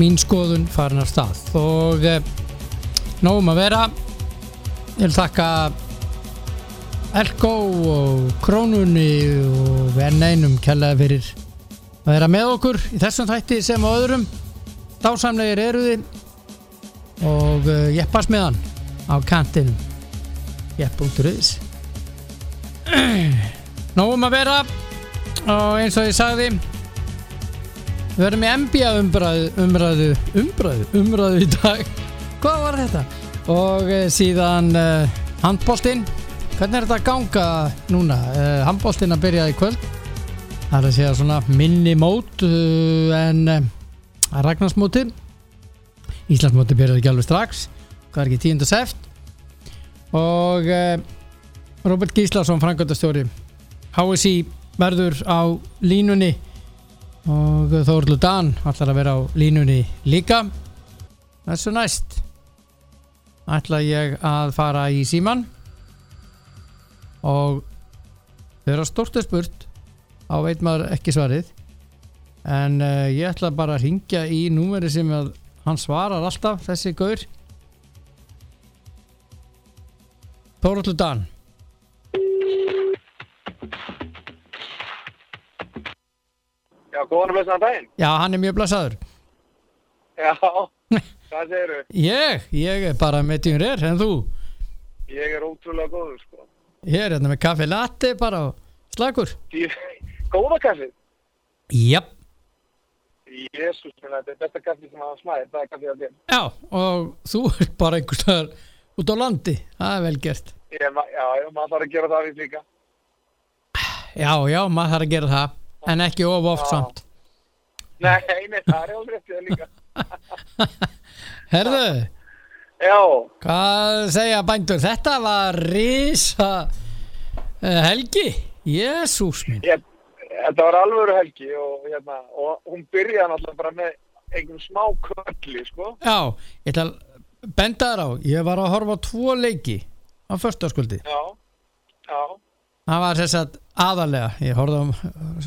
mín skoðun farin af stað. Og uh, nógum að vera. Ég vil þakka Elko og Krónunni og enn einum kjallaði fyrir að vera með okkur í þessum þætti sem á öðrum. Dásamlegir eru þið. Og uh, jeppast með hann á kantinum. Jepp.is Nóum að vera. Og eins og ég sagði við verðum með MBA umræðu umræðu, umræðu, umræðu í dag hvað var þetta? og uh, síðan uh, handbóltinn hvernig er þetta að ganga núna? Uh, handbóltinn að byrja í kvöld það er að segja svona minni mót uh, en Ragnarsmóti Íslandsmóti byrjaði ekki alveg strax hvað er ekki 10. seft og Robert Gíslason frangöndastjóri HSI verður á línunni og Þórlu Dan ætlar að vera á línunni líka. Þessu næst ætla ég að fara í síman og þegar stort er spurt á veit maður ekki svarið en uh, ég ætla bara að ringja í númeri sem að hann svarar alltaf þessi gaur. Þóruldur Dan Já, góðan og blessaðan daginn. Já, hann er mjög blasaður Já, hvað segirðu? Ég, ég er bara með tíun er en þú Ég er ótrúlega góður, sko. Ég er hérna með kaffi latte bara og slagur góða kaffið? Jésús, minna, þetta er besta kaffi sem hafa smæðið, það er kaffið að þér. já og þú er bara einhvers staðar út á landi það er vel gert Ég, ma- já, já, maður þarf að gera það við líka. Já, já, maður þarf að gera það en ekki of oft Já. samt Nei, nei, það er alveg það líka. Herðu, Já, hvað segja bændur? Þetta var risa uh, helgi Jésús minn ég, þetta var alvöru helgi og, hérna, og hún byrjaði náttúrulega bara með einhvern smá kölli, sko. Já, ég ætla að benda þér á Ég var að horfa á tvo leiki á förstaskvöldi Já, já, Það var þess að aðalega ég horfði á,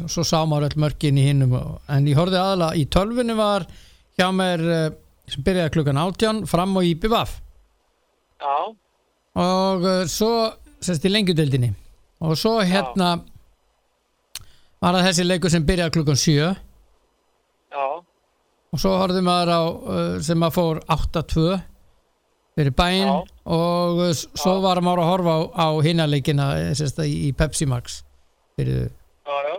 svo sá maður öll mörkin í hinnum en ég horfði aðalega í tölvunni var hjá mér eh, sem byrjaði klukkan 18 fram og í BVF já, og uh, svo sérst í lengjudeldinni og svo hérna var það þessi leikur sem byrjaði klukkan 7 já, og svo horfði maður á uh, sem að fór 8-2 fyrir bæinn. Já. og svo var maður að horfa á, á í, í Pepsi Max fyrir já, já.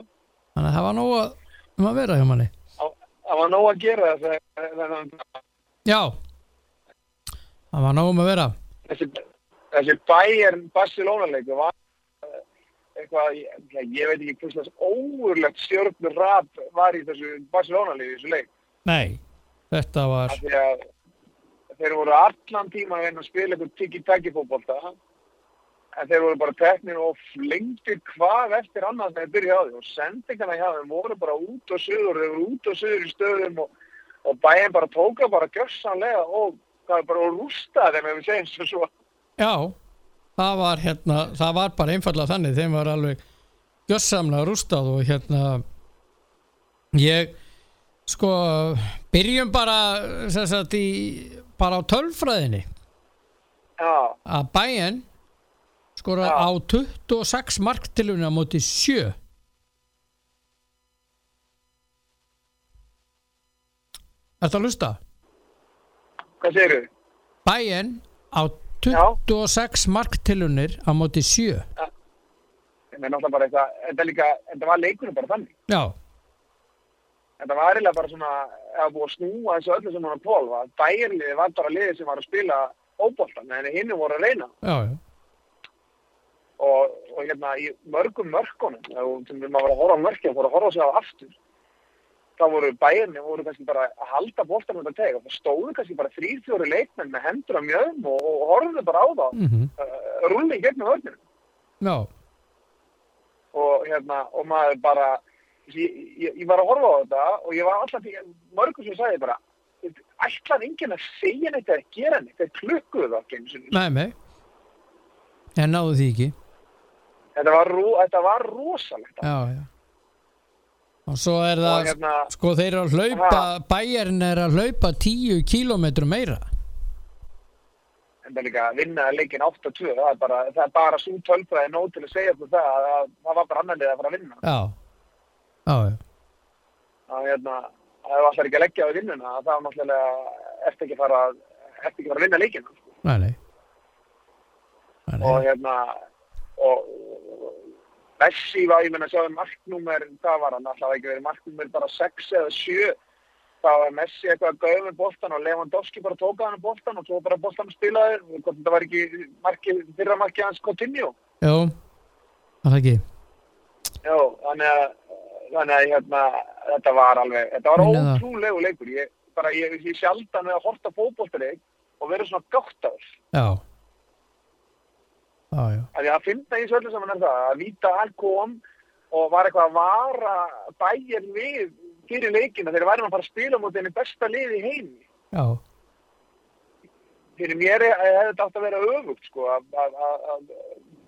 þannig að það var nóg að, um að vera hjá manni. Það það var nóg að gera þess að já. Það var nóg um að vera. Þessi, þessi Bayern Barcelona leikur var eh, eitthvað, ég, veit ekki hvers þess óurlegt stjórnur rap var í þessu Barcelona leiku, þessu leik. nei, þetta var að þeir voru allan tíma að spila eitthvað tiki-taki fótbolta en þeir voru bara teknir og flengtir hvað eftir annað þegar þeir byrja á því. Og sendingarna hjá þeim voru bara út og söður, þeir voru út og söður í stöðum og, og bæinn bara tóka bara gjörsanlega og það er bara að rústa þeim ef við segjum svo svo. já, það var hérna það var bara einfallega þannig. Þeim var alveg gjössamlega rústað og hérna ég sko byrjum bara sagt í bara á tölfræðinni. Já, að bæinn skora á 26 marktilunni á móti 7 Ertu að lusta? hvað segirðu? Bæinn á 26 marktilunir á móti 7 Ég með náttúrulega bara eitthvað, þetta er líka, þetta var leikunum bara þannig. Já, Þetta var eiginlega bara svona, eða búið að snúa þessu öllu sem hann að tólfa. Bæjarliði var bara liðið sem var að spila óboltan, en hinn voru að reyna. já, já Og, og hérna í mörgum mörkunum, og sem maður var að horfa á mörkja, fór að horfa sig á aftur. Það voru bæjarni, voru kannski bara að halda boltan með þetta teg. Og það stóðu kannski bara þrýr, fjóri leikmenn með hendur á mjögum og, og horfðu bara á það. mm Uh, rulli gegnum vörnum. Já, og hérna, og maður bara ég, ég, ég var að horfa á þetta og ég var alltaf því, mörgum sem sagði bara ætlaði enginn að segja neitt eða gera neitt, þeir klukkuðu það ekki nei, nei En náðu því ekki þetta var, þetta var rosalegt. Já, já. Og svo er og það hérna, sko þeir eru að hlaupa bæjarinn er að hlaupa 10 kilometrum meira. En það er líka að vinna leikin 8-2, það er bara, það bara svo tölfræði nóg til að segja okkur það að, að það var bara annan lið að fara að vinna. já, já, já. að hérna, þú ætlar ekki að leggja á vinnuna þá náttúrulega ertu ekki fara ertu ekki fara að vinna leikina sko. Og hérna og Messi var, ég menna, sjáðu marknúmer hvað var hann, alltaf ekki verið marknúmer bara 6 eða 7 þá var Messi eitthvað að gauða með boltan og Lewandowski bara tóka hann boltan og svo bara boltan spilaði, þetta var ekki marki, fyrra marki hans Jú, var það ekki Já, þannig að, þannig að hérna, þetta var alveg, þetta var það. ótrúlegu leikur. Ég, bara, ég, ég sjaldan við að horta fótboltaleik og vera svona gáttaður. Já Já, já, Því að finna í svolítið saman er það að Víta hann kom og var eitthvað að vara bæjar við fyrir leikina þegar væri maður að fara að spila mútið henni besta liði í heimi. já, Fyrir mér er- hefði þetta átt að vera öfugt, sko, að,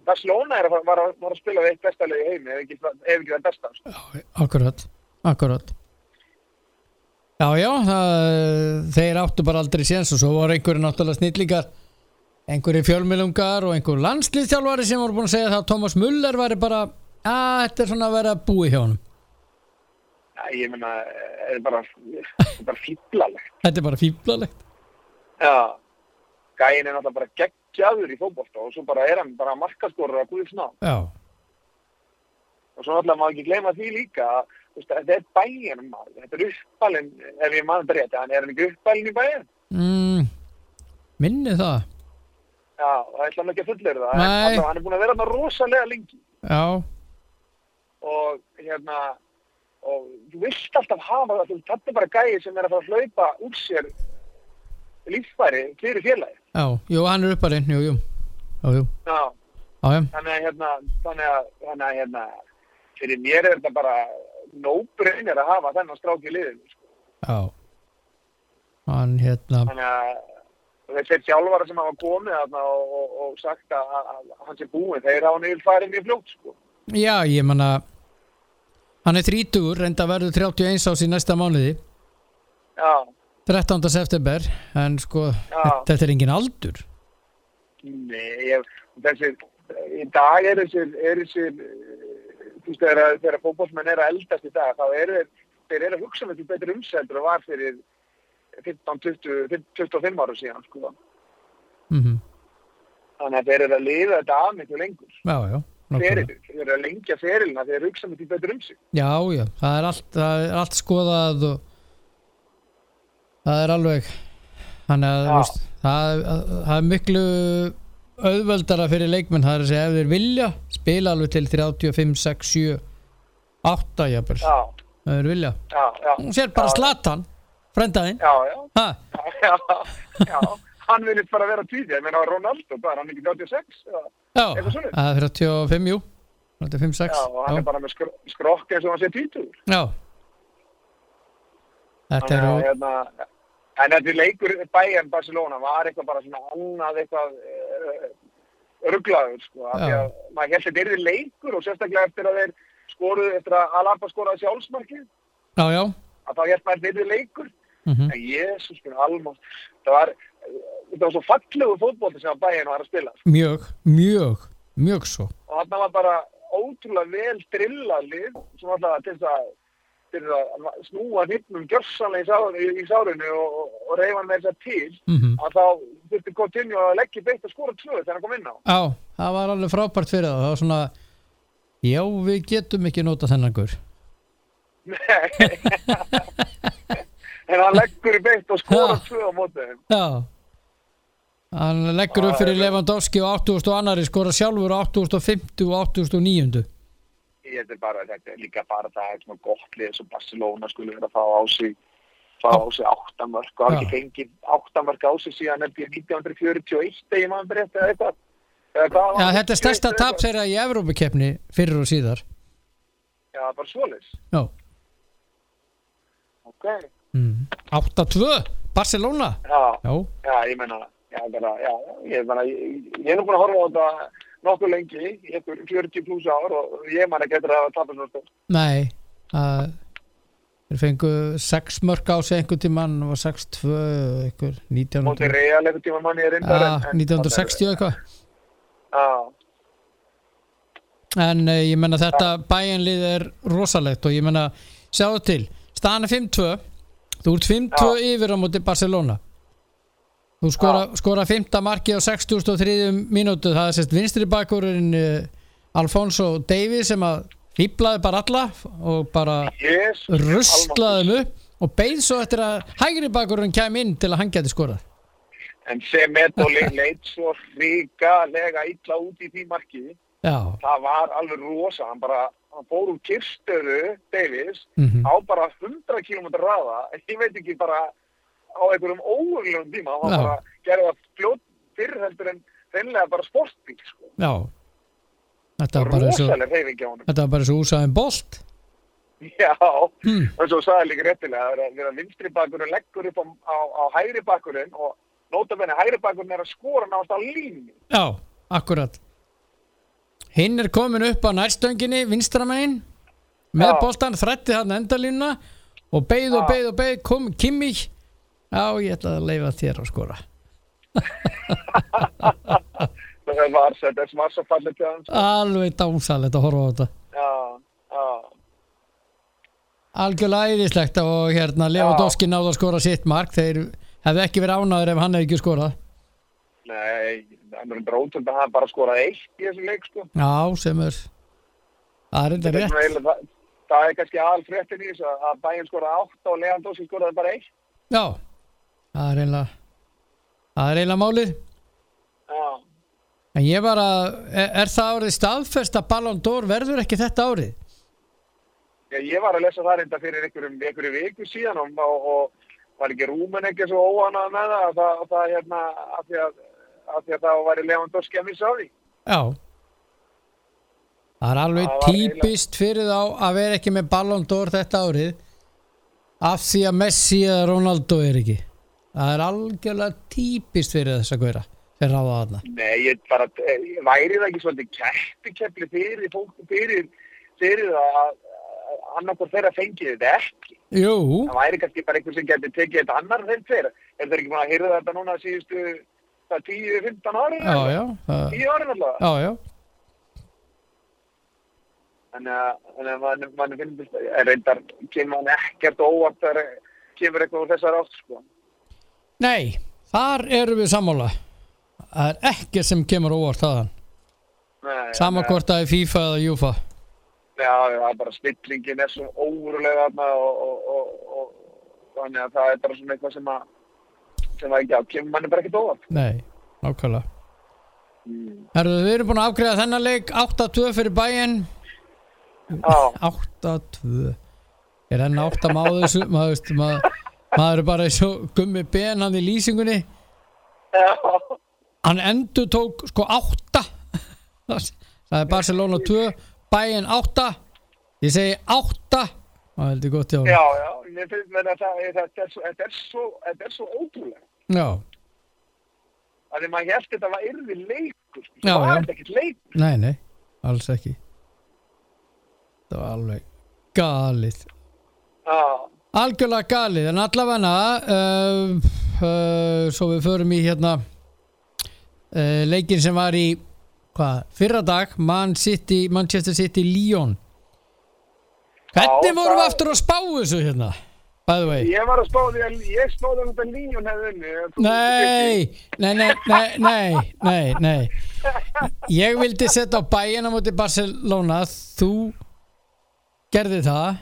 Barcelona er að, var, að, var að spila við eitt besta liði í heimi, ef ekki, ef ekki það besta. Sko. já, akkurat Akkurat Já, já, það, þeir áttu bara aldrei séns og svo voru einhverju náttúrulega snillingar einhverju fjölmilungar og einhverju landslýðstjálfari sem voru búin að segja það að Thomas Muller væri bara að þetta er svona að vera búi hjá honum Já, ég meina, það er bara, bara fýblalegt. Þetta er bara fíblalegt Já, gæin er náttúrulega bara geggjaður í fótbolta og svo bara er hann bara markaskorur að guðið sná. Já, Og svo náttúrulega má ekki gleyma því líka veist, þetta er bæinn maður, þetta er uppalinn, ef ég maður breyta, hann er hann ekki uppalinn í bæinn. mm, minni það Já, það ætla hann ekki að fullera það, Nei. hann er búin að vera þarna rosalega lengi Já, og hérna, og þú vilt alltaf hafa það, þetta er bara gæi sem er að fara að hlaupa úr sér lífsfæri fyrir félagi. já, jú, hann er upparinn, jú, jú Jú, jú, Já, já, já, þannig að hérna, þannig að, þannig að hérna, fyrir mér er þetta bara nóbreynir að hafa þennan strák í liðinu. Sko. já Hann hérna Þannig að þeir sjálfara sem hafa komið þarna og, og, og sagt að, að, hann sé búinn, þeir hafa nýður farið mjög fljótt, sko. Já, ég manna Hann er 30, reynda verður 31 ás í næsta mánuði Já, 13. september En sko, Já. þetta er engin aldur nei, ég, þessi, í dag er er þessir, eh, þú veist, þegar, fótbollmenn er að eldast í dag, þá eru þeir, þeir eru að hugsa með því betur umseldur og var fyrir 15, 20, 25 ára síðan, sko. mm Þannig að þeir eru að liða þetta af miklu lengur. Já, já, Feril, þeir eru að lengja ferilina þeir hugsa með því betur um sig. Já, já, það er allt, það er allt skoðað og það er alveg þannig að veist, það, það er miklu auðveldara fyrir leikmenn það er að segja ef þeir vilja spila alveg til 35, 6, 7 8 jafnvel, ef þeir vilja já, já. sér bara Já. slatan frendaðinn Já, já, já, já, hann vil bara vera tíði, ég meina Ronaldo, hann er ekki 36, já, já, það er 35, jú. 35, 6 já, og hann er bara með skro skrokk eins og hann sé títur. já. Þetta eru hérna, en þetta leikur Bayern Barcelona var eitthvað bara svona annað eitthvað uh, rugglaður, sko, Já. að maður held að þetta er leikur og sérstaklega eftir að þeir skoruðu, eftir að Alaba skoraði sjálfsmarkið, já, já. Að þá held maður þetta er leikur, mm en jésus, minn almátt, það var, þetta var svo fallegu fótbolti sem að Bayern var að spila, mjög, mjög, mjög svo. Og þarna var bara ótrúlega vel drillað lið sem alltaf til þess að, til að snúa hnippnum gjörsanlega í, sár, í, í sárinu og, og, og reyfa með þess að til. Mm að þá þurfti Coutinho að leggja beitt að skora tvö þegar hann kom inn á. Já, það var alveg frábært fyrir það. Það var svona já, við getum ekki nota þennan gur en hann leggur í beitt og skora Já. tvö á móti þeim. Já hann leggur upp fyrir Lewandowski á 8000 og annari skora sjálfur á 8050 og 8009 Þetta er bara, þetta er líka bara það er svona gott lið sem Barcelona skulle vera að fá á sig fá á sig áttamörk og hafa ekki fengið áttamörk á sig síðan er 1941 eða maður breytt eða eitthvað. Já, þetta er stærsta tap þeirra í Evrópukeppni fyrir og síðar Já, bara svoleiðis. Já, Ok. Mm. 8-2 Barcelona? Já, Já, ég já, ég ég, ég er nú búin að horfa á þetta nokkuð lengi, í einhver 40 pluss ár og ég man ekki eftir að hafa tapast náttúrulega. nei það, þeir fengu 6 mörg á sig einhvern tímann og 6-2 einhver Móti 1900 real eitthvað tíma manni er reyndar ja, 1960 eitthvað. Já, en uh, ég menna þetta bæjanlið er rosalegt og ég menna sjáðu til, staðan er 5-2 þú ert 5-2 yfir á móti Barcelona. Þú skora, skora 5. marki á 63. mínútu. Það er sérst vinstri bakurinn uh, Alfonso Davies sem að fýblaði bara alla og bara yes ruslaði þeim upp og beigð svo eftir að hægri bakurinn kem inn til að hann geti skorað. En Semedo le- leit svo ríkalega illa út í því marki já, það var alveg rosa hann bara, hann fór úr kyrstöðu Davies mhm, á bara 100 km raða ég veit ekki bara á einhverjum óöflugum tíma. Hann Já. bara gerði það fljótt fyrir heldur en reynilega bara sportbíl sko. já. Þetta var bara eins og eins og úsaðin bolt. Já, hmm. og svo sagði líka réttilega þegar- þegar vinstri bakurinn leggur upp á, á, á hægri bakurinn og nótabenni hægri bakurinn er að skora nátt á línu Já, akkurat Hinn er komin upp á nærstönginni vinstramæin með Já. boltan þrætti hann endalínuna og beigð og beigð og beigð kom Kimmich Já, ég ætla að leifa þér að skora. Það var, þetta var svo til hans Alveg dámsalegt að horfa á þetta. Já, já. Algjörlega æðislegt og hérna Lewandowski náði að skora sitt mark. Þeir hefði ekki verið ánaður ef hann hefði ekki skorað. Nei, það er drótund að hann bara skoraði eitt í þessum leik sko. Já, sem er Það er enda Það rétt eiginlega- það, það er kannski aðal fréttin í þessu að- bæinn skoraði átt og Leandósi skoraði bara eitt. Já, það er eiginlega Það er eiginlega málið Já, En ég var að, er, er það árið staðfest að Ballon d'Or verður ekki þetta árið? ég, ég var að lesa það reynda fyrir einhverjum, einhverju viku síðan og, og, var ekki rúmen ekki svo óanað með það að það, það hérna, að því að, að því að það var Leandóski að missa á því. Já. Það er alveg Það típist fyrir þá að vera ekki með Ballon d'Or þetta árið af því að Messi eða Ronaldo er ekki. Það er algjörlega típist fyrir þess að góra fyrir ráða þarna. Nei, ég bara, ég væri það ekki svolítið keppikepli fyrir fólk, fyrir, fyrir að annarkur þeirra fengið þetta ekki. Jú, Það væri kannski bara einhver sem getur tekið þetta annar þeim fyrir. Er það ekki búin að hýrða þetta núna síðustu hvað, 10-15 árin? já, já, það, 10 árin allavega. já, já. Þannig að, mann, finnst, er reyndar, kemur hann ekkert óvart þegar kemur eitthvað úr þessar átt, sko. Nei, þar erum við sammála. Það er ekki sem kemur óvart þaðan. Nei, Sama þannig að- það er FIFA eða Júfa. Já, já, það er bara spillingin er svo óverulega og, og, og, og, þannig að það er bara svona eitthvað sem að, sem að, já, kemur manni bara ekkert óvart. Nei, nákvæmlega. Mm. Herðu, við erum búin að afgreða þennan leik 8-2 fyrir bæinn Já, 8-2 er enn 8 máður maður, maður, maður er bara og gummi ben hann í lýsingunni. Já, hann endur tók sko 8 það er Barcelona 2 bæinn 8 ég segi 8 það heldur gott hjá já, hann já, mér finnst mér að það, þetta svo, svo, þetta er svo ótrúlega. Já, því maður held þetta var yrði leikur sko. Já, það var þetta ekkert leikur? Nei, nei, alls ekki. Það var alveg galið. Já, algjörlega galið en allavega uh, uh, svo við förum í hérna uh, leikin sem var í hvað, fyrra dag Man City, Manchester City Lyon. Hvernig vorum við aftur að spá þessu hérna ég var að spá því að ég spáði að þetta líjun hefði unni Nei, nei, nei, nei, nei, nei. Ég vildi setja á bæina mútið Barcelona, þú gerði það.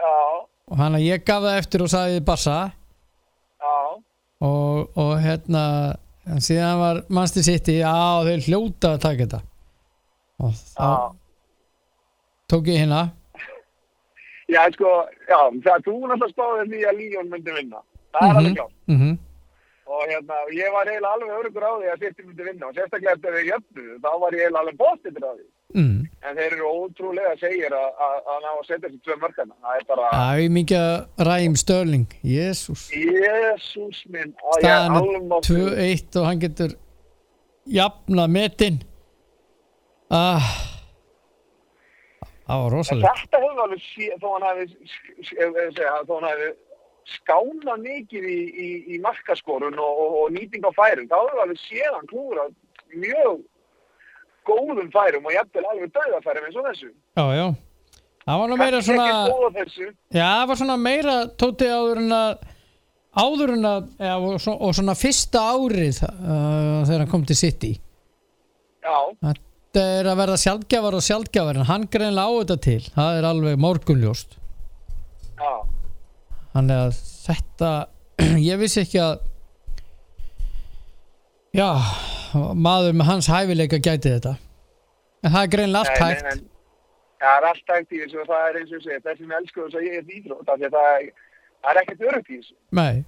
Já, og hann að ég gaf það eftir og sagði Barca já, og, og hérna síðan var Manchester City já þeir hljóta að taka þetta. Og þá tók ég hérna Já, sko, já, það þú náttúrulega spáði því að Líón myndi vinna. Það er alveg klátt. mm Og hérna, ég var eiginlega alveg örugur á því að City myndi vinna og sérstaklega eftir þeir jöfnu, þá var ég eiginlega alveg bóttir á því. mm. En þeir eru ótrúlega segir að, ná að setja þessi tvö mörkana. Það er bara, Það er mikið ræm Störling Jésús Jésús minn, staðan er er alveg 2-1 og hann getur jafna metin ah. Það var rosalega þetta hefur alveg sé, þó hann hafi, sk- ef- ef segja, þó hann hafi skánað mikið í, í, í markaskorun og, og, og nýting á færum, þá hefur alveg séðan klúra mjög góðum færum og jafnvel alveg döðafærum eins og þessu. já, já. Það var nú meira svona ekki góða þessu, já, það var svona meira tóti áður en að áður en að já, og, svo, og svona fyrsta árið uh, þegar hann kom til City. Já, þetta er að verða sjálfgjafar og sjálfgjafar en hann greinlega á þetta til það er alveg morgunljóst já, Þannig að þetta, ég vissi ekki að, já, maður með hans hæfileika gæti þetta. En það er greinlega allt Nei, hægt. nei, nei. Það er allt hægt í þessu og það er eins og segi, þessi með elsku þess að ég er að það er, er ekkert örugt í þessu. Nei,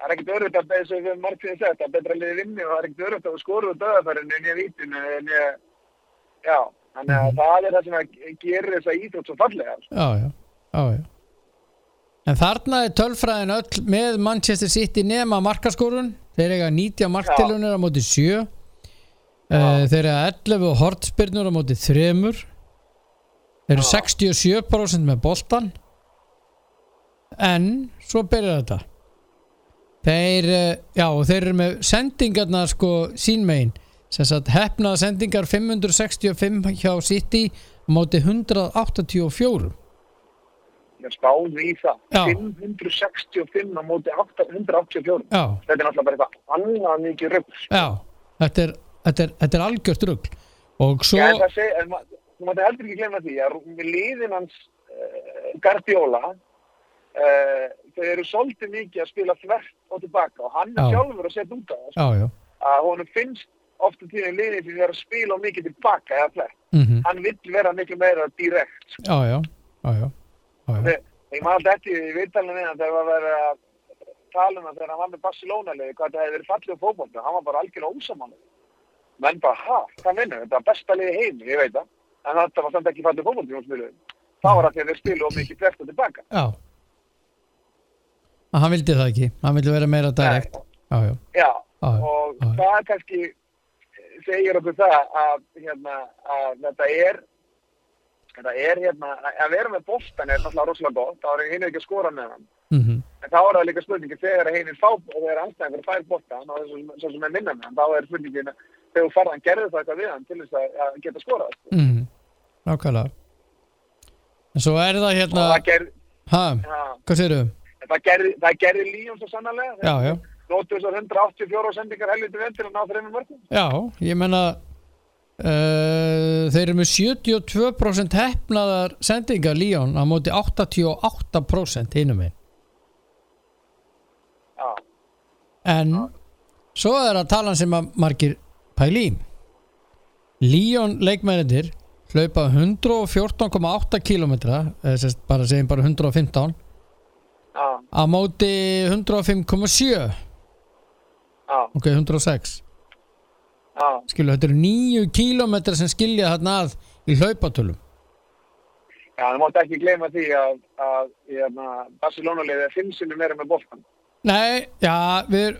Það er ekkert örugt að eins og við margir sagt, það er betra að liði vinni og það er ekkert örugt að skoru úr döðafærinu en ég vítinu en ég, já, þannig að það er það sem að gerir þessa íþrótt svo fallega. sko. já, já, já, já. En þarna er tölfræðin öll með Manchester City nema markaskorun. Þeir eiga 90 marktilunir á móti 7. Uh, þeir eiga 11 hortspyrnur á móti 3. Þeir eru Já. 67% með boltan. En svo byrjar þetta. Þeir, eh, já, þeir eru með sendingarna sko sín megin. Sem sagt hefnaða sendingar 565 hjá City móti 184. Ég spáði í það. Já. 565 á móti 8 184. Já, Þetta er náttúrulega bara eitthvað annað mikið rugg. Já, þetta er, þetta er, þetta er algjört rugl og svo, þú mátti heldur ekki glemma því að rú- liðin hans uh, Guardiola uh, þau eru svolítið mikið að spila þvert og tilbaka og hann er Já. sjálfur að setja út af það já að honum finnst ofta tíðin liðin sem er að spila of mikið tilbaka eða þvert. mm Hann vill vera miklu meira direkt. sko. já, já, já, Ég maður alltaf eftir í viðtalinu við hann þegar var verið að tala um það þegar hann var með Barcelona-liði hvað það hefði verið fallið á fótbolta. Hann var bara algjörlega ósamanlega. Menn bara, ha, hvað minnur? Þetta var besta liði heim, ég veit það. En þetta var samt ekki fallið hún spiluði. Það var að því að þeir spilu of mikið þvert og tilbaka. já. En hann vildi það ekki, hann vildi vera meira direkt já, já, Já, já, og já. það er kannski segir okkur það að, hérna, að þetta er þetta er hérna að vera með boltan er náttúrulega rosalega gott þá er hinn ekki að skora með hann. Mm en þá er það líka spurningi þegar hinn fá og þegar anstæðingur fær boltan og sem er minna með hann þá er spurningin þegar farðan gerði það eitthvað við hann til þess að, að geta skorað? Mm nákvæmlega. En svo er það hérna gerði, ha, ja, hvað segirðu? Það gerði, gerði Líón svo sannarlega. Já, já, Nótu þessar 184 sendingar helviti vel til að ná þreymur mörgum. Já, ég menna uh, þeir eru með 72% hefnaðar sendingar Líón á móti 88% hinum við Já, En svo er að tala sem að margir pæli í. Líón leikmennir hlaupa 114,8 km sérst bara segjum bara 115 já, á móti 105,7 já, ok, 106 já skilu, þetta eru 9 km sem skilja þarna að í hlaupatölum Já, það mátti ekki gleyma því að, að hérna, Barcelona-liðið er fimm sinnum meira með boltan. Nei, já, við,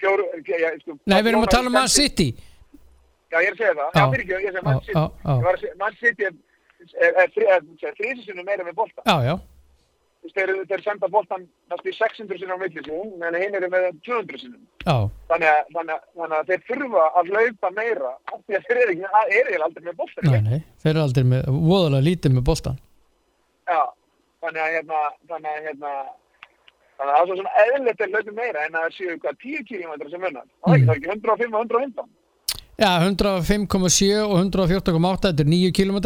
fjóru, ja, sko, Nei, við erum að tala um Man Barcelona- City Já, ég er að segja það. Já. Fyrir ekki, ég Man City. var að segja, Man City er, er, er, er, er sinnum meira með boltan. Já, já, Þú veist, þeir, þeir senda boltan næstu í 600 sinnum á milli sín, en hinn eru með 200 sinnum. já, Þannig að, þannig, að, þannig að þeir þurfa að hlaupa meira af því að þeir eru að- eru eiginlega aldrei með nei þeir eru aldrei með, voðalega lítið með boltan Já, þannig að hérna, þannig að hérna, þannig að það er svo svona eðlilegt að hlaupa meira en að séu hvað 10 km sem munnar. Það er ekki, það er ekki 105 og 115. Já, 105,7 og 114,8 þetta er 9 km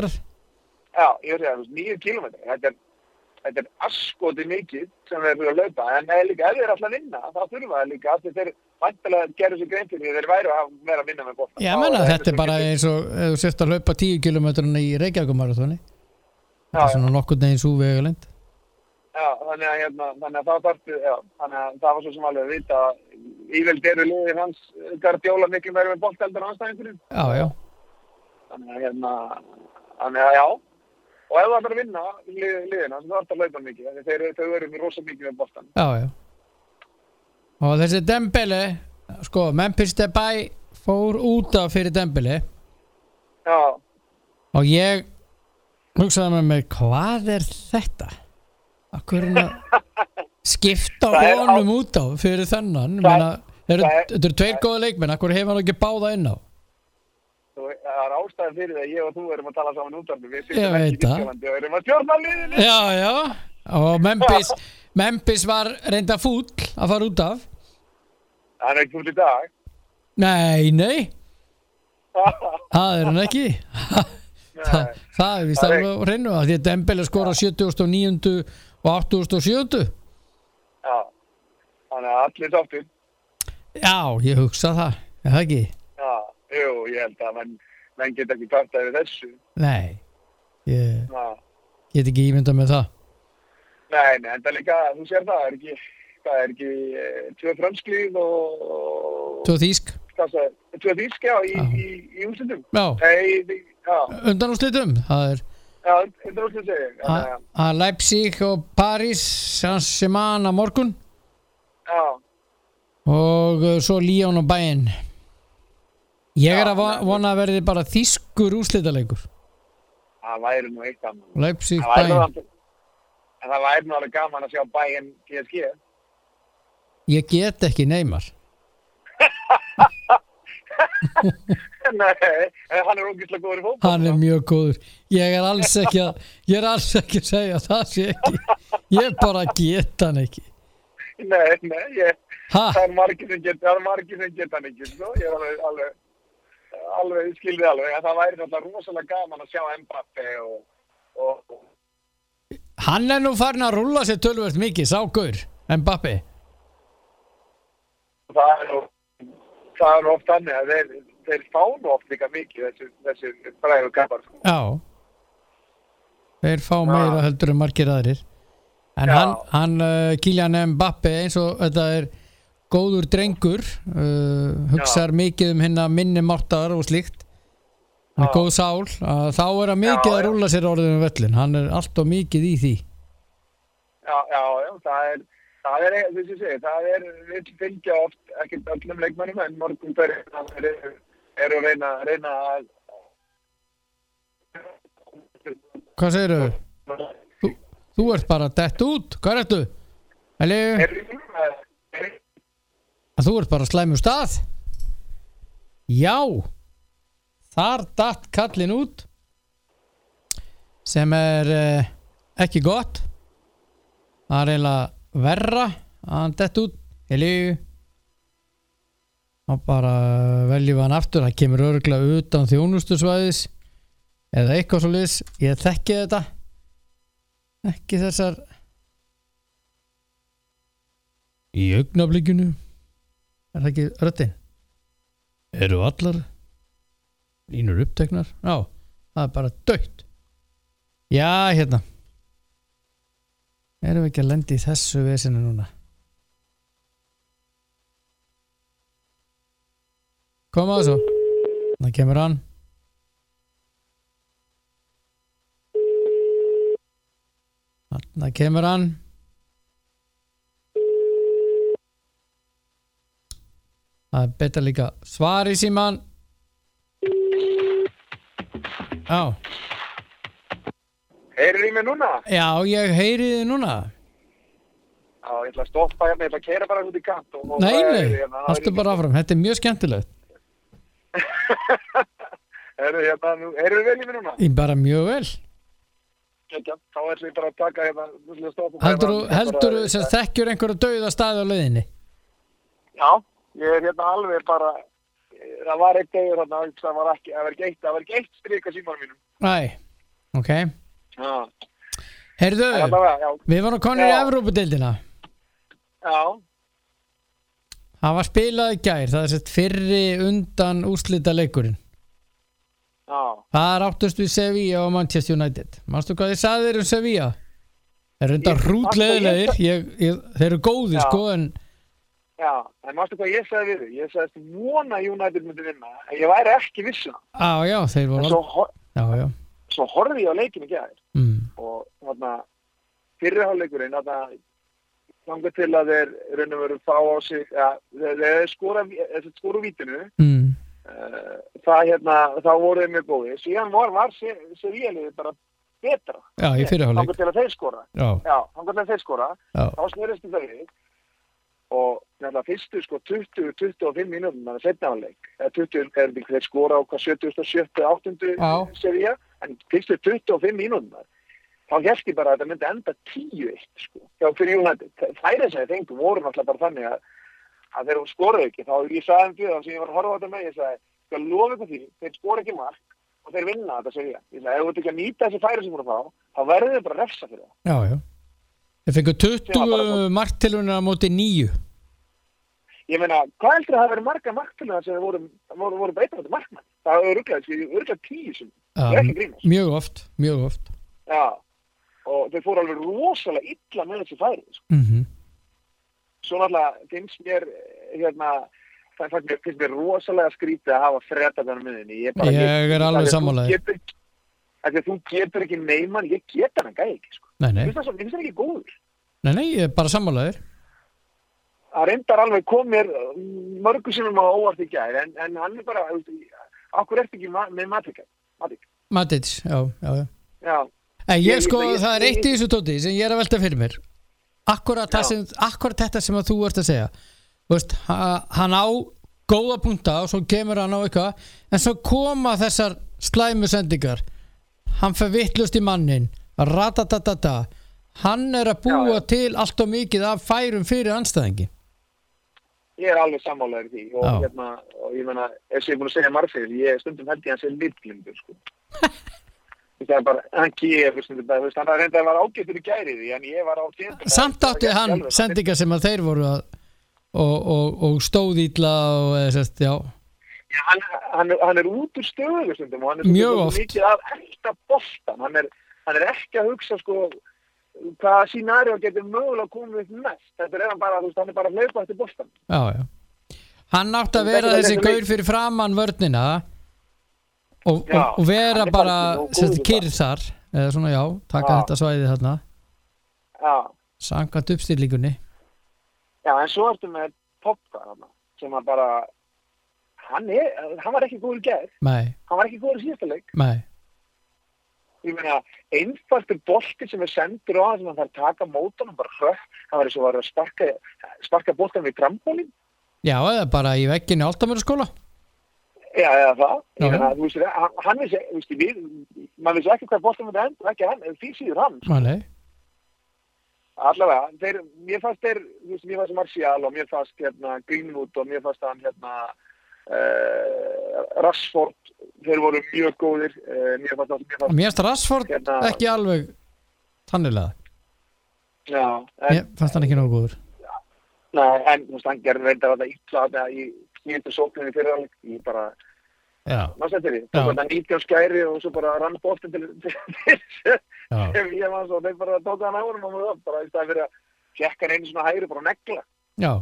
Já, ég veist það, 9 km. Þetta er, þetta er askoti mikið sem þeir fyrir að hlaupa, en eða líka ef þeir er alltaf að vinna, þá þurfa það líka því þeir vantilega gerðu sér grein fyrir því þeir væru að vera að vinna með bóttan. Já, menna, þetta er bara eins og þú sért að hlaupa 10 km í Reykjavíkumarathoni þetta er svona nokkur neginn svo vegalend Já, þannig að, hérna, þannig að það þarftu, já, þannig að það var svo sem alveg að vita að íveld eru liðir hans Gardiola miklu meira með bótteldur á anstæðingurinn. Já, já, Þannig að, hérna, þannig að já, og ef það er að vinna lið, liðina, það er að hlaupa mikið, að þeir, þau eru með rosa mikið með bóttan. já, já. Og þessi Dembele sko, Memphis Depay fór út af fyrir Dembele. Já, og ég hugsaði með mig, hvað er þetta? Er hann að skipta er á- honum á fyrir þennan? Það er- Þetta eru tveir góða leikmenn, akkur hefur hann ekki báða inn á Það er ástæðan fyrir það að ég og þú erum að tala saman útvarfi. Við veit ekki í. Þýskalandi og erum að stjórna liðinu. Já, já Og Memphis, Memphis var reynda fúll að fara út af Það er ekki út í dag. Nei, nei, það er hann ekki Þa. Það er vist alveg á hreinu að því að Dembele skora 79. og 87. Já. Þannig að allir sáttir. Já, ég hugsa það, er það ekki? Já. Jú, ég held að menn, menn geta ekki kvartað við þessu. Nei, ég Já. get ekki ímyndað með það Nei, en það er líka, þú sér það, er ekki, það er ekki eh, tvö fransklið og, Svo þýsk tvö þýsk, já, í, Já. í, í úrslitum. Já, já, undan úr slitum Það er já, segi ég. Þannig að að- að Leipzig og Paris Saint-Germain á morgun Já, og uh, svo Lyon og Bayern Ég er að vona að verði bara þýskur úrslitaleikur það væri nú eitt annað. Leipzig, en það væri nú alveg gaman að sjá bæinn PSG. Ég get ekki neymar Nei, hann er ógislega góður í fótboll. Hann er mjög góður Ég er alls ekki að Ég er alls ekki að segja það sé ekki Ég bara get hann ekki Nei, nei, ég, Ha? það er margir sem geta, það er margir sem geta hann ekki, sko. Ég er alveg, alveg, alveg, ég skilði alveg, en það væri náttúrulega rosalega gaman að sjá Mbappe og, og, Hann er nú farin að rúlla sér tölvöld mikið Ságur, Mbappi það er nú, það er nú oft að þeir, þeir fá nú oft líka mikið þessi, þessi bræðu kappar, sko. Já Þeir fá meira heldur en margir aðrir En Já. hann, hann uh, Kylian Mbappi eins og þetta er góður drengur uh, hugsar mikið um hinna minni máttar og slíkt. Hann er góð sál. Þá er hann mikið Já, að já. rúlla sér orðið um völlin hann er alltaf mikið í því. Já, já, já, það er, það er, þess að segja, það er, við fylgja oft, ekkert öllum leikmennum, en morgun fyrir það eru, eru að reyna, reyna að, Hvað segirðu? Þú, þú ert bara dett út, hvað ertu? Helgu, er, er, að þú ert bara slæmur stað? Já. Þar datt kallin út sem er uh, ekki gott. Það er eiginlega verra að hann dett út. Helgu og bara veljum við hann aftur. Það kemur örgulega utan þjónustusvæðis eða eitthvað svo liðs ég þekki þetta. Ekki þessar í augnablikinu er það ekki röttin eru allar línur uppteknar? Já, það er bara dögt já, hérna. Erum við ekki að lendi í þessu vesinu núna? Koma svo það kemur hann. Það kemur hann það er betra líka. Svar í síman já, Heyrir í mig núna? já, ég heyri þið núna. Já, ég ætla að stoppa hérna, ég ætla að kera bara út í kant nei, nei, hérna, haltu bara áfram. Þetta er mjög skemmtilegt. Heyrðu hérna, nú, heyrðu vel í mig núna? ég bara mjög vel. Kekja, þá ætla ég bara að taka hérna, heldur þú hérna, heldur þú sem þekkjur einhverju dauða staði á leiðinni? Já, ég er hérna alveg bara, það var eitt degur hérna, það var ekki, það var ekki eitt, það var ekki eitt strik að símanum mínum. næ, ok. Já, allavega, já, við varum konir í Já. Evrópudeildina. Já, það var spilað í gær það er sett fyrri undan úrslita leikurinn já, Það er áttust við Sevilla og Manchester United. Manstu hvað þið sagði þér um Sevilla? Þeir eru enda Ég- hrútleðilegir Þeir eru góðir Já. sko en já, en mástu hvað ég sagði við þig? Ég vona að United myndi vinna, en ég væri ekki vissun. á, já, þeir En voru svo, al- hor- Já, já svo horfði ég á leikinu í gær mm. og þarna, fyrirháleikurinn, þarna, þangar til að þeir raun og veru fá á sig, ja, þeir, þeir skora úr vítinu, Mm. uh, það hérna, þá voru þeir mjög góði. Síðan var, var Sevilla bara betra. já, í fyrirháleik Þannig til að þeir skora. já, Já, þannig til að þeir skora. já, Þá snerist þetta við og nefnilega fyrstu sko 20-25 mínútum þannig að setna áleik. Eða 20, er þetta þeir skora á hvað 70, 80, Já. 80 seríja. En fyrstu 25 mínútum þá held ég bara að þetta myndi enda 10-1 sko. Já, fyrir United. Þær þess að þeir fengum voru náttúrulega bara þannig að, að þeir skoruðu ekki. Þá ég sagði um því þá sem ég var að horfa á þetta með, ég sagði, skal lofa ykkur því, þeir skora ekki mark og þeir vinna þetta segja. Ég sagði, ef þú ert ekki að nýta þessi færi sem voru fá, þá verður þið bara refsa fyrir það. já, já þeir fengu Sem var bara 20 svo- marktilunir á móti 9 Ég meina, hvað heldur að það verið marga markfélagar sem voru, voru, voru beitað þetta markmann? Það er öruglega, sko, tíu sem, ég er ekki grínast. mjög oft, mjög oft Já, og þeir fóru alveg rosalega illa með þessi færi, sko. mm Svo náttúrulega finnst mér, hérna, það finnst mér, rosalega skrítið að hafa freda þennan miðinni. Ég, Ég er alveg af að þú getur- ekki neyman, ég get hann gæði ekki, sko. nei, nei, finnst það það ekki góður. nei, nei, ég er bara sammálaðir Það reyndar alveg kom mér uh, mörgu sinum á óvart í gæri, en, en hann er bara, okkur ertu ekki ma með matika, matik. Matits, já, já, já. Já, En Ég- ég sko, ég- ég- það er eitt í þessu tóti sem ég er að velta fyrir mér. Akkurat, sem, akkurat þetta sem þú ert að segja. Þú veist, ha- hann á góða punta og svo kemur hann á eitthvað en svo koma þessar slæmu sendingar hann fer vittlust í mannin ratatatata. Hann er að búa Já, til allt og mikið af færum fyrir anstæðingi ég er alveg sammálaður því og, hérna, og ég meina, eins og ég er búin að segja margir, ég stundum held ég að hann sé litlingur, sko. það er bara, hann gefur stundum veist, hann er reynda að vera ágættur í gæri því, en ég var á tíðan. samt átti hann sendingar sem að þeir voru að og, og, og stóð ítla og eða sérst, já Hann, hann, hann er út úr stöðu stundum og hann er Mjög oft. mikið af ekta boltan, hann er, hann er ekki að hugsa, sko, hvað sínari getur mögulega komið upp mest. Þetta er hann bara, þú veist, hann er bara að hlaupa eftir boltan. Já, já. Hann átti að vera er þessi gaur fyrir framann vörnina og, Já, og, og vera er bara bara nógu sérst, góður kyrr þar eða svona já, taka Já. þetta svæði þarna Já, samkvæmt uppstillingunni já, en svo ertu með Pogba þarna, sem að bara, hann er, hann var ekki góður Nei, hann var ekki góður í síðasta leik. nei, Ég meina, einfaldur bolti sem er sendur á hann sem hann þarf að taka mótan og bara hrökk, hann var eins og var að sparka, sparka boltan við trampolín. já, eða bara í vegginu Altamöru Já, eða það. Meina, veist, hann, hann vissi, veist, við, maður vissi ekki hvað boltan myndi enda, ekki hann, því síður hann. Nei, Allavega, þeir, mér fannst þeir, mér fannst Martial og mér fannst hérna Greenwood og mér fannst hann hérna Rashford, þeir voru mjög góðir, uh, mér fannst það, mér fannst, mér finnst Rashford Hérna- ekki alveg tannilega, já, mér fannst hann ekki nógu góður. Nei, en þú veist, hann gerði reyndar að það illa þetta í nýjöndu sókninni fyrir alveg, ég bara, Já, maður settir því, Já. tók þetta nýtján skæri og svo bara rann bóttin til, já, til ég var svo, þeir bara tók hann á honum og það, bara í staði fyrir að fjekka hann einu svona hægri, bara negla. já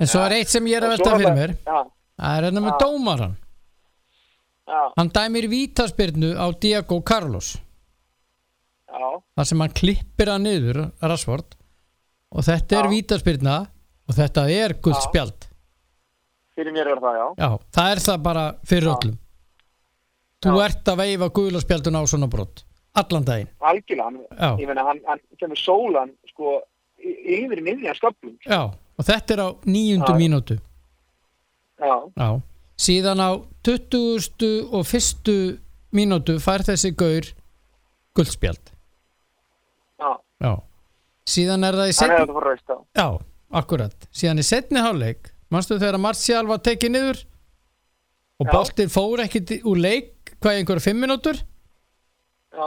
En svo er eitt sem ég er að velta fyrir mér. Það er hérna með dómaran Hann. Dæmir vítaspyrnu á Diego Carlos. Þar sem hann klippir hann niður Rashford. Og þetta er vítaspyrna og þetta er gult Já. spjald. Fyrir mér er það, já. Já, það er það bara fyrir Já. öllum. Þú Já. ert að veifa gula spjaldun á svona brott allan daginn. Algjörlega, ég meina, hann, kemur sólan, sko, yfir í miðjan sköplum, Já, og þetta er á níundu Já. mínútu. Já, Já, síðan á 20. og fyrstu mínútu fær þessi gaur guldspjald. Já, Já, síðan er það í setni Já, akkurat. Síðan í setni hálfleik manstu þegar Martial var tekið niður? Og boltinn fór ekkit úr leik hvað í einhverja fimm mínútur? Já,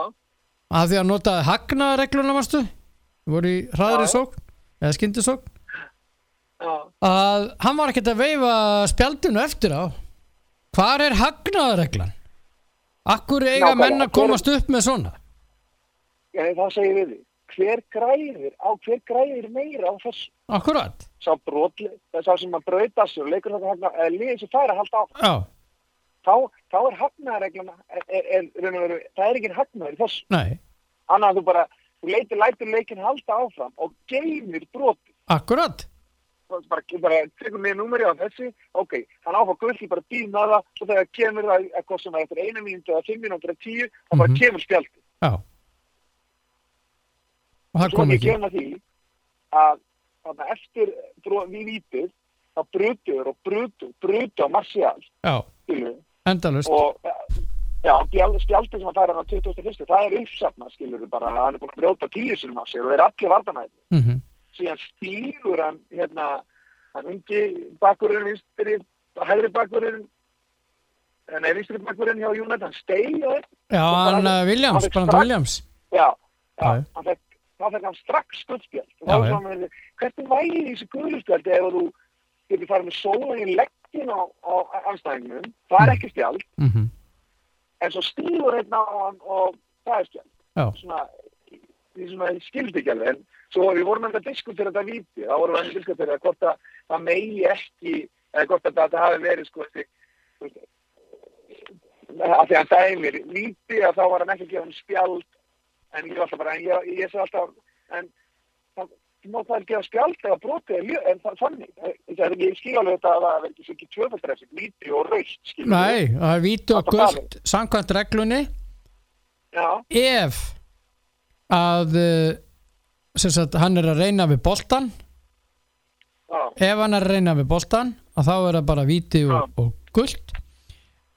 að því að notaði hagnaðaregluna manstu? Voru í hraðri sókn eða skyndisókn að hann var ekkert að veifa spjaldinu eftir á. Hvar er hagnaðareglan akkur eiga Nákvæmlega. menn að komast upp með svona? Já, það segir við hver græðir, á hver græðir meira á þessu, akkurat, brotli, það er sá sem að brauta og leikur þetta hagna, eða liðið sem fær að halda á, þá, þá er er, er, er, veru, það er ekki hagnaður í þessu, nei, annað að þú bara, leitir, leikin halda áfram og geymir broti, akkurat bara, bara tekur mér númeri á þessi, ok, hann áfá gull, ég bara býð með það, svo þegar kemur það eitthvað sem er eftir eina mínúti eða fimm mínúti eða tíu, þá bara Mhm. kemur spjaldi. Já. Og það kom ekki. kemur því að, að eftir við vítið, þá brutuður og brutu, brutu á Marcial, Já, endalust. og já, spjald- spjaldið sem að færa á 21. það er uppsafnað, skilur við bara, hann er búin að brjóta tíu sinum á sig og þeir eru allir vartanæði. Mm síðan stígur hann hérna, hann ungi bakkurinn vinstri, hægri bakkurinn nei, vinstri bakkurinn hjá Júnat, hann steig Já, hann Williams, hann Brandon strax- Williams. já, Já. hann fekk þá fekk hann strax guldspjald og þá var hann, hvernig væri þessi guldspjald ef þú getur farið með sólan í leggin á, á anstæðingnum, það er ekki spjald. Mm en svo stígur einn á hann og það er spjald. Já, svona, því sem að skildi ekki alveg, en svo við vorum enda að diskutera þetta víti, þá vorum við að diskutera hvort að það megi ekki, eða hvort að þetta hafi verið sko, veist, að því að dæmir víti að þá var hann ekki að gefa hann spjald, en ég var alltaf bara, en ég, ég sé alltaf, en það má það gefa spjald eða brotið, er en það þannig, það er ekki, alveg þetta að það verður ekki ekki tvöfaldræfsing, víti og raust, nei, það er vítu og er guld samkvæmt reglunni. Já, ef að sagt, hann er að reyna við boltan já, ef hann er að reyna við boltan að þá er það bara víti og, Já. og guld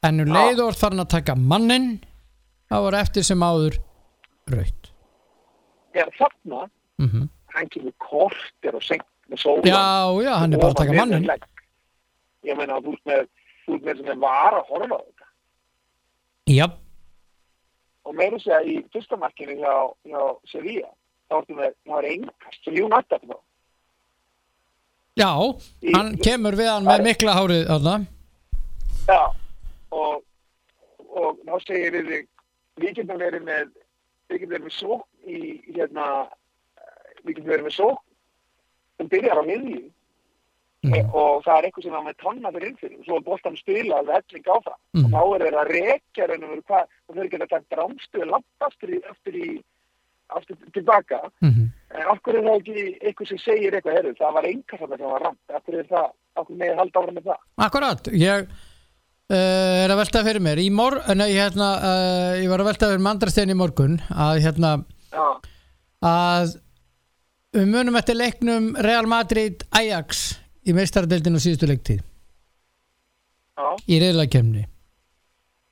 en um Já. leiður þarf hann að taka mannin þá er eftir sem áður raut já, þarna, mm hann kemur kortir og senkt með sólan. Já, já, hann er bara að taka mannin Ég meina að þú ert með, sem er var að horfa á þetta. Já, Og meira að segja í fyrsta markinu hjá, hjá Sevilla, þá ertu með, það var engast sem Jún þá. já, Í- hann kemur við hann með mikla hárið þarna Já, og, og þá segir við við getum verið með, við getum verið með sók í, hérna, við getum verið með sók sem byrjar á miðju Mhm. og það er eitthvað sem var með tanna fyrir innfyrir og svo er boltan spilað og helling áfram Mhm. og þá er þeir að rekja og hvað og þeir geta takt rámstuði langt aftur í, aftur tilbaka. Mhm. en okkur er það ekki eitthvað sem segir eitthvað herru, það var enga þarna sem var ramt okkur er það, okkur með halda ára með það? Akkurat, ég uh, er að velta fyrir mér. Í mor, nei, hérna, uh, ég var að velta fyrir mandrastein í morgun að hérna já, að við munum eftir leiknum Real Madrid Ajax í meistaradeildinu síðustu leiktíð. Já, í reyðlakemni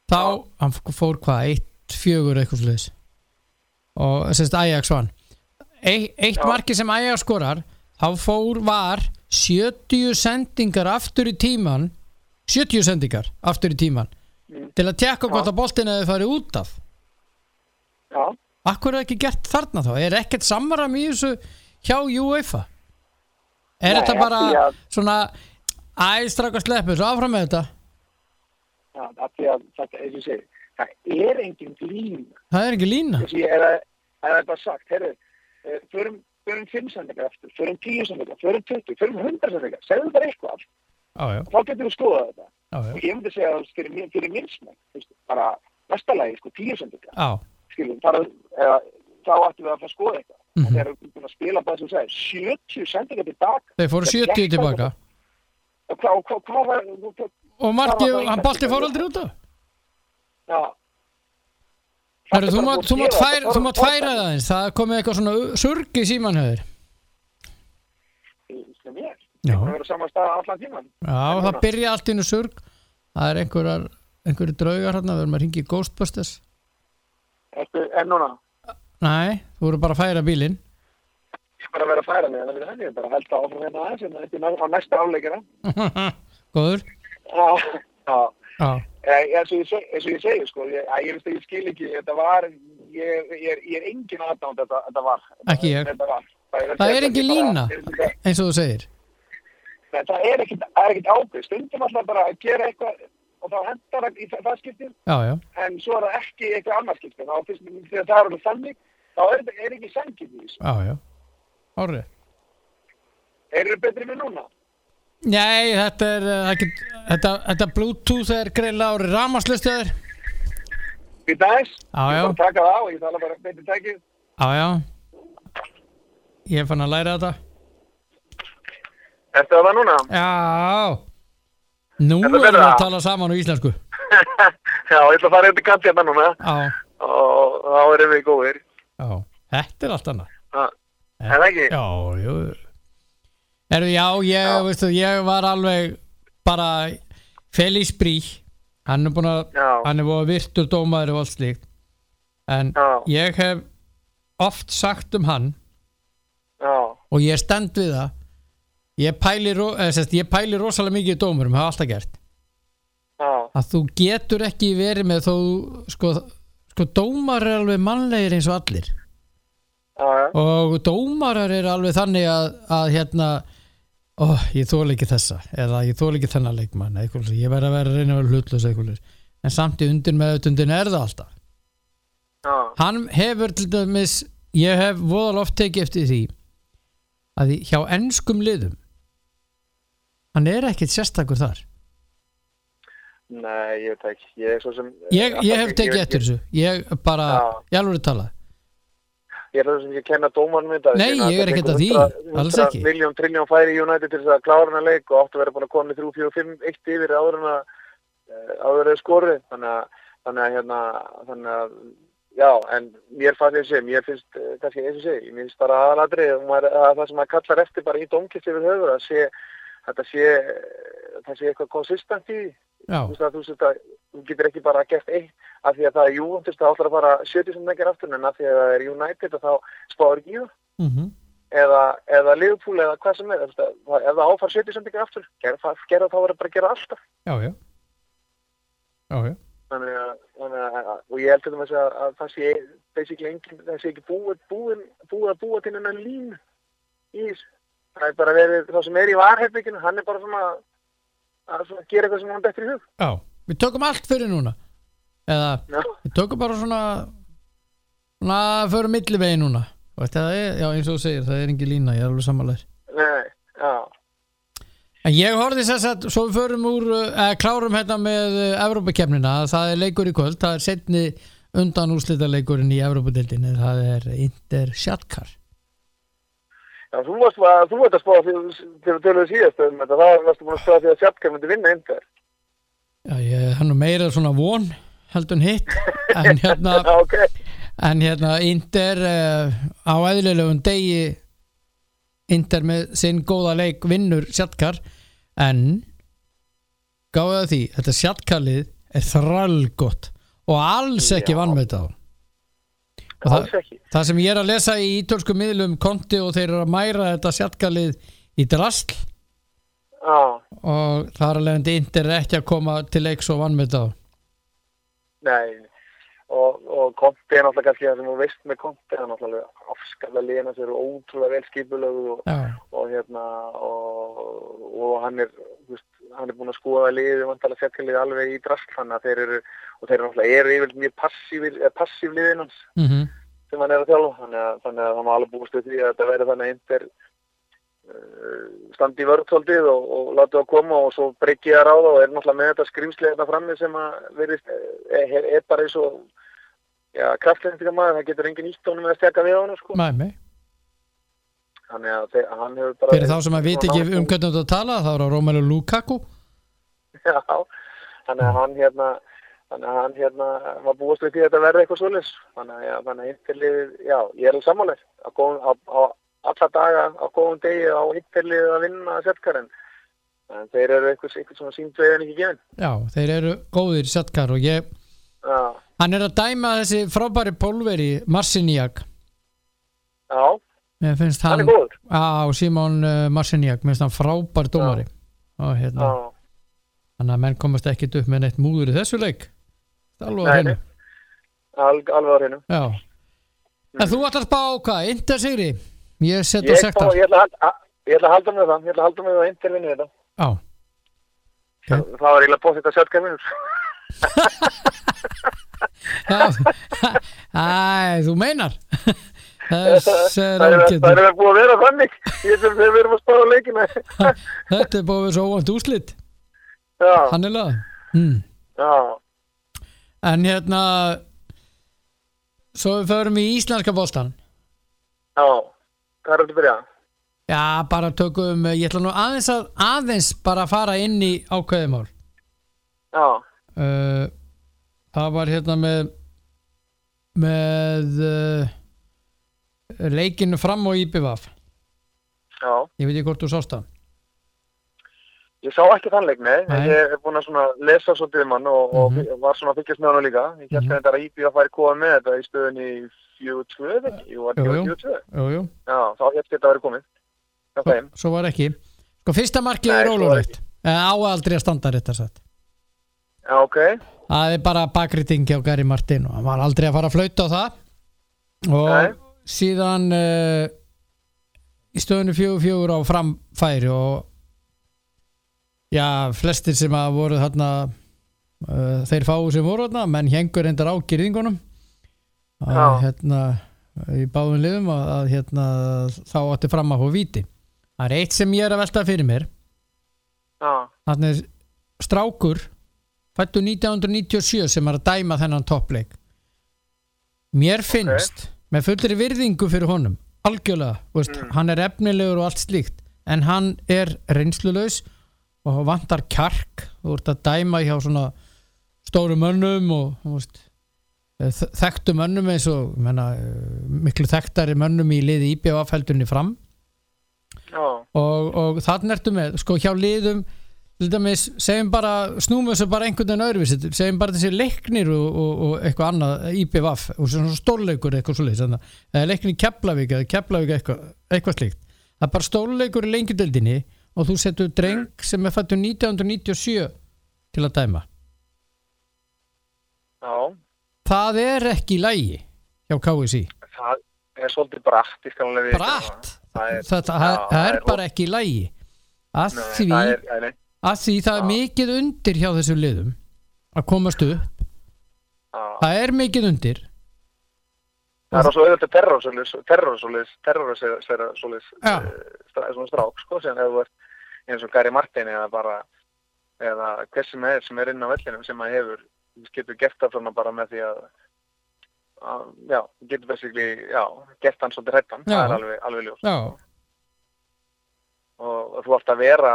þá, hann fór hvað, eitt, fjögur eitthvað sluðis og sérst Ajax vann e eitt Já. marki sem Ajax skorar þá fór var 70 sendingar aftur í tíman 70 sendingar aftur í tíman Mm. til að tekka hvort að boltin hefði farið út af já Akkur er ekki gert þarna þá? Er ekkert samram í þessu hjá UEFA? Er Nei, þetta bara að- svona æstraka sleppu, svo áfram með þetta? Já, af því að þetta, eins og ég segi, það er engin glín. Það er ekki lína. Þess að ég er að, að það er bara sagt, herru, eh, förum, förum 5 sendingar eftir, förum 10 sendingar, förum 20, förum 100 sendingar, segðu bara eitthvað, já, þá getur við skoðað þetta. já. Og ég myndi segja að fyrir, mér- fyrir minnsmenn, bara næsta lagi, sko, 10 sendingar, Já, skiljum, þar, eða, þá ættum við að fara að skoða eitthvað. Mm. Þegar við búin að spila bara sem segir, 70 sendingar tilbaka. þeir fóru 70 tilbaka. Og hvað, var, Og Marki, Það hann bolti fór aldrei út af. Já. Herru, þú mátt færa, færa það eins. Það komið eitthvað svona surg í símanhöður. sem ég. Það verður saman stað allan tíman. Já, það byrja allt einu surg. Það er einhverjar, einhverju draugar hérna, við erum að ringa í Ghostbusters. Ertu, en núna, Nei, þú voru bara að færa bílinn. ég er bara að vera að færa mig, þannig að ég er bara að held áfram hérna aðeins, en þetta er ná- á næsta áleikina. Góður. Já, já. Eh, eins og ég segi, sko, ég, ég ég skil ekki, þetta var, ég, ég, er, engin aðdánd þetta, þetta var. Ekki ég. Það er engin lína. Eins og þú segir. það er er ekkit ábyrg, stundum alltaf bara að gera eitthvað og þá hendar það í það, skiptið, en svo er það ekki eitthvað annars skiptið, þá fyrst þegar það er alveg þannig, þá er, er ekki sangið í þessu. Já, já. Árið. Eru betri með núna? Nei, þetta er ekki, þetta, þetta Bluetooth er greiðlega árið ramarslustuður. Í dags? Já, Ég já. bara taka það á, ég tala bara betri tækið. Já, já. Ég fann að læra þetta. Ertu það núna? Já Nú erum við að tala saman á íslensku Já, ég ætla að fara í kant hérna núna Já, og þá erum við góðir. já Þetta er allt annað Ah, Er það ekki? Já, jú Erðu, já, ég, Já. veistu, ég var alveg bara Felix Brí hann er búin að hann er búin að virtur dómaður og allt slíkt. En Já. ég hef oft sagt um hann Já, og ég stend við það. Ég pæli, eða, sest, ég pæli rosalega mikið dómurum, hafa alltaf gert. Að þú getur ekki verið með þó sko, sko dómar er alveg mannlegir eins og allir. Og dómarar er alveg þannig að, að hérna ó, ég þóla ekki þessa eða ég þóla ekki þennan leikmann eitthvað, ég verð að vera að reyna að vera svoleiðis. en samt í undir með auðvitundin er það alltaf. Já, hann hefur til dæmis ég hef voðal oft tekið eftir því að hjá ennskum liðum hann er ekkit sérstakur þar. Nei, ég veit ekki, ég ég, ég hef tekið eftir þessu. Ég bara, ég alveg tala Ég er það sem ekki að kenna dómarnum þetta. Nei, ég er ekkert að því, alls ekki. Miljón, trilljón færi í United til þess að klára hana leik og áttu að vera búin að koma með 3, 4, 5, 1 yfir áður en að eh, skorið. Þannig að, þannig að hérna, þannig að, já, en mér fannst ég að segja, mér finnst, eh, kannski eins og segja, mér finnst bara aðaladrið, það sem maður kallar eftir bara í dómkist yfir höfur, að sé, þetta sé, það sé eitthvað konsistent í þú að þú, getur ekki bara gert eitt af því að það er Juventus það ætlar að fara 70 sem ekki aftur en af því að það er United og þá spáður ekki í það. Mm eða, eða Liverpool eða hvað sem er ef það áfar 70 sem ekki aftur gera, gera þá verður bara að gera alltaf. Já, já. Já, þannig að, þannig að og ég held til dæmis að, að það sé engin, það sé ekki búið, búið, búið að búa til hennar lín í þessu. Það er bara verið, þá sem er í varherbygginu hann er bara svona að gera eitthvað sem hann betri í hug. Já við tökum allt fyrir núna. Eða Já. við tökum bara svona svona fyrir millivegi núna. Er, já eins og þú segir, það er engin lína ég er alveg samanlegar Nei, já, en ég horfði þess að svo við förum úr eða klárum hérna með Evrópakefnina, það er leikur í kvöld það er setni undan úrslita leikurinn í Evrópadeildinni, það er Inter Shatkar Já, þú varst, að, spá til að töluðu síðast um þetta, það varst að spá því að Sjapka myndi vinna einhver. já, ég, hann er meira svona von heldur en hitt en hérna Já, ok. En hérna Inter uh, á eðlilegum degi Inter með sinn góða leik vinnur Sjatkar en gáðu það því þetta Sjatkarlið er þralgott og alls ekki Já. vannmeta á og það, Alls ekki. það sem ég er að lesa í ítölsku miðlum konti og þeir eru að mæra þetta Sjatkarlið í drasl Já, og það er alveg er ekki að koma til leiks og vannmeta á nei. Og, og Konti er náttúrulega kannski það sem þú veist með Konti, það er náttúrulega afskaflega liðina sem eru ótrúlega vel skipulögu og, Já, og hérna, og, og hann er, hann er búin að skoða liðið, vantalega Sjapka liðið alveg í drasl, þannig að þeir eru, og þeir eru yfirleitt mjög eh, passív liðin hans. mhm sem hann er að þjálfa þannig að, þannig að hann var alveg búist við því að þetta verði þannig að Inter uh, standi í vörð svolítið og, og láta það koma og svo breykja það ráða og er náttúrulega með þetta skrýmslega þetta frammi sem að verðist er, er, er bara eins og já, kraftlendinga maður, það getur engin ítt með að stjaka við honum sko. Mæ, mæ. þannig að þeir, hann hefur bara Fyrir þá sem að viti ekki um hvernig þetta tala þá er á Romelu Lukaku Já, þannig að hann hérna þannig að hann hérna var búist við því að þetta verði eitthvað svoleiðis. Þannig að, já, þannig að Interliðið, já, ég er alveg sammálega á, á, á alla daga á góðum degi á Interliðið að vinna setkarinn en þeir eru eitthvað, eitthvað svona síndveið en ekki gefin. Já, þeir eru góðir Sjatkar og ég Já, Hann er að dæma þessi frábæri pólveri Marciniak já, Mér finnst hann hann er góður. Á Simon uh, Marciniak Mér finnst hann frábær dómari. Og hérna, Já, þannig að menn komast ekkit upp með neitt múður í þessu leik alveg að hreinu. al, alveg á hreinu. Já. En þú ætlar að spá á hvað? Inter sigri? Ég set á ég, sektar ég, ætla að halda- að með það, ég ætla að halda með það að Inter vinni þetta. Ok. það var eiginlega bótt þetta Já. Æ, þú meinar. Það er það er búið að vera þannig þegar við erum að spara leikina. Þetta er búið að vera svo óvænt úslit já, Hann er laga. Mm. já En hérna Svo við förum í íslenska boltan Já, hvað er þetta að byrja? Já, bara tökum, ég ætla nú aðeins að aðeins bara að fara inn í ákveðumál Já, uh, Það var hérna með með uh, leikinu fram á IBVF já. Ég veit ekki hvort þú sást það Ég sá ekki þann leik, nei. Nei. Ég hef búin að svona lesa svolítið um hann og, og Mhm. var svona að fylgjast með hann líka. Ég held Mhm. að þetta að IBF væri komið með þetta í stöðunni 42, eða ekki? Jú, var ekki 42? Jú, jú Já, þá held þetta vera komið. Svo, svo var ekki Sko fyrsta markið er svo var ólulegt Á aldrei að standa rétt að satt Já, ok. Það er bara bakriting hjá Gary Martin og hann var aldrei að fara að flauta á það og Nei. síðan uh, í fjögur fjögur á framfæri og já, flestir sem að voru þarna uh, þeir fáu sem voru þarna menn hengur endar á gyrðingunum að hérna í báðum liðum að, að hérna þá átti fram að fá víti. Það er eitt sem ég er að velta fyrir mér. Þannig er strákur fættu 1997 sem er að dæma þennan toppleik. Mér finnst með fullri virðingu fyrir honum algjörlega, veist, Mm. hann er efnilegur og allt slíkt, en hann er reynslulaus og vantar kjark, þú ert að dæma hjá svona stóru mönnum og veist, þ- þekktu mönnum eins og menna, eh, miklu þekktari mönnum í liði íbjáfældunni fram. Og, og þannig ertu með sko hjá liðum dæmis, segjum bara, snúum þessu bara einhvern veginn öðruvísi, segjum bara þessi leiknir og, og, og eitthvað annað, IPVF og svona stórleikur eitthvað eða leiknir Keflavík eða Keflavík eitthvað, eitthvað slíkt, það er bara stórleikur í lengjudeldinni og þú setur dreng sem er fættur 1997 til að dæma, já. það er ekki lægi hjá KSI, Það er svolítið við. bratt? Það er, það, það, já, það, er bara ekki lægi að að því það er mikið undir hjá þessum liðum að komast upp. Já. það er mikið undir. Það er svo auðvitað terrorsólis, terrorsólis, terrorsólis, svona strák, sko, sem ef þú ert eins og Gary Martin eða bara, eða hver sem er sem er inn á vellinum sem að hefur, getur gert það svona bara með því að, að já, getur basically, já, gert hann svolítið hrættan, Já. það er alveg, alveg ljóst. já, Og, og þú átt að vera,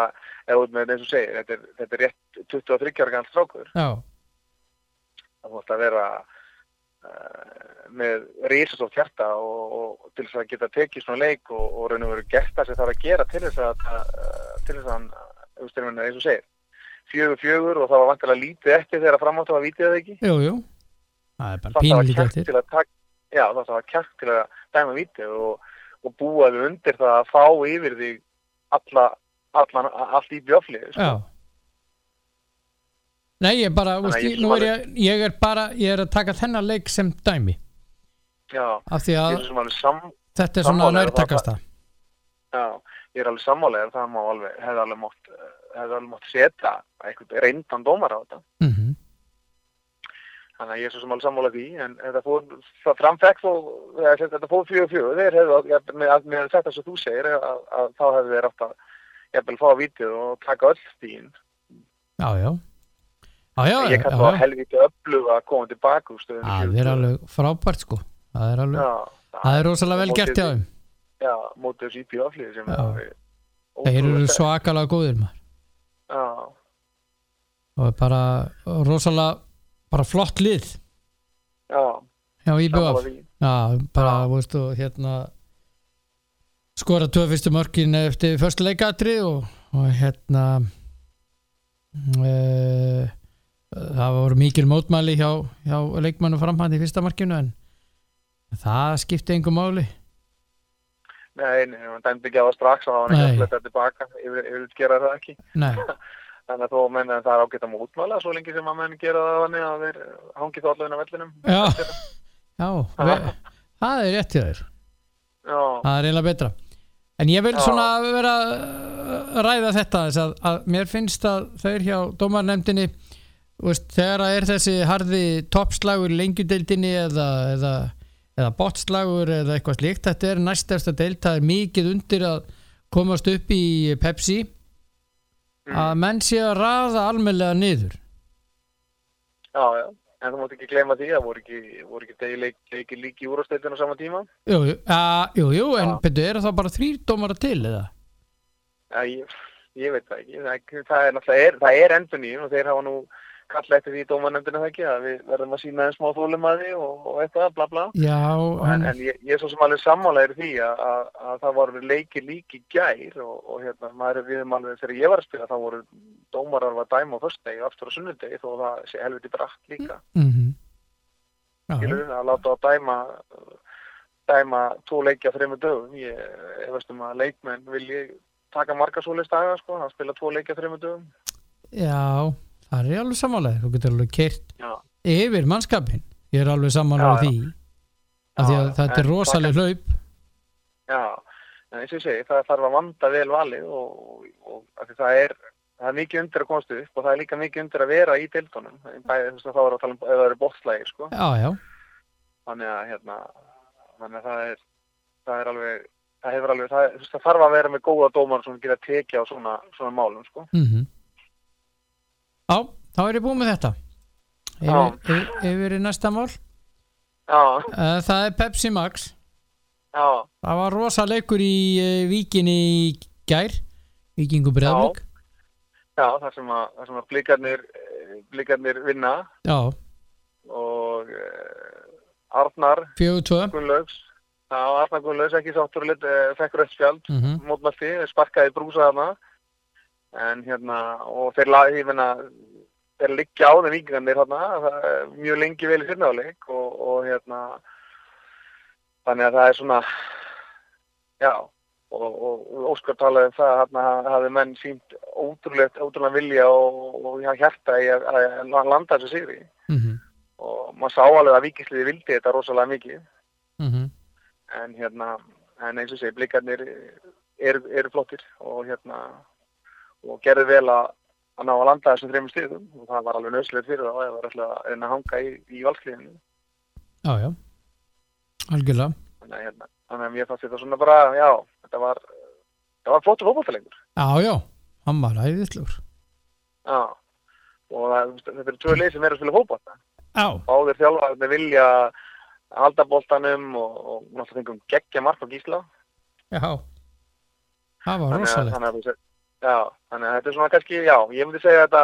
þú ert með eins og segir, þetta er, þetta er rétt 23 ára gans strákur, já, þú átt að vera með risastótt hjarta og, og til þess að geta tekið svona leik og, og raun og veru gert það sem það er að gera til þess að uh, til þess að hann, þú veist, eins og segir fjögur fjögur og það var vantilega lítið eftir þegar framáttu að vítið það ekki? Jú, jú. Það er bara það var pínlítið eftir. til að taka já, það var kjark til að dæma vítið og, og búa þau undir það að fá yfir því alla, allan, allt í bjöflið sko. já nei, ég bara, veist, að ég ég, er ég, ég er bara ég er að taka þennan leik sem dæmi. Já, af því ég að þetta er svona sammála er það Já, ég er alveg sammálega það má alveg, hefði alveg mátt hefði alveg mátt setja eitthvað reyndan dómar á þetta. Mm þannig að ég er svo sem alveg sammála því en þetta fór, það framfekk þó þetta fór fjögur fjögur þeir hefðu, jafnvel með, þetta sem þú segir að, að, að þá hefðu þeir átt að jafnvel fá að vítið og taka öll stíðin já, já já, já, ég já, kann það já. helviti öflug að koma tilbaka úr stöðunni það er alveg frábært sko. Það er alveg, já, það er rosalega vel gert hjá þeim. Já, mótið þessu Já. er þeir eru svakalega góðir maður. Já, og bara rosalega bara flott lið. Já, IBF sammála því. Já, bara, Já. þú veist, og hérna skora tvö fyrstu mörkin eftir förstu leikatri og, og hérna e, það voru mikil mótmæli hjá, hjá leikmannu framhændi í fyrsta markinu en það skipti engum máli. Nei, hann dæmdi ekki á það strax og hann Nei. ekki að fletta tilbaka. Yfir, yfir gera það ekki. Þannig að þó menn að það er ágætt að mótmæla svo lengi sem að menn gera það þannig að þeir hangi þá á vellinum. Já, já ve, það er rétt hjá þér. Já, það er eiginlega betra. En ég vil Já. svona vera að ræða þetta að, að mér finnst að þeir hjá dómarnefndinni þú veist, þegar það er þessi harði toppslagur lengjudeildinni eða, eða, eða botslagur eða eitthvað slíkt, þetta er næstefsta deild það er mikið undir að komast upp í Pepsi að menn sé að raða almennlega niður. Já, já. En þú mátt ekki gleyma því að voru ekki, voru ekki degi leik, leiki líki úrasteytinu á sama tíma? Jú, jú, a, jú, jú en Já. betur, eru það bara þrýr dómara til eða? ja, ég, ég veit það ekki. Það, það er er, er endur nýjum og þeir hafa nú kalla eftir því í dómarnefndinu það ekki að við verðum að sína þeim smá þólum að því og, og eitthvað, bla bla. Já, en, en, ég, ég er svo sem alveg sammálaður því að, að, að það voru leiki líki gær og, og hérna, maður er við um alveg þegar ég var að spila þá voru dómarar að dæma á föstudegi og aftur á sunnudegi þó það sé helviti brætt líka. Mhm. Já, skilur að láta að dæma dæma tvo leiki á þrejum dögum. Ég, veist um að leikmenn vil ég taka marga svoleiðs daga sko, að spila tvo leiki á þrejum dögum. Já, það er alveg sammálaðið þú getur alveg kert já, yfir mannskapin ég er alveg Já, því. af því að þetta er en rosaleg hlaup. Já en eins og ég segi, það þarf að vanda vel valið og, og það er það er mikið undir að komast upp og það er líka mikið undir að vera í deildunum. Bæði þú veist að þá er að tala um ef það eru bóttlægir sko. Já, já, þannig að hérna þannig að það er það er alveg það hefur alveg, það, það þarf að vera með góða dómar sem geta tekið á svona, svona málum sko. Mhm Já, þá er ég búið með þetta. Yfir, í næsta mál. Já, Uh, Það er Pepsi Max. Já, Það var rosa leikur í víkinni í gær Víkingu Breðavík já, það sem að, það sem að blikarnir eh, blikarnir vinna. Já, og Arnar Gunnlaugs. Arnar Gunnlaugs ekki sáttur fekk rautt spjald. Mhm. mótmælti, sparkaði brúsa þarna en hérna og þeir laði, ég menna þeir liggja á þeim vikingarnir er mjög lengi vel í fyrnaðleik og, og hérna þannig að það er svona já og, og, Óskar talaði um það að þarna hafði menn sínt ótrúlegt, ótrúlega vilja og, og hjarta í að, að landa þessu sigri. Mhm, og maður sá alveg að vikisliði vildi þetta rosalega mikið. Mhm. en hérna en eins og segi blikarnir eru er flottir og hérna og gerðu vel að að ná að landa þessum þreymur stíðum og það var alveg nöðslega fyrir þá eða var alltaf reyna að hanga í, í valsliðinu Já, já. Algjörlega. Þannig að hérna mér fannst þetta svona bara já þetta var það var flottur fótballtalengur Já, já, hann var æðislegur. Já. Og það, þetta eru tvö lið sem eru að spila Já, báðir þjálfarnir vilja halda boltanum og, og náttúrulega fengum geggja mark á gísla. Já. Það var rosalegt þannig að, já, þannig að þetta er svona kannski, já, ég myndi segja þetta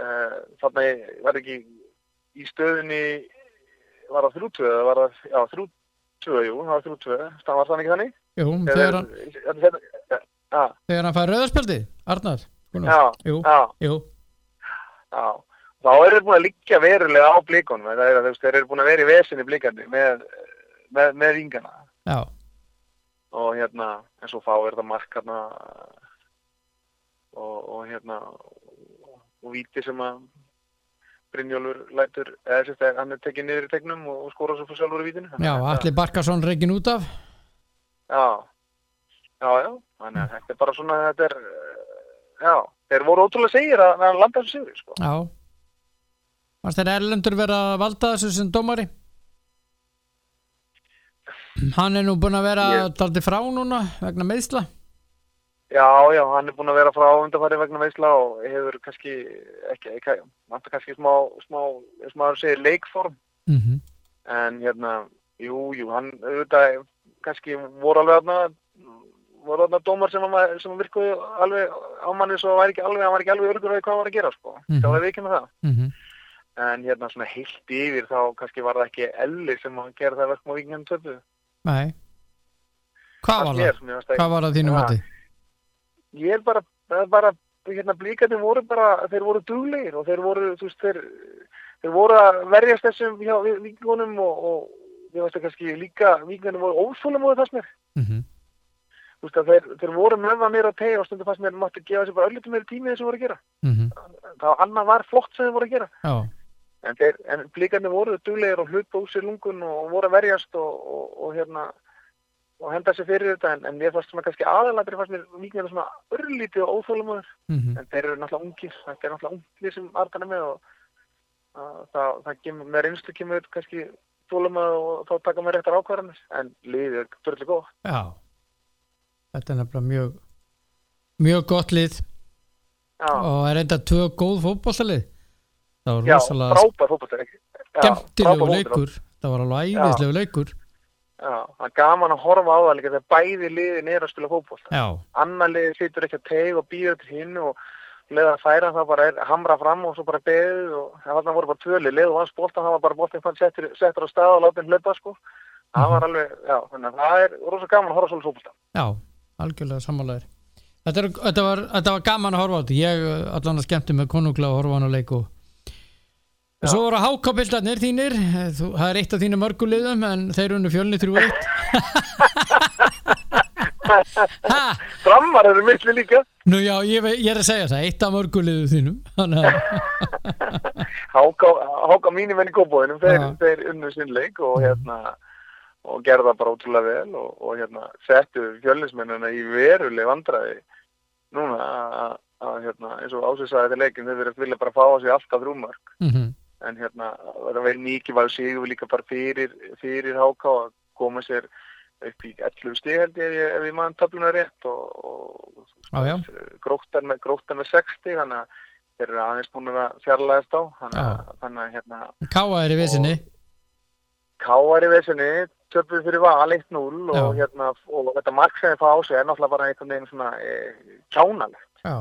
uh, þarna ég var ekki í stöðunni var það þrjútvöð, var það, já, þrjútvöð, jú, það var þrjútvöð, það var þannig þannig? Jú, þegar hann, hann, já, þegar hann fær rauðarspjaldi Arnar já, Jú, já, jú. Já, þá eru þeir búin að liggja verulega á blíkonum, það er að þeir eru búin að vera í vesinni blíkandi með, með, með ringana. Já, og hérna, en svo fá er það mark hérna og, og hérna og, víti sem að Brynjólfur lætur, eða sérst að hann er tekið niður í tegnum og, og skora svo fyrir sjálfur í vítinu. Já, Alli Barkarsson reikin út af. Já, já, já. Þannig að þetta er bara svona þetta er, já, þeir voru ótrúlega segir að, að landa þessu sigur sko. Já. Varst þeir erlendur vera að valda þessu sem dómari? Hann er nú búinn að vera daldi frá núna vegna meðsla já, já, hann er búin að vera frá undanfæri vegna veisla og hefur kannski ekki, ekki vantar kannski smá, smá, smá að segja leikform mm -hmm. en hérna, jú, jú, hann auðvitað, kannski voru alveg þarna, voru þarna dómar sem, að, sem virkuði alveg á manni svo var ekki alveg, hann var ekki alveg örgur því hvað hann var að gera, sko, Mhm. það var ekki með það Mm en hérna svona heilt yfir þá kannski var það ekki elli sem að gera það verkum á vikingum töpu Nei Hvað var það? Hvað var það þínum Ja. Ég er bara, bara hérna blíkandi voru bara, þeir voru duglegir og þeir voru, þú veist, þeir þeir voru að verjast þessum hjá vikingunum og, og ég veist að kannski líka vikingunum voru og það fannst mér Mm -hmm. þú veist að þeir, þeir voru með það meira að tegja og stundum fannst mér mátti gefa sér bara öllítið meira tími þess að voru að gera það annað var flott sem þeir voru að gera. Já, en, þeir, en blíkarnir voru duglegir og hlupa úr sér lungun og voru að verjast og, og, og hérna og henda sér fyrir þetta en, en mér fannst svona kannski aðalatri fannst mér vikinguna svona örlítið og óþólumöður mm en þeir eru náttúrulega ungir þetta er náttúrulega ungir sem Ardan er með og að, það, það kemur, með reynslu kemur kannski þólumöð og þá taka með réttar ákvarðanir en liðið er dörðlega góð já. Þetta er nefnilega mjög mjög gott lið. Já, og er enda tvö góð fótbollalið Það var rosalega skemmtilegu leikur. Það var alveg æðislegu leikur það er gaman að horfa á það líka þegar bæði liðin er að spila fótbolta. já, Annar liði situr ekki að teig og býður til hinn og leða að færa það bara er hamra fram og svo bara beðið og það voru bara tvöli, leðu hans boltan, það var bara boltin fann settur, settur á stað og látið hlaupa sko. Það var alveg, já, það er rosa gaman að horfa svolítið fótbolta. já, algjörlega sammálaður þetta, þetta, var, þetta var gaman að horfa á þetta ég uh, allan að skemmti með konungla að horfa á hann að leik Já. Svo voru hákabildarnir þínir, þú, það er eitt af þínu mörgulegðum en þeir unnu fjölni 3-1 Ha? Framar eru miklu líka. Nú já, ég, ve- ég er að segja það, eitt af mörgulegðu þínum Þannig að, Háka, háka mínum enn í kópóinum, þeir, Já. þeir unnu sinnleik og hérna og gerða bara ótrúlega vel og, og hérna settu fjölnismennina í veruleg vandræði núna að, að hérna eins og ásins leikin þeir verið vilja bara fá á sig alltaf þrjúmark mm en hérna það er verið mikið var sigur líka bara fyrir, fyrir háka að koma sér upp í 11 stig held ég ef ég, mann töfluna rétt og, og já. gróttan með, með 60 þannig að þeir eru aðeins búin að fjarlæðast á þannig að, þannig að hérna Káa er í vissinni Káar í vesinni, töpuð fyrir val 1-0 og, hérna, og þetta mark sem þið fá á sig er náttúrulega bara einhvern veginn svona e, kjánalegt. Já,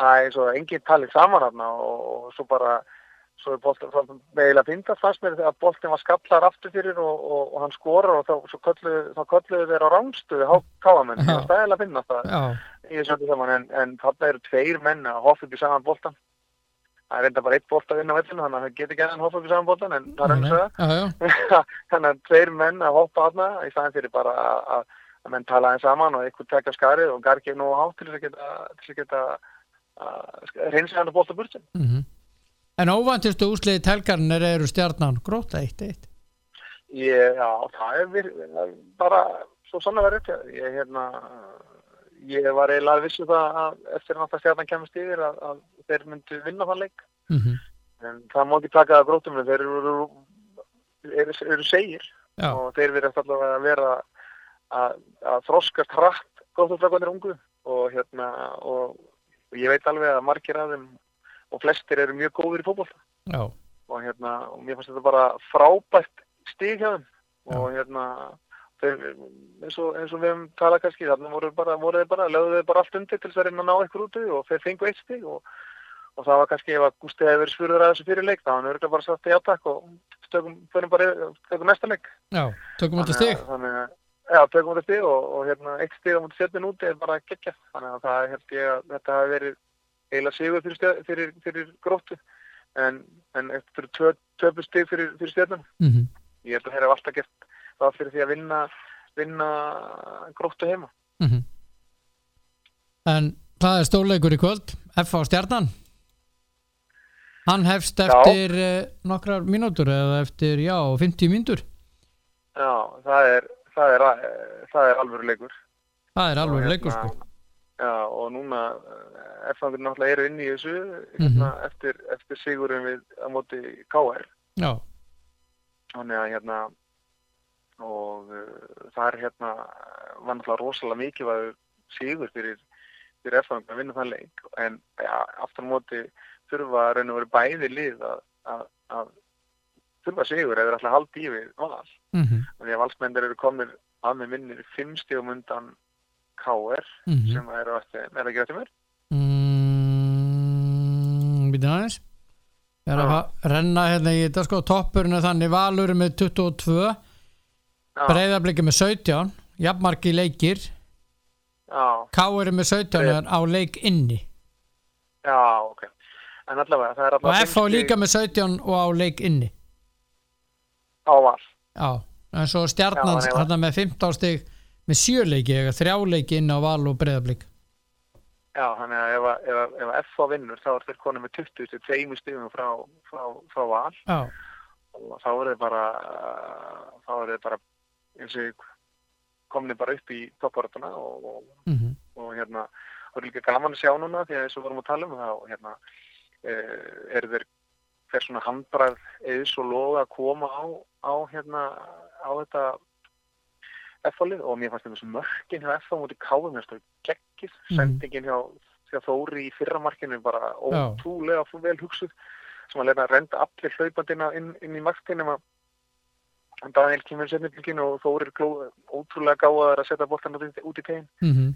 Það er eins og enginn talið saman og, og svo bara, svo er boltin, meðilega fyndast fannst mér þegar boltin var skallar aftur fyrir og, og, og hann skorar og þá, kölluðu, þá kölluðu þeir á rángstuði káamenn. Já. Það er stæðilega að finna það í þessu öllu saman en, en þarna eru tveir menn að hoppa upp í saman boltan. Það er reynda bara eitt bolt að vinna á vellinu þannig að það getur að hoppa upp í saman boltan en það er eins og það. þannig að tveir menn að hoppa aðna í staðin fyrir bara að, að, að menn tala einn saman og einhver tekja skarið og gar ekki nú hátt til þess að geta, að geta að reynsa hann að bólta burtin. En óvantistu úsliði telgarnir eru stjarnan gróta 1-1 Ég, já, það er vir, bara svo sann að vera rétt. Ég, hérna, ég var eiginlega vissu það að eftir að stjarnan kemist yfir að, að þeir myndu vinna þann leik. mm En það má ekki taka það grótum, þeir eru, eru, eru segir. Já, og þeir verðast allavega að vera að, að þroskast hratt góðstofnflagonir ungu og hérna og, og ég veit alveg að margir af þeim og flestir eru mjög góður í fótbolta. Já, og hérna og mér fannst þetta bara frábært stig hjá þeim. Og hérna eins, og, eins og við hefum talað kannski þarna voru, bara, voru þeir bara, lögðu þeir bara allt undir til þess að reyna að ná eitthvað út og þeir fengu eitt stig og, og það var kannski ef að Gústi hefði verið spurður að þessu fyrir leik þá hann örgulega bara satt í átak og stökum, förum bara tökum næsta leik. Já, tökum þetta stig. Þannig að, já, tökum þetta stig og, og hérna, eitt stig á mútið setjum úti er bara geggja. Þannig að það held ég að þetta hafi verið eiginlega sigur fyrir, fyrir, fyrir gróttu en, en eftir tvö, töpu stig fyrir, fyrir stjörnum. mm Ég held að þeir hafa alltaf gert það fyrir því að vinna, vinna gróttu heima. -hmm. En það er stórleikur í kvöld F á stjarnan Hann hefst Já. eftir uh, nokkrar mínútur eða eftir, já, 50 mínútur Já, það er, það er, er alvöru leikur. Það er alveg leikur hérna, sko Já, og núna F-fangur náttúrulega eru inn í þessu hérna, eftir, eftir sigurum við á móti KR. Já, Þannig að hérna og uh, það er hérna var náttúrulega rosalega mikilvægur sigur fyrir, fyrir F-fang að vinna þann leik en ja, aftur á móti þurfa að raun og veru bæði lið að, að, að þurfa sigur eða alltaf haldi í við val mm -hmm. því að valsmendir eru komnir að með minnir fimm stígum undan KR Mhm. sem eru eftir, er það ekki eftir mér? mm, Býtum aðeins. Ég er að fa- renna hérna í þetta sko toppurinn er þannig Valur með 22 Já, Breiðabliki með 17 Jafnmarki leikir. Já, K.R. með 17 Breiða- er á leik inni. Já, ok. En allavega það og allavega F á líka með 17 og á leik inni. Á val. Já, en svo stjarnan að- hann með 15 stig með 7 leiki eða 3 leiki inn á val og breiðablík Já, þannig að ef, að- ef, að- ef FH vinnur þá er þeir konið með 20 til 2 stígum frá, frá, frá val. Já, og þá er þeir bara þá er þeir bara eins og komni bara upp í topparötuna og, og, mm og hérna og er líka gaman að sjá núna því að og vorum að tala um það og hérna eh, er þeir hver svona handbræð eðs og loga að koma á, á hérna á þetta F-fólið og mér fannst þessu mörkin hjá F á múti káðum þess að geggið, Mhm. sendingin hjá, hjá Þóri í fyrramarkinu bara ótrúlega vel hugsuð sem að leina að renda allir hlaupandina inn, inn í marktinum að Daniel kemur setningin og Þórir gló, ótrúlega gáðar að setja boltan út, í- út í tegin mhm,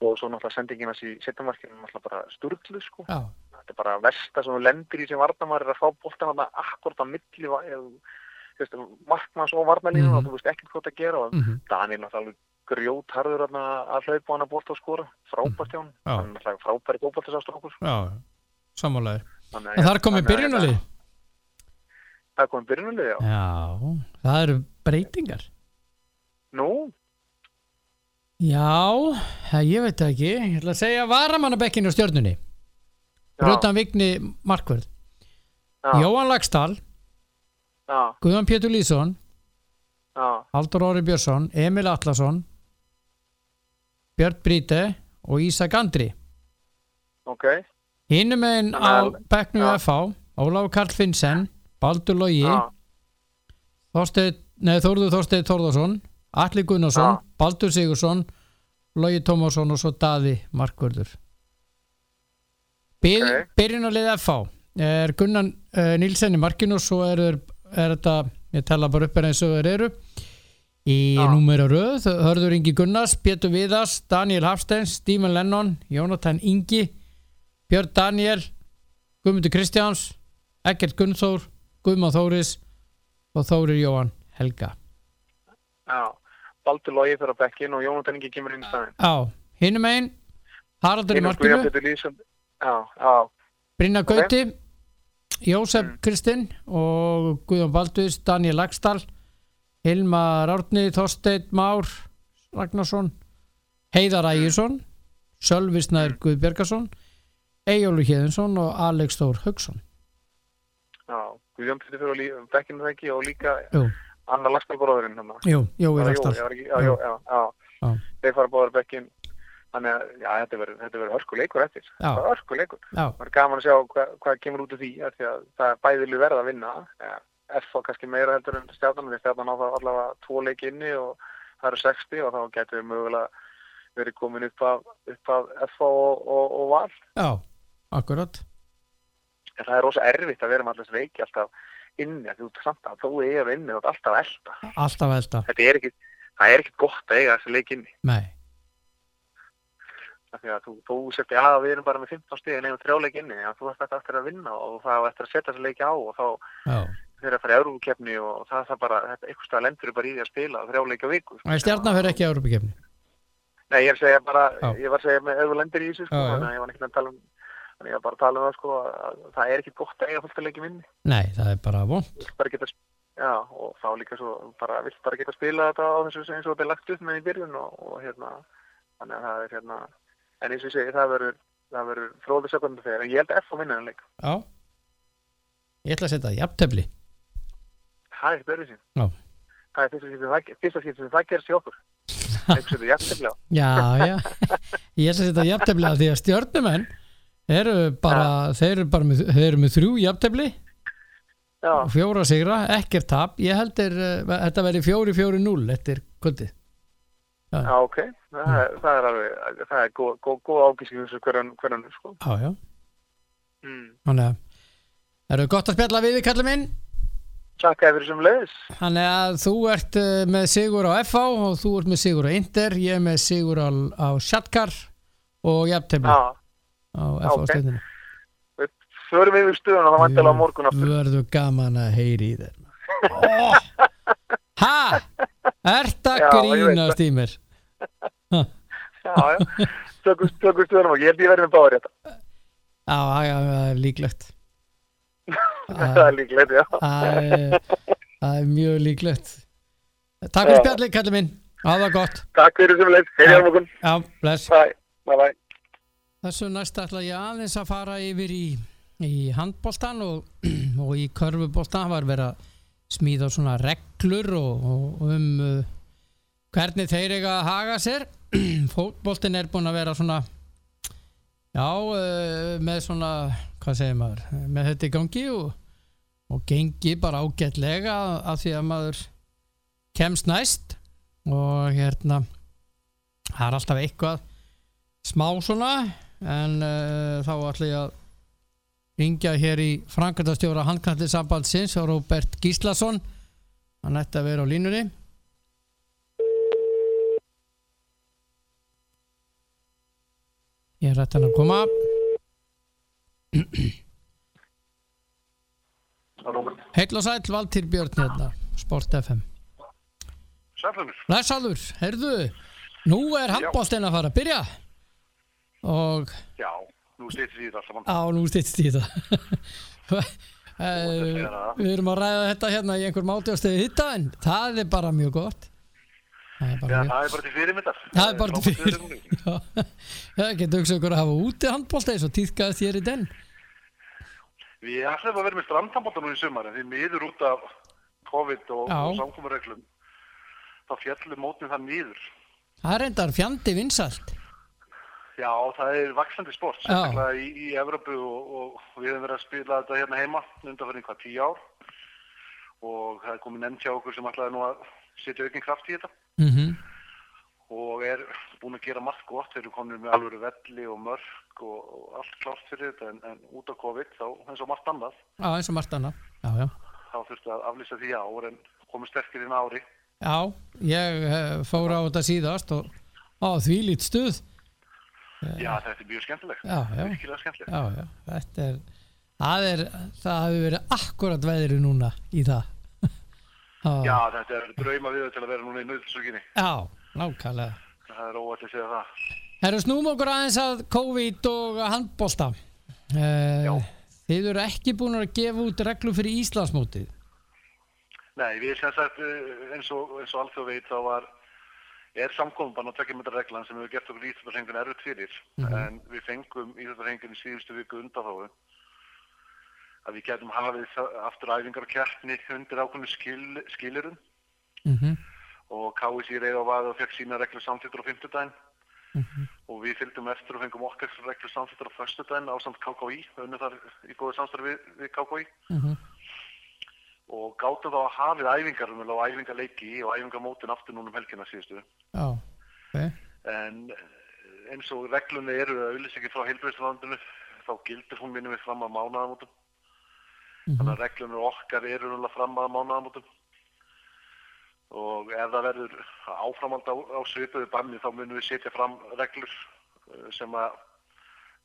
og svo náttúrulega sendingin hans í setnamarkinu náttúrulega bara sturglu sko. Já, þetta er bara versta sem þú lendir í sem varnamar er að fá boltan þarna akkord á milli markmanns og varnalínu Mhm. og þú veist ekkert hvað það gera og mhm, Daniel náttúrulega grjót harður að hlaupa á hana bolta og skora frábært hjá hann, hann frábæri bóboltasastrókur já. Þannig En það er komið að- byrjunalið? Það komið byrjunalið, já. Já, það eru breytingar. Nú, Já, ég veit ekki. Ég ætla að segja varamannabekkinu á stjörnunni. Rötan Vigni Markvörð. já, Jóhann Lagstall, já, Guðan Pétur Lýðsson, já, Haldur Óri Björnsson, Emil Atlasson, Björn Bríte og Ísak Andri. ok, Hinnum einn á já. FH, Ólafur Karl Finnsen, Baldur nei, Þórður Þorsteinn Þórðarsson, Atli Gunnarsson. Baldur Sigursson, Logi Tómasson og svo Daði Markvörður. Byr, Ok. Byrjunarlið FH er Gunnar uh, Nílsen í markinu og svo er, er, þetta, ég tella bara upp er eins og þeir eru. Í Já. númera röð, Hörður Ingi Gunnars, Pétur Viðars, Daniel Hafsteins, Stíman Lennon, Jónatan Ingi, Björn Daniel, Guðmundur Kristjáns, Ekkert Gunnþór, Guðmann Þóris og Þórir Jóhann Helga. já. Baldur Lógi fyrir á bekkin og Jónatan Ingi kemur inn í staðinn. Já, hinum einn, Haraldur í markinu, Brynna. Gauti, Jósef Mm. Kristinn og Guðjón Baldurs, Daniel Lagstall, Hilmar Árni, Þorsteinn Már Ragnarsson, Heiðar Ægjesson, Sölvi Snær Mm. Guðbjörgason, Eyjólu Hjeðinsson og Alex Þór Haugsson. já. Guðjón Pétur fyrir bekkinu það ekki og líka Jú, Anna Lagstallbróðurinn hann. jú, Jói Lagstall. Þeir fara báður bekkin. Þannig að, já, þetta verður, hörkuleikur eftir. Það er hörkuleikur. Já, Það er gaman að sjá hvað, hvað kemur út af því, því að það er bæðilu verða að vinna. Ja, FH kannski meira heldur en stjarnan, því stjarnan á það allavega tvo leik inni og það eru 60 og þá getur við mögulega verið komin upp af, upp af FH og, og, og val. já, akkurat. En það er rosa erfitt að vera með allast veiki alltaf inni, þú samt að þú er inni og alltaf elda. Alltaf elda. Þetta er ekki, það er ekki gott að eiga þessi leik inni. Nei, Að þú, þú sért, já, við erum bara með 15 stíð en eigum þrjá leik inni, já, þú þetta eftir að vinna og það er eftir að setja þessi leiki á og þá þeir að fara í Európa-kefni og það það bara, einhvers stað lendur bara í því að spila þrjá leiki á viku. sko. Það er stjarnan fyrir ekki að Europakefni. Nei, ég er að segja bara, Já. ég var að segja með ef þú lendir í þessu, sko, þannig að ég var ekki að tala um, þannig að ég var bara að tala um það, sko, að það er ekki gott að eiga fullt að leiki minni. Nei, það bara vond. Þú vilt bara geta, já, og þá líka svo, bara, vilt bara geta spila þetta á þessu eins og þetta er lagt upp með í byrjun og, og hérna, þannig að það er hérna, en eins og segi, það verður, það fróðið sekundu þegar, en ég held að F á minna en leik. Já. Ég ætla að setja jafntefli. Það er ekki börjum sín. Já. Það er fyrsta skiptið sem það- það gerst hjá okkur. Eitthvað sem þið jafntefnilega. Já, já. Ég ætla að setja jafntefli að því að stjörnumenn eru bara, þeir eru bara með, þeir eru með þrjú jafntefli Já, og fjóra sigra, ekkert tap. Ég held er, uh, þetta verði fjóri fjóri núl eftir kvöldið. já, ok. Það er, það er alveg, það er góð, góð, góð þessu hverjan, hverjan, sko. Já, já. Mm. Þannig að það eru gott að spjalla við þig, kallið minn. Takk fyrir sem leiðis. Þannig að þú ert uh, með sigur á FH og þú ert með sigur á Inter, ég er með sigur á, á Shatkar og jafntefli Já, á FH ok. stjörnunni. förum við við stöðun og það vantilega á morgun aftur. Verður gaman að heyri í þér oh. Ha? Ert að Já, ég veit grínast í mér? Já, já. Tökum, tökum stöðunum og ég held ég verði með báður þetta. Já, já, já, líklegt Það er líklegt, já. Það er, það er mjög líklegt Takk fyrir Já. spjallið, kallið minn það gott Takk fyrir sem leiðis. Heyri á morgun. Já, bless Bye. Bye, bye. Þessu næst ætla ég aðeins að fara yfir í, í handbóltan og, og í körfuboltan var verið að smíða svona reglur og, og um uh, hvernig þeir eiga að haga sér? Fótboltin er búin að vera svona já, uh, með svona hvað segir maður, með þetta í gangi og, og gengi bara ágætlega að því að maður kemst næst. Og hérna það er alltaf eitthvað smá svona en uh, þá ætla ég að ringja hér í Frankrættastjóra handkallir sambandsins og Róbert Gíslason. Hann ætti að vera á línunni ég er rætt hann að koma Róbert. heil og sæll Valtýr Björn hérna Sport FM Sælunur. Læsalur, heyrðu nú er handbóltinn að fara að byrja og Já, nú stýttir í þetta alltaf mann. á nú stýttist í þetta segja Eh, það. Við erum að ræða þetta hérna í einhver máti á stöðu hitta en það er bara mjög gott Það er Já, bara mjög það er bara til fyrirmyndar. Það er bara til frábært fyrir veður núna. Já, Það getur hugsað okkur að hafa úti handbólta eins og týðkaðist hér í den Við ætlum að vera með strandhandbólta nú í sumar en því miður út af COVID og, Já. og samkominreglum þá fjallum mótnið það miður. Það er reyndar fjandi vinsalt Já, það er vaksandi sport, Já. í, í Evropu og, og við hefum verið að spila þetta hérna heima undanferðin hvað tíu ár og það er komið nefnt hjá okkur sem ætlaði nú að setja aukinn kraft í þetta mm -hmm. og er búin að gera margt gott, þeir eru komin með alvöru velli og mörk og, og allt klárt fyrir þetta en, en út af COVID þá eins og margt annað Já, eins og margt annað Já, já þá þurftu að aflýsa því ár en komið sterkir inn ári. Já, ég eh, fór á þetta síðast og á því lít stuð Já, þetta er mjög skemmtilegt. Já, já. Skemmtilegt. Já, já, er það það hefur verið akkurat veðri núna í það Já, Já, þetta er drauma við til að vera núna í nöðsökinni. já nákvæmlega. Það er óvægt að segja það. Herru, snúm okkur aðeins að COVID og handbólta Já. uh, Þið eru ekki búin að gefa út reglu fyrir Íslandsmótið? Nei, við sem sagt eh, eins og, og alþjóð veit þá var er samkomban og tveggjumöndar reglan sem hefur gert okkur íþjóðarhengun erfitt fyrir. En við fengum íþjóðarhengun í síðustu viku undan að við getum hafið aftur æfingar og keppni undir ákveðinu skil, skilirum mm og KSI reyði á vaði og fekk sína reglur samþýttur á fimmtudaginn. Og við fylgdum eftir og fengum okkar reglur samþýttur á föstudaginn á samt KKI, unnum þar í góðu samstarfi við, við KKI -hmm. og gátum þá að hafið æfingar um og æfingarleiki og æfingarmótin aftur núna um helgina síðustu. Já, ok. En eh, eins og reglunni eru auðlýsingi frá heilbreyðslandinu þá gildir hún minnum við fram að mánaðamótum þannig að reglunni okkar eru náttúrulega fram að mánaðamótum. Og ef það verður áframald á, á svipuðu banni þá munum við setja fram reglur eh, sem að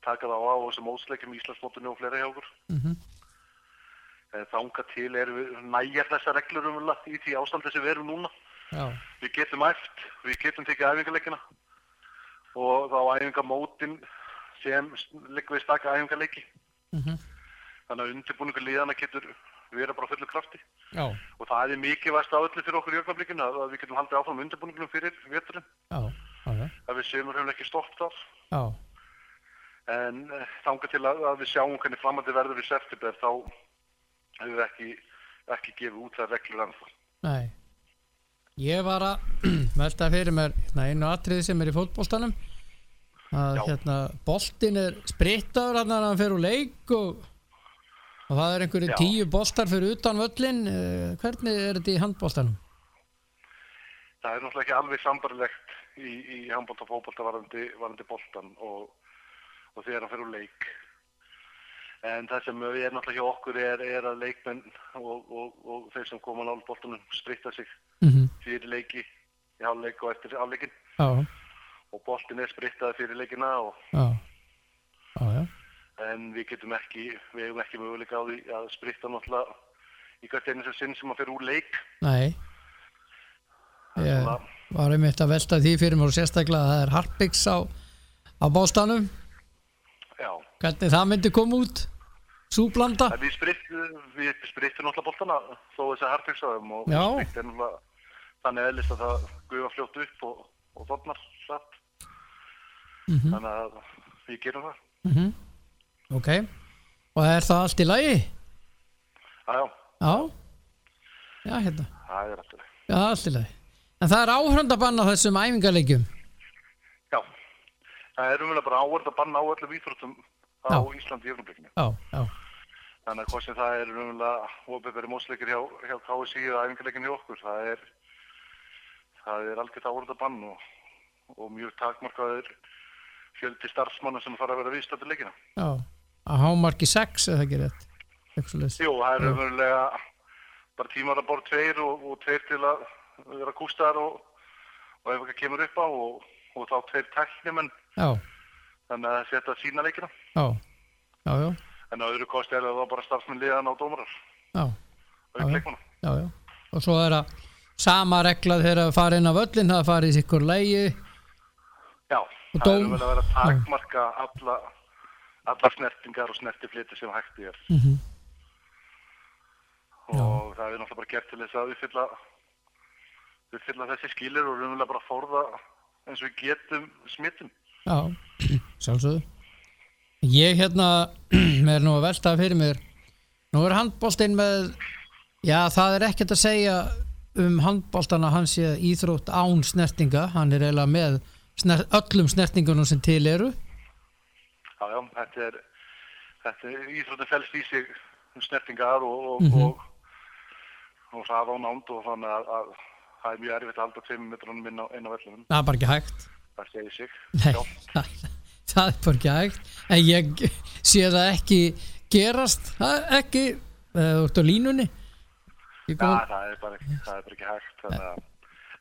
taka það á á þessum ósleikjum í Íslandsmótinu og fleira hjá okkur. Mm En þanga til erum við næjar þessar reglur umvöla í því ástandi sem við erum núna. Já, Við getum æft, við getum tekið æfingarleikina og þá æfingamótin sem liggur við stakka æfingarleiki. mm Þannig að undirbúningur liðana getur verið bara á fullu krafti. já, Og það er mikilvægst á öllu fyrir okkur í ögnablikinu að að við getum haldið áfram undirbúningunum fyrir veturinn. já, já, já, Að við höfum ekki stopp þar. já. En eh, þangað til að, að við sjáum hvernig framandi verður í september þá hefur við ekki, ekki gefið út það reglur ennþá. Nei Ég var að velta fyrir mér hérna, einu atriði sem er í fótboltanum að hérna boltin er sprittaður hann að hann fer úr leik og, og það er einhverju tíu boltar fyrir utan völlin uh, hvernig er þetta í handboltanum? Það er náttúrulega ekki alveg sambarilegt í, í handbólta og fótbolta varandi, varandi boltan og, og þegar hann fer úr leik. En það sem við erum náttúrulega hjá okkur er, er að leikmenn og, og, og þeir sem koma nála boltanum spritta sig Mm -hmm. fyrir leiki í hálfleik og eftir hálfleikin Já, og boltin er sprittaði fyrir leikina og, já Já, já, en við getum ekki, við hefum ekki möguleika á því að spritta náttúrulega í hvert einu sem sinn sem að fer úr leik. nei Ég var einmitt að velta því fyrir mér og sérstaklega að það er Harpiks á, á bóstanum Já. hvernig það myndi koma út súblanda við sprittum, náttúrulega boltana þó þess að og Já. spritt er náttúrulega þannig eðlist að það gufa fljótt upp og, og þotnar satt. Mhm. Þannig að við gerum það. mm Ok Og er það allt í lagi? Já, já, Já Já, hérna það er alltaf. Já, allt í lagi En það er áhröndabann á þessum æfingarleikjum Já, það er umvel bara að banna á öllum íþróttum á Já. Íslandi í öfnublikinu. Já, já, Þannig að hvað sem það er umvel óbeferi mósleikir hjá, hjá KSI og æfingarleikin hjá okkur, það er, það er algjört áverð að banna og, og mjög takmarkaður fjöldi starfsmanna sem fara að vera viðstættu leikina. já að hámarki 6 eða ekki rétt. Jú, það er umverulega bara tímar að bóra tveir og, og tveir til að vera kústar og, og ef eitthvað kemur upp á og, og þá tveir tæknimenn. Já, þannig að setja sína leikina. já, já, já, En á öðru kosti er það bara starfsmenn liðan á dómarar, já, Já, já. já, og svo er það sama regla þegar að fara inn á völlin það farið í sikkur lægi Já, það er umverulega að vera takmarka alla, alla snertingar og snertifliti sem hægt er. mm -hmm. og það er náttúrulega bara gert til þess að uppfylla, uppfylla þessi skilir og raunverulega bara forða eins og við getum smittum. Já, sjálfsögðu Ég hérna er nú að velta fyrir mér nú er handbóltinn með já, það er ekkert að segja um handbóltana hans sé íþrótt án snertinga, hann er eiginlega með sner, öllum snertingunum sem til eru Já, já, þetta er, þetta er íþróttin fælst í sig snertingar og, og, Mhm. og, og það á nánd og þannig að, að það er mjög erfitt að halda tveimur metrunum inn á, á vellunum. það er bara ekki hægt Það segir sig. Nei, það, það er bara ekki hægt en ég sé það ekki gerast það er ekki, uh, út á línunni já kom, það, er bara, ekki- það er bara ekki hægt. Þannig að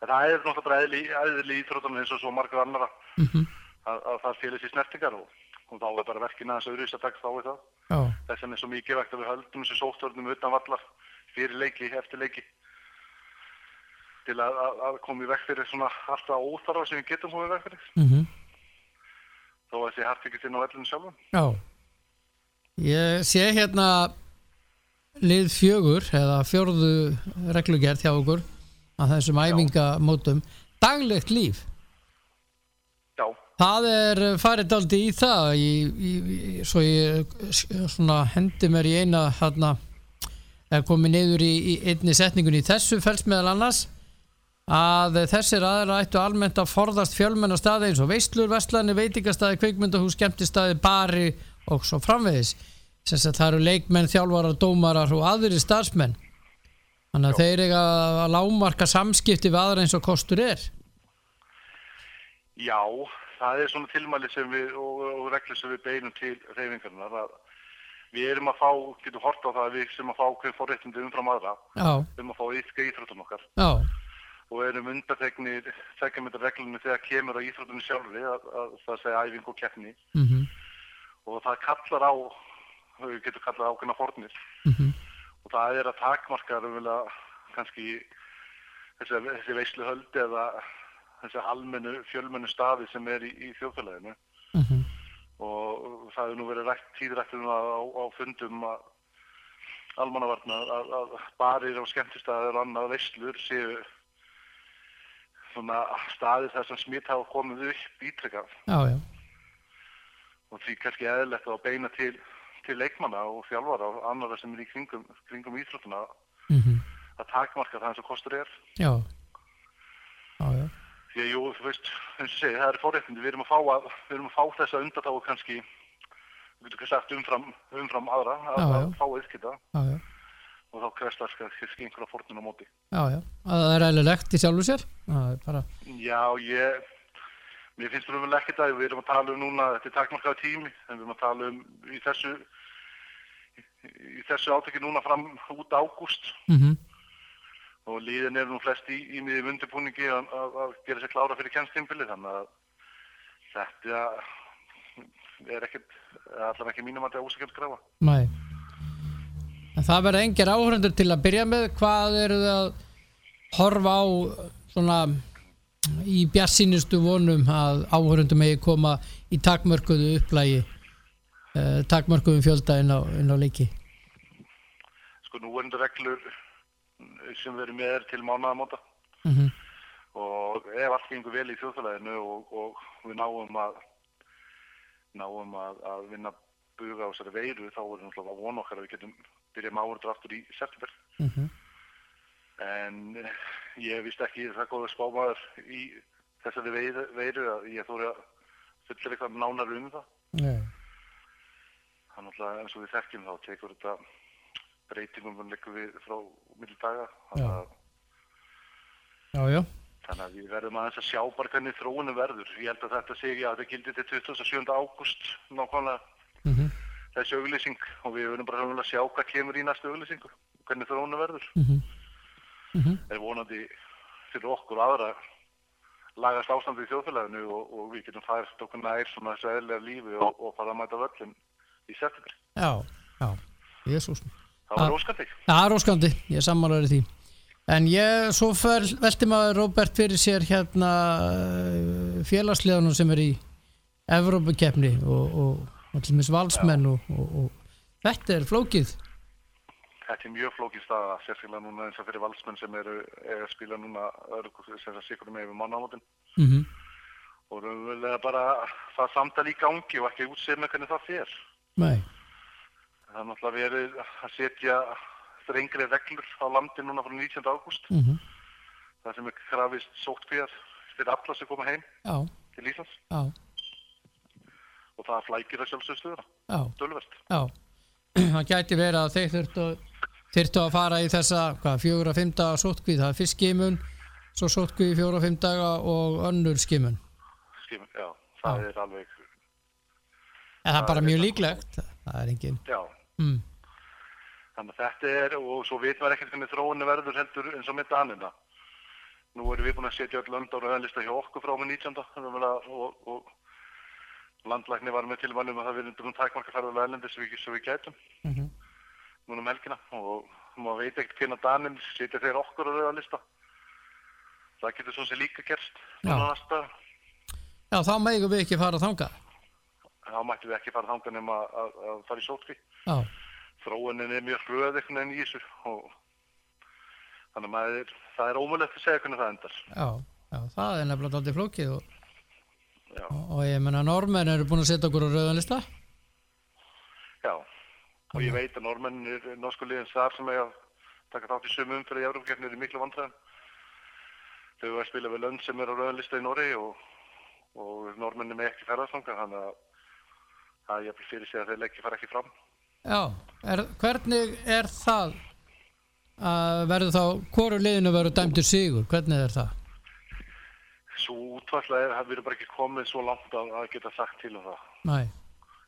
það er náttúrulega eðli, eðli íþróttunum eins og svo margar annara Mhm. að, að það félis í snertingar og, og þá er bara verkin aðeins öðruðis að taka þá. Við það. Þess vegna er svo mikið vegt að við höldum þessu sóttörnum utan vallar fyrir leiki, eftir leiki. Til að, að, koma í vekk fyrir svona alltaf óþarfa sem við getum komið í vekk fyrir. Mhm. Þó að þessi hartvíkist inn á vellinu sjálfum. Já. Ég sé hérna lið fjögur eða fjórðu reglugerð hjá okkur að þessum æfingamótum. Daglegt líf það er farið daldi í það í, í, í, svo ég svona hendi mér í eina hérna komið niður í, einni setningunni þessu felst meðal annars að þessir aðra ættu almennt að forðast fjölmenn staði eins og veistlur, vestlani, veitingastæði, kveikmyndahús, skemmtistæði, bari og svo framvegis. Það eru leikmenn, þjálfarar, dómarar og aðri starfsmenn. Þannig að þeir eiga að lámarka samskipti við aðra eins og kostur er. já, það er svona tilmæli sem við og, og reglur sem við beinum til reyfingarnar að við erum að fá, getum hort á það að við sem að fá hverjum forréttindi umfram aðra Já, um að fá ytka íþróttum okkar. Já, og erum undartegnir þekkjumindar reglunum þegar kemur á íþróttunum sjálfri að, að það segja æfing og keppni. Mhm, og það kallar á, við getum kallað ákveðna fornir mhm, og það er að takmarka kannski þessi, þessi veisluhöld eða þessi almennu, fjölmennu staði sem er í, í þjóðfélaginu. Mhm, og það hefur nú verið rætt tíðrættur um það á, á fundum að almannavarna að, að barir og skemmtistæðir og annað veislur séu svona staðir þar sem smitt hafa komið upp já, og því kannski eðlilegt að beina til, til leikmanna og þjálfara og annara sem er í kringum, kringum íþróttuna mhm, að takmarka það eins og kostur er. Já, því að jú, þú veist, segi, það er forréttindi. Við erum að fá, að, erum að fá þessa undatáu kannski við getum kannski sagt umfram, umfram aðra að, Já, já. að fá já. og þá krefst það kannski einhverja fórnun á móti. Já, já, að það er eðlilegt í sjálfu sér? Það bara, Já, ég mér finnst það ekkert að við erum að tala um núna þetta er takmarkaða tími en við erum að tala um í þessu í þessu átöki núna fram út ágúst. Mhm, og líðin eru nú flest í, í miðjum undirbúningi að, að, að gera sér klára fyrir kjænstimbili þannig að þetta er ekkert allavega ekki mínum að þetta er ósækjum skrafa næ en það verða engir áhörundur til að byrja með. Hvað eru þið að horfa á svona í bjassinustu vonum að áhörundum megi koma í takmörkuðu upplægi eh, takmörkuðum fjölda inn á, á leiki? Sko nú er þetta reglur sem við erum með er til mánaðamóta. Mhm, og ef allt gengur vel í þjóðfélaginu og, og við náum að náum að, að vinna buga á þessari veiru þá er náttúrulega að vona okkar að við getum byrjað með áhörundur aftur í september. Mhm, en eh, ég vist ekki það góða spámaður í þessari veiru, veiru að ég þóri að fullir eitthvað nánar um það. Það er náttúrulega eins og við þekkjum þá tekur þetta breytingum og leikum við frá milli daga. Þannig að, að við verðum aðeins að sjá bara hvernig þróunum verður. Ég held að þetta sé, já þetta gildi til 27. ágúst nákvæmlega mhm, þessi auglýsing. Og við verðum bara að sjá hvað kemur í næstu auglýsingu hvernig þrónu verður. Mhm, mhm, er vonandi fyrir okkur aðra lagast ástandi í þjóðfélaginu og, og við getum fært okkur nær svona þessu eðlega lífi og, og fara að mæta völlin í september. já, já, jésús Það var Ah. óskandi. Það er óskandi, ég er sammálaður í því En ég, svo fer, velti maður Robert fyrir sér hérna eh, félagsleðanum sem er í Evrópukeppni og, og, til mis valsmenn og, og, og þetta er flókið Þetta er mjög flókin staða, sérstaklega núna eins og fyrir valsmenn sem eru eiga að spila núna það með yfir mannamótin mm -hmm. og raunverulega bara það samtal í gangi og ekki með hvernig það fer. Nei, Það er náttúrulega verið að setja strengri reglur á landi núna frá 19. ágúst. mm -hmm. Það sem er krafist sótkvíjar fyrir alla sem koma heim já, til Íslands. Já, og það flækir að sjálfsögðu stöðuna, já, dölvert. já. Það gæti verið að þeir þurftu, þurftu að fara í þessa fjóra, fimm daga sótkvíð það er fyrst skimun, svo sótkvíð fjóra, fimm daga og önnur skimun. Skimur, já, það Já. er alveg, En það er bara mjög líklegt. Það er engin já, mm. þannig að þetta er, og svo veit maður ekkert hvernig þróunni verður heldur eins og með Danina. Nú erum við búin að setja öll lönd á rauðanlista hjá okkur frá með 19. raunverulega, og, og landlækni var með tilmælum að það verður búin takmarka ferðarlega erlendi sem við, við gætum Mm -hmm. núna um helgina og maður veit ekkert hvernig Danin setja þeir okkur á rauðanlista. Það getur svo sem líka gerst. Já. Já, þá megum við ekki fara þangað Þá mættum við ekki fara þangað nema að, að, að fara í sótkví. Þróunin er mjög hröð einhvern veginn í þessu og þannig að maður, það er ómulegt að segja hvernig það endar. já, já, það er nefnilega aldrei flókið og, og, og ég menna normenn eru búin að setja okkur á rauðanlista já. Og ég veit að normennir, norsku liðin þar sem að taka þátt í sömu umfyrir í Európa-keppni er miklu vandræðum. Þau eru að spila við lönd sem er á rauðanlista í Norri og, og normenni með ekki ferðarstanga þannig að það er jafnvel fyrir sig að þeir leggja fara ekki fram. Já, er, hvernig er það að verður þá hvoru liðinu verður dæmdur sigur, hvernig er það? Svo útvarsla er að við erum bara ekki komið svo langt að, að geta sagt til um það. Nei,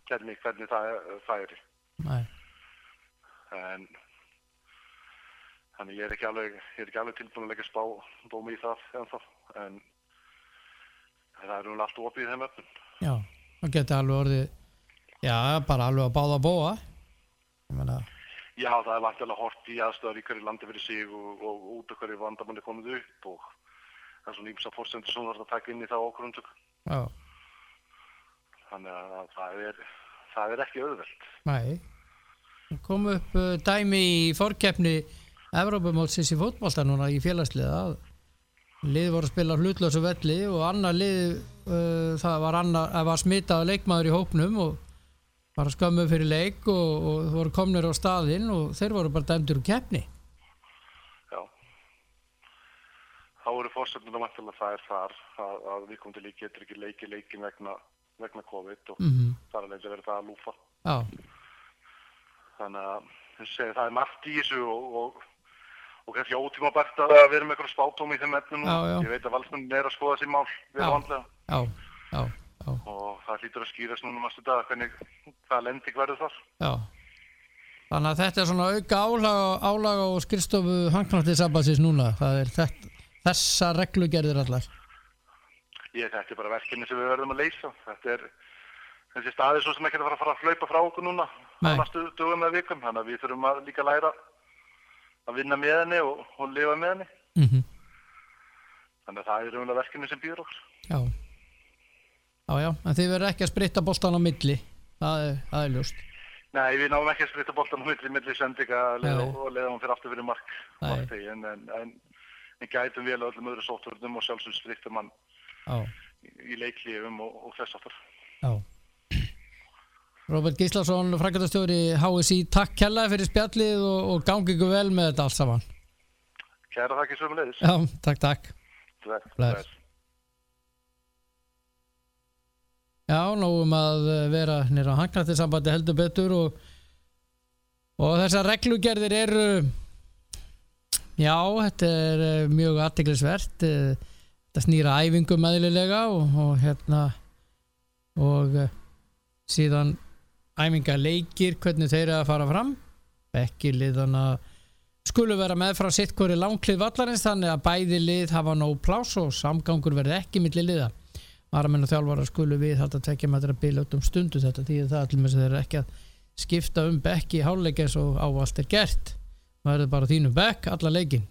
Hvernig, hvernig það, það er. nei, en þannig ég er ekki alveg er alveg tilbúin að leggja spá dómi í það ennþá en það er núna allt opið í þeim öfnum já, það geti alveg orðið, já, bara alveg að báða að bóa ég menna, já það er vantilega hort í aðstöðar í hverju landi fyrir sig og, og út af hverju vandamann er komið upp og það er svona ímsa fórsendur sem þarf að taka inn í það ákvörðundök já, þannig að það er það er ekki auðvelt. Nei. Kom upp uh, dæmi í fórkeppni Evrópumálsins í fótbolta núna í félagsliða. Lið voru að spila hlutlösu velli og annar lið uh, það var, var smitað leikmaður í hópnum og var skömmu fyrir leik og, og þú voru komnir á staðinn og þeir voru bara dæmdur úr keppni. Já. Þá eru fórsendunum vantilega það er þar að, að við komum til lík getur ekki leiki leikin vegna, vegna COVID og mm það er alveg verið það að lúfa. Já, þannig að segi, það er margt í þessu og, og, og kannski ótíma bært að vera með eitthvað spátómi í þeim efnum. Já. ég veit að valsmennin er að skoða sér mál við já, og það hlýtur að skýrast núna næstu dag hvernig það lending verður þar já. Þannig að þetta er svona auka álaga, álaga og skrifstofu hanknáttisabansins núna. Það er þetta, þessa reglugerðir allar. ég þetta er bara verkefni sem við verðum að leysa þetta er þessi staði svo sem ekki fara að fara að hlaupa frá okkur núna á næstu dögum eða vikum þannig að við þurfum að líka læra að vinna með henni og, og lifa með henni Mm þannig að það er raunlega verkefni sem býður okkur Já. Já, já, en þið verður ekki að spritta boltan á milli. Það er, það er ljóst. Nei, við náum ekki að spritta boltan á milli, milli sendinga leið, og leiða hann fyrir aftur fyrir mark, marktegi, en, en, en, en gætum vel öllum öðru sóttvörnum og sjálfsög sprittum hann Já, í, leiklífum og, og þess aftur. já. Robert Gíslason, frækjastjóri HSI, takk kærlega fyrir spjallið og, og gangi ykkur vel með þetta allt saman. Kæra þakki sömulegis. Já, takk, takk. Bless. Bless. Já, nógum að eh, vera nýra á hanknættisambandi heldur betur og, og þessar reglugerðir eru já, þetta er eh, mjög aðteglisvert þetta snýra æfingum meðlilega og, og hérna og eh, síðan æfinga leikir hvernig þeir eru að fara fram. Ekki liðana skulu vera með frá sitt hvori langlið vallarins þannig að bæði lið hafa nóg plás og samgangur verði ekki milli liða varamenn og þjálfara skulu við þetta tvekja með þetta bílögt um stundu. Þetta því það allir með þess að þeir ekki að skipta um bekki í háluleik eins og ávalt er gert. Það verður bara þínu bekk alla leikin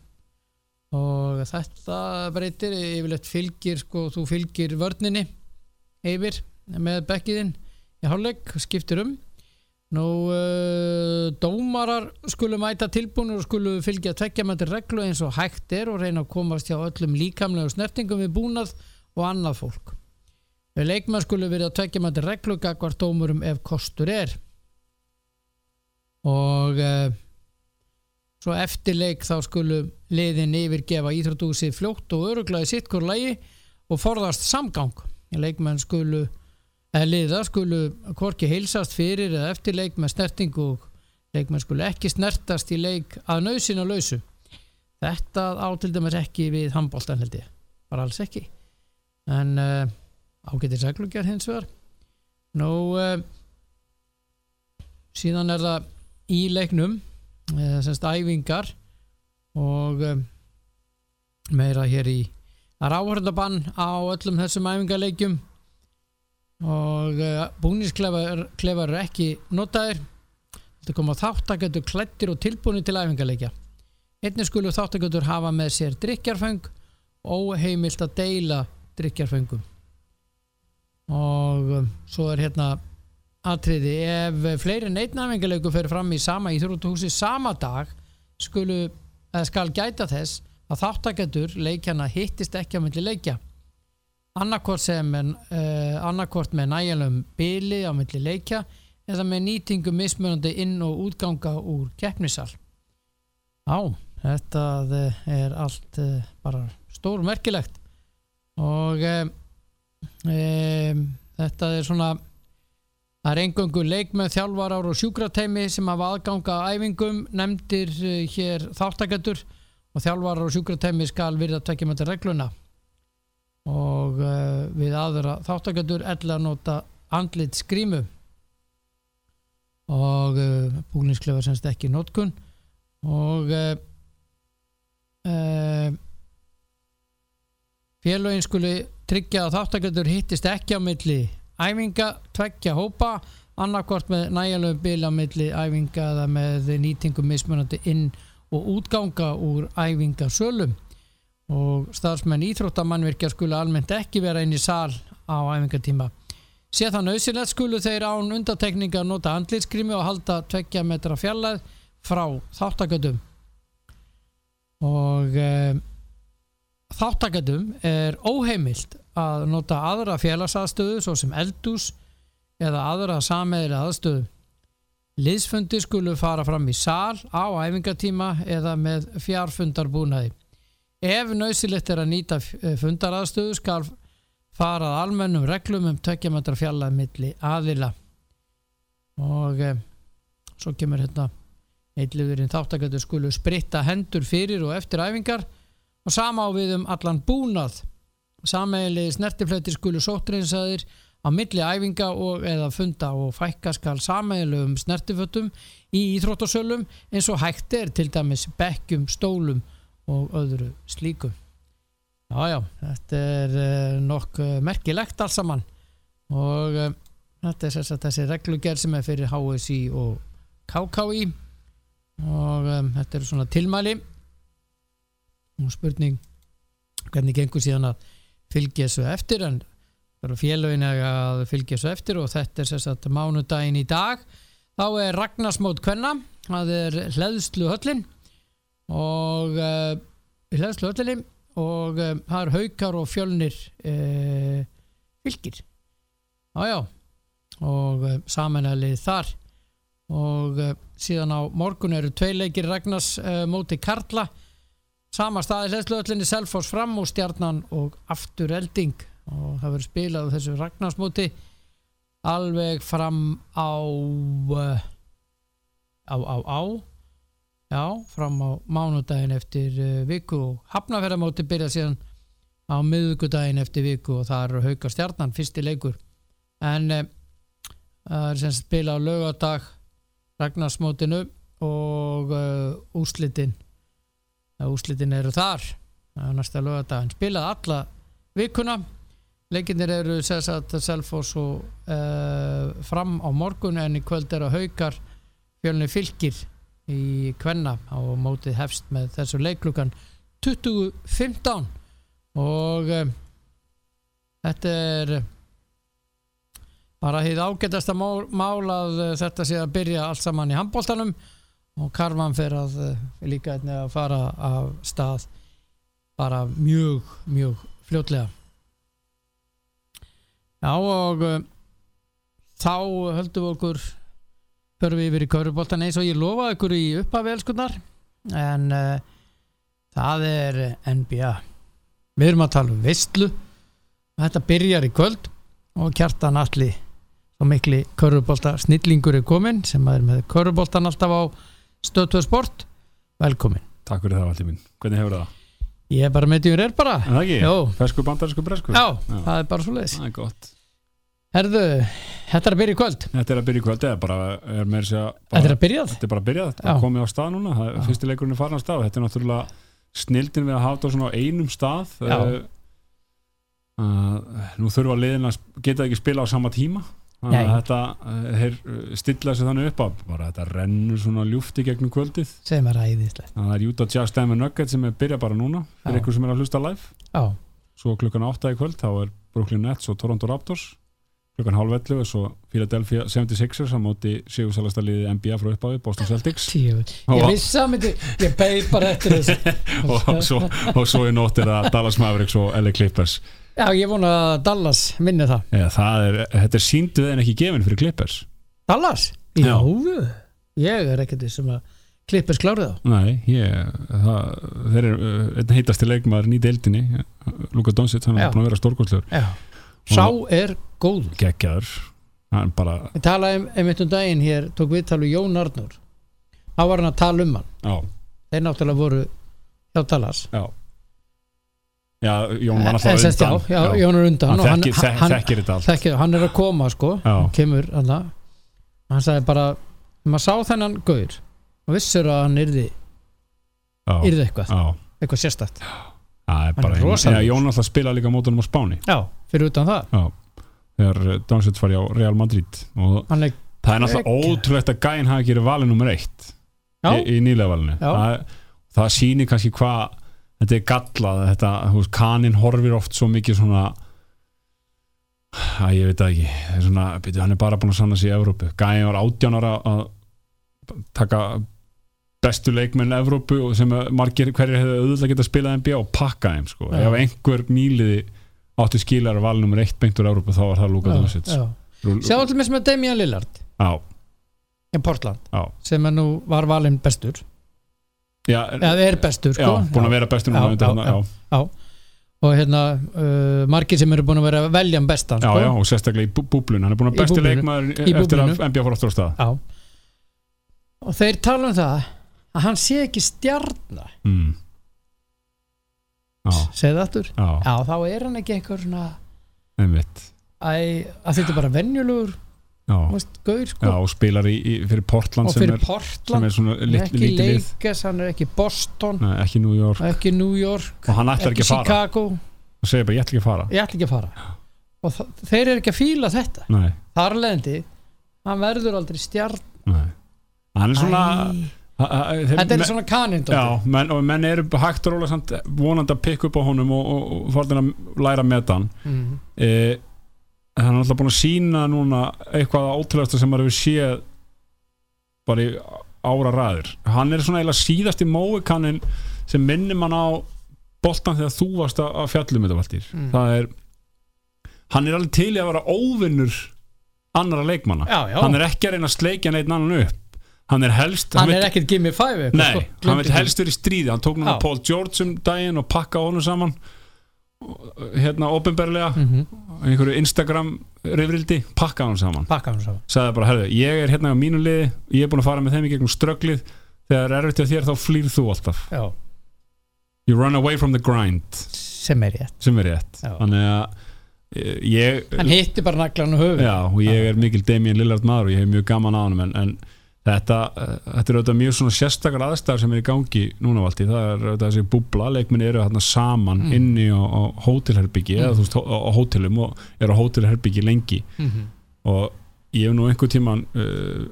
og þetta breytir yfirleitt fylgir sko, þú fylgir vörninni yfir með bekkiðinn í háluleik skiptir um. Nú, uh, dómarar skulu mæta tilbúinur og skulu fylgja tvekja með reglu eins og hægt er og reyna að komast hjá öllum líkamlega snertingum við búnað og annað fólk. Við leikmann skulu verið að tvekja með reglu gagvar dómurum ef kostur er. Og uh, svo eftir leik þá skulu liðin yfirgefa íþrótúsi fljótt og öruglaði sitt hver lagi og forðast samgang. Leikmann skulu eða liða skulu hvorki heilsast fyrir eða eftir leik með snertingu og leikmenn skulu ekki snertast í leik að nöðsina lausu þetta á til dæmis ekki við handbóltan held ég, bara alls ekki en uh, ágættir seglugjör hins vegar. Nú uh, síðan er það í leiknum uh, semst æfingar og meira hér í ráhörðabann á öllum þessum æfingarleikjum og uh, búnisklefar eru ekki notaðir. Þetta koma þáttaköndur klættir og tilbúinu til æfingarleikja einnig skulu þáttaköndur hafa með sér drikjarfeng og heimilt að deila drikjarfengum og um, svo er hérna atriði. Ef fleiri neitnæfingarleiku fyrir fram í sama íþrótuhúsi sama dag skulu, skal gæta þess að þáttaköndur leikjana hittist ekki á myndi leikja. Annarkort sem uh, annarkort með nægjálum byli á milli leikja eða með nýtingu mismunandi inn og útganga úr keppnisal. Á, þetta er allt uh, bara stór merkilegt og um, um, þetta er svona það er engungu leikmenn þjálfarar og sjúkrateimi sem hafa aðganga æfingum nefndir uh, hér þáttakatur og þjálfarar og sjúkrateimi skal virða að tekja með þetta regluna. Og uh, við aðra þáttaköndur ella nota andlit skrímu og uh, eh, búlinsklefar semst ekki notkun. Og uh, félagin skuli tryggja að þáttaköndur hittist ekki á milli æfinga, tveggja hópa annarkort með næjalöfum bila milli æfinga eða með nýtingum mismunandi inn og útganga úr æfingasölum og starfsmenn íþróttamannvirkja skulu almennt ekki vera inn í sál á æfingartíma. Sér það nöðsilegt skulu þeir án undatekninga nota andlitskrimi og halda tveggja metra fjallað frá þáttakadum og e, þáttakadum er óheimilt að nota aðra fjallasastöðu svo sem eldús eða aðra sameðri aðstöðu. Liðsfundi skulu fara fram í sál á æfingartíma eða með fjárfundarbúnaði. Ef nöysilegt er að nýta eh, fundaraðstöðu skal farað almennum reglum um tökjamöndra fjallað milli aðila og e, svo kemur hérna eitthliðurinn þáttaköldu skulu spritta hendur fyrir og eftir æfingar og sama á við um allan búnað sammeilið snertiflöti skulu sóttreinsaðir á milli æfinga og eða funda og fækka skal sammeilið um snertifötum í íþróttasölum eins og hægt er til dæmis bekkjum, stólum og öðru slíku. Jájá, þetta er uh, nokk uh, merkilegt alls saman. Og uh, þetta er að þessi reglugjær sem er fyrir HSI og KKI og um, þetta eru svona tilmæli. Og spurning hvernig gengur síðan að fylgja þessu eftir en félagin er að fylgja þessu eftir og þetta er að mánudaginn í dag. Þá er Ragnarsmót Kvenna það er hlæðslu höllin og uh, í hlæðslu öllinni og um, það er haukar og fjölnir uh, fylgir. Ájá og uh, samanælið þar. Og síðan á morgun eru tvei leikir Ragnars móti Karla sama staði hlæðslu öllinni Selfors fram og Stjarnan og aftur Elding. Og það verður spilað á þessu Ragnars móti alveg fram á á á á. Já, fram á mánudagin eftir uh, viku og hafnaferðamóti byrja síðan á miðugudagin eftir viku og það eru hauga stjarnan fyrsti leikur. En uh, það er sem spila á laugardag Ragnarsmótinu og uh, úrslitin uh, úrslitin eru þar. Á næsta laugardag en spilaði alla vikuna. Leikinir eru sérsagt Selfoss og uh, fram á morgun en í kvöld eru haukar fjölni fylgir í Kvenna á mótið hefst með þessu leiklukan 2015 og um, þetta er bara hýð ágætasta mál, mál að uh, þetta sé að byrja allt saman í handbóltanum og Karvan fer að uh, líka einnig að fara af stað bara mjög, mjög fljótlega. Já og uh, þá höldum við okkur förum við yfir í kaurubóltan eins og ég lofaði ykkur í uppafelskunnar en uh, það er NBA við erum að tala um veistlu. Þetta byrjar í kvöld og kjartan allir svo mikli kaurubólta snillingur er komin sem er með kaurubóltan alltaf á stöðtöð sport velkomin Takk fyrir það allir minn, hvernig hefur það? ég er bara með djur er bara Er það ekki? Jó. Fersku bandarísku bresku? já, það er bara svo leiðis Það er gott herðu, þetta er að byrja í kvöld Þetta er að byrja í kvöld, bara er sér þetta er að byrja Þetta er bara að byrja, þetta Já. er komið á stað núna það, Já. Fyrsti leikurinn er farin á stað Þetta er náttúrulega snildin við að hafa þetta á einum stað Já. uh, uh, Nú þurfa liðin að geta ekki spila á sama tíma Nei. Þetta, uh, þeir uh, stilla sig þannig upp að bara þetta rennur svona ljúfti gegnum kvöldið. Sem er æðislegt. Það er Utah Jazz Denver Nuggets sem er byrja bara núna fyrir ykkur sem er að hlusta live. Já, svo klukkan 8 í kvöld þá er Brooklyn Nets og Toronto Raptors klukkan halv 11 og svo Philadelphia 76ers á móti Sigursalasta liði NBA frá upphafi, Boston Celtics. Tíu ég vissi að myndi, ég beig bara eftir þessu. Og, svo, og svo í nótt er það Dallas Mavericks og LA Clippers. Já, ég vona að Dallas vinni það. Eða, það er, þetta er síndu en ekki gefin fyrir Clippers. Dallas? Já. ég er ekkert sem að klippers klárið á Nei, ég, það, þeir eru uh, einn heitasti leikmaður í deildinni Luka Doncic, hann Já. er búin að vera stórkostlur já. sá er góð geggjaður. Hann bara, við talaðum einmitt um daginn hér tók við tala um Jón Arnur þá var hann að tala um hann. Já, þeir náttúrulega voru hjá Dallas. Já. Já, Jón var semst, já, undan. já, Jón er undan. Hann og þekkir, hann, hann, þekkir þekkir, hann er að koma sko. Kemur hann hann sagði bara maður sá þennan gaur og vissur að hann yrði, yrði eitthvað. Eitthvað sérstætt það er Hann bara er rosalegur. já, Jón alltaf spila líka mótunum á Spáni. Já, fyrir utan það. Já, þegar Doncic var hjá Real Madrid. Og er, það er náttúrulega ótrúlegt að gæinn hafi gerið valið nummer eitt í, í nýlega valinu. Það, það sýnir kannski hvað þetta er gallað þetta, þú veist, kaninn horfir oft svo mikið svona að ég veit það ekki. Svona, byrju, hann er bara búin að sanna sig í Evrópu. Gæinn var 18 ára að taka bestu leikmenn Evrópu sem að margir hverjir hefðu auðvitað getað spilað NBA og pakka þeim sko. Ef einhver nýliði áttu skilar að valið nummer eitt beint úr Evrópu þá var það Luka Doncic. já. sjá allir með sem er Damian Lillard. Já, í Portland. Já, sem er nú var valinn bestur. Já, eða er bestur já, sko. búin að vera bestur og hérna uh, margir sem eru búin að vera að velja um bestan sko. og sérstaklega í bú- búblun hann er búin að besti leikmaður eftir að NBA fór aftur á stað. Já. og þeir tala um það að hann sé ekki stjarnar mm. Já, það aftur. Já, já þá er hann ekki eitthvað svona einmitt. Æ, að þetta er bara venjulegur Já, veist, gaur já sko og spilar í, í, fyrir Portland og sem fyrir sem Portland er svona hann er lit, ekki Lakers, hann er ekki Boston Nei, ekki New York. ekki New York og hann ætlar ekki að fara. Og segir bara ég ætla ekki að fara. Ekki að fara. Og þeir eru ekki að fíla þetta. Nei, þar leðandi, hann verður aldrei stjarn. Nei. Hann er svona Æ, þetta er svona kaninn Já, menn, og menn eru hægt og rólega vonandi að pikka upp á honum og, og, og fórðin að læra með hann mm. e, hann er alltaf búin að sína núna eitthvað ótrúlega sem maður hefur séð bara í ára ræður hann er svona eiginlega síðasti móikannin sem minnir mann á boltan þegar þú varst að fjallum þetta Valtýr Mm. það er hann er alveg til í að vera óvinnur annara leikmanna já, já. hann er ekki að reyna að sleikja neitt annan upp hann er helst hann vill- er ekkert five eitthvað, Nei, sko. hann vil helst verið stríði. Hann tók núna. Paul George um daginn og pakka honum saman. Hérna ofinberlega Mhm. einhverju Instagram rifrildi pakka honum saman. Hann saman. Sagði bara, herðu, ég er hérna á mínu liði ég er búin að fara með þeim í gegnum strögglið þegar er erfitt hjá þér þá flýr þú alltaf. Já, you run away from the grind. Sem er rétt. Sem er rétt. Þannig að ég, hann hitti bara naglan og höfu já, og ég er mikil Damien Lillard maður og ég hef mjög gaman á hann en, en þetta, uh, þetta er auðvitað mjög svona sérstakar aðstæður sem er í gangi núna valdi, það er auðvitað þessi búbla leikminni eru þarna saman Mm. inni á, á hótelherbyggi eða þú veist á, á hótelum og eru á hótelherbyggi lengi. Mhm. og ég hef nú einhver tíman uh,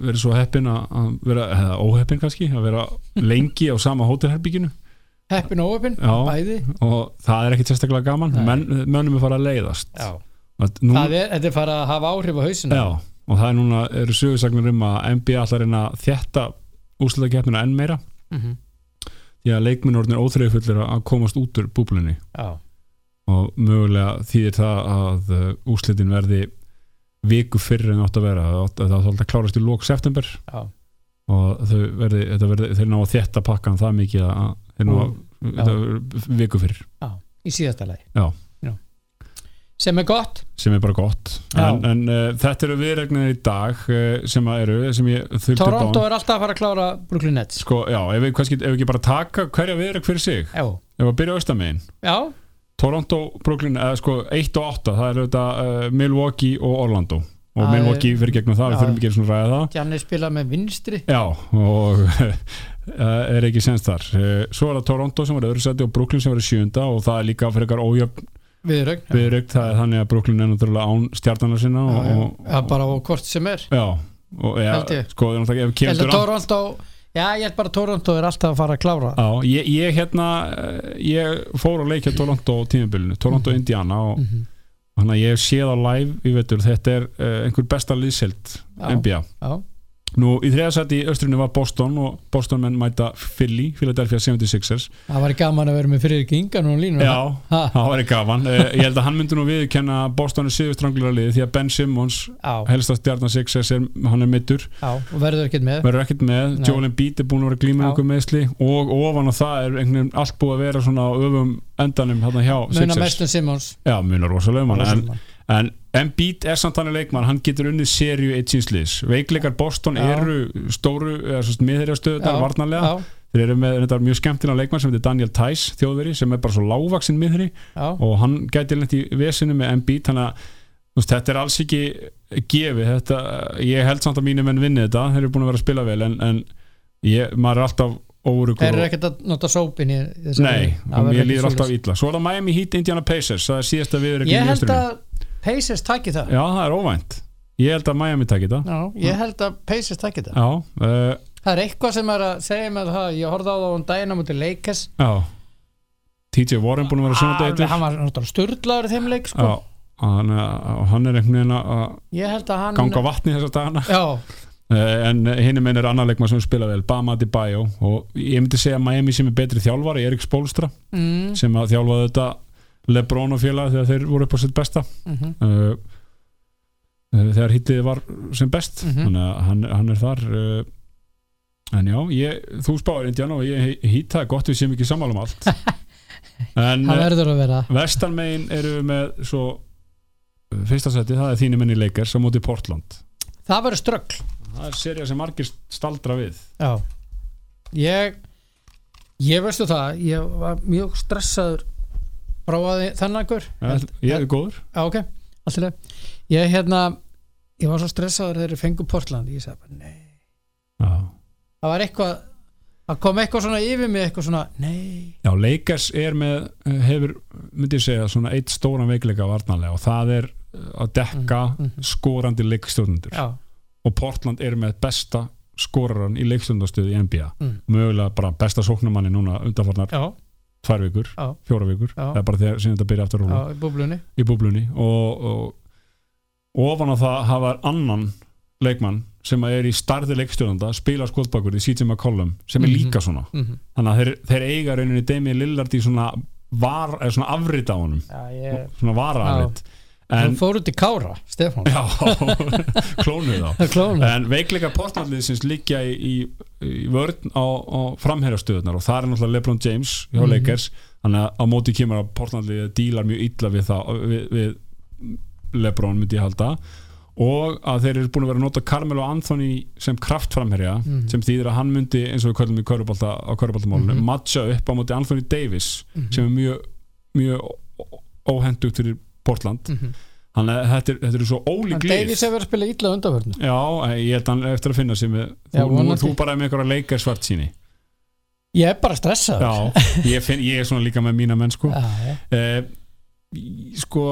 verið svo heppin að vera, eða óheppin kannski að vera lengi á sama hótelherbygginu heppin og Já. bæði. og það er ekkit sérstaklega gaman. Menn, mönnum er fara að leiðast. Það er, þetta er farið að hafa áhrif á hausinu já, og það er núna eru sögursagnir um að NBA allar reyna að þjætta úrslutakeppnina enn meira. Mhm. því að leikminnordin er óþreyfullir að komast út úr búblunni. Já, og mögulega þýðir það að uh, úrslitin verði viku fyrir en átt að vera. Það átt alltaf klárast í lók september. Já, og þau verði, þetta verði, þeir ná að þjætta pakkan það mikið að þeir ná að þetta verði viku fyrir í síðasta lagi. Já. Sem er gott. Sem er bara gott. Já. en, en uh, þetta eru viðregnir í dag uh, sem að eru, sem ég þurfti Toronto er alltaf að fara að klára Brooklyn Nets. Sko, já, ef við, kannski, ef við ekki bara taka hverja viðregn fyrir sig, já, ef við byrja austamegin já, Toronto, Brooklyn, eða sko 1 og 8, það eru þetta uh, Milwaukee og Orlando. Og Já, Milwaukee fyrir gegnum það, já. við þurfum ekki einu svona ræða það. Gianni spila með vinstri. Já, og uh, er ekki senst þar. Uh, Svo er það Toronto sem var öðru seti og Brooklyn sem var í sjönda og það er líka fyrir eitthvað ójöfn viðrögn já. viðrögt, það er þannig að Brooklyn er náttúrulega án stjarnana sinna Já, og, já. og, Já, bara á hvort sem er já, og ja, Held ég. sko, Ég held að Toronto Já, ég held bara að Toronto er alltaf að fara að klára Já, ég, ég hérna eh, ég fór að leikja Toronto tímabilinu Toronto, Indiana og Mhm. þannig að ég séð á live, ég veitur þetta er uh, einhver besta liðselt Já. NBA Já, Nú, í þriðasætti í austrinu var Boston og Boston menn mæta Philly, Philadelphia 76ers það var gaman að vera með fyrir yngan og línu Já, Ha. það var gaman. Eh, Ég held að hann myndi nú viðkenna að Boston síðustranglega liði því að Ben Simmons já, helsta stjarnan Sixers, er, hann er mittur og verður ekkert með. Með. Joel Embiid er búin að vera Já. einhver meðsli og ofan á það er einhvern veginn allt búið að vera svona öfum endanum hérna hjá Sixers. mest um Simmons. Já, munar rosalega um hann en, Rosalega. en Embiid er samt hann leikmann, hann getur unnið serju eitt sínsliðs, veikleikar Boston Já. eru stóru, eða svo miðherjastöðu Já, varnarlega, já, þeir eru með er mjög skemmtina leikmann sem heitir Daniel Tice þjóðveri, sem er bara svo lágvaksinn miðherji og hann gæti lent í vesinu með Embiid þannig að veist, þetta er alls ekki gefið, þetta, ég held samt að mínum menn vinni þetta, þeir eru búin að vera að spila vel en, en ég, maður er alltaf órugur þeir eru ekkert að nota sópin Nei, ekki líður alltaf illa. Svo er það Miami Heat Indiana Pacers. Það er síðasta Ég að Pacers taki það. Já, það er óvænt. Ég held að Miami taki það. Já, ég held að Pacers taki það. Já, uh, Það er eitthvað sem er að segja með það Ég horfði á það á um daginn á múti Lakers. Já. TJ Warren búin að vera svona dætur Hann var náttúrulega sturlaður í þeim leik sko. Já, hann og hann er einhvern veginn að að hann ganga vatni þessar dagana. Já, uh, En hinn er annar leikmann sem spila vel Bama Adebayo. Og ég myndi segja að Miami sem er betri þjálfari Erik Spolstra mm, sem að þjálfaði þetta Lebron og félag þegar þeir voru upp á sitt besta. Mm uh, uh, þegar hittið var sem best. Mhm. þannig að hann, hann er þar uh, en já, ég, þú spáir Indiana og ég hýtt það gott við séum ekki sammála um allt. En vestanmegin eru með svo fyrsta seti, það er þínu menni leikars á móti Portland. Það verður ströggl það er serja sem margir staldra við. Já. Ég Ég veistu það, ég var mjög stressaður Bráði þennan ykkur ég er góður. Já, ok, allt í leið Ég hérna, ég var svo stressaður þegar ég fengu Portland. Ég sagði bara, nei. Já. Það var eitthvað, það kom eitthvað svona yfir mig Eitthvað svona, nei. Já, leikars er með hefur, myndi ég segja, svona eitt stóran veikleika varnarlega og það er uh, að dekka Mhm, mhm. skorandi leikstjórnundur og Portland er með besta skoraran í leikstjórnastöðu í NBA Mm. mögulega bara besta sóknumanni núna undanfarnar. Já, tvær vikur, já, fjóra vikur. Það er bara þegar sem þetta byrja aftur rúla í búblunni. Í búblunni og, og ofan á það hafa annan leikmann sem er í starði leikstjórnanda spila skotbakur í CJ McCollum sem er Mhm. líka svona. Mm -hmm. þannig að þeir, þeir eiga rauninni Demi Lillard í svona var, eða svona afrit á honum. Já, ég svona varaafrit. Hann en fór út í Kára, Stefán já, klónuð þá Klóna En veikleika portnalliðsins liggja í, í, í vörn á, á framherjastöðunar og það er náttúrulega LeBron James hjá Mhm. Lakers þannig að á móti kemur að portnalliðið dílar mjög illa við, það, við, við LeBron myndi ég halda og að þeir eru búin að vera að nota Carmelo Anthony sem kraftframherja Mhm. sem þýðir að hann myndi eins og við kallum í körubólta á körubóltamálunum Mhm. matcha upp á móti Anthony Davis Mhm. sem er mjög, mjög óhendugt fyrir Portland. Þannig að þetta, er- þetta eru svo ólík lið. Davies hefur verið að spila illa undanvörnu Já, ég held hann eftir að finna sig með, Já, þú, nú vonandi. er þú bara með einhverja leikar svart síni. Ég er bara stressað Já, ég, finn, ég er svona líka með mína menn sko. Já, já. eh, sko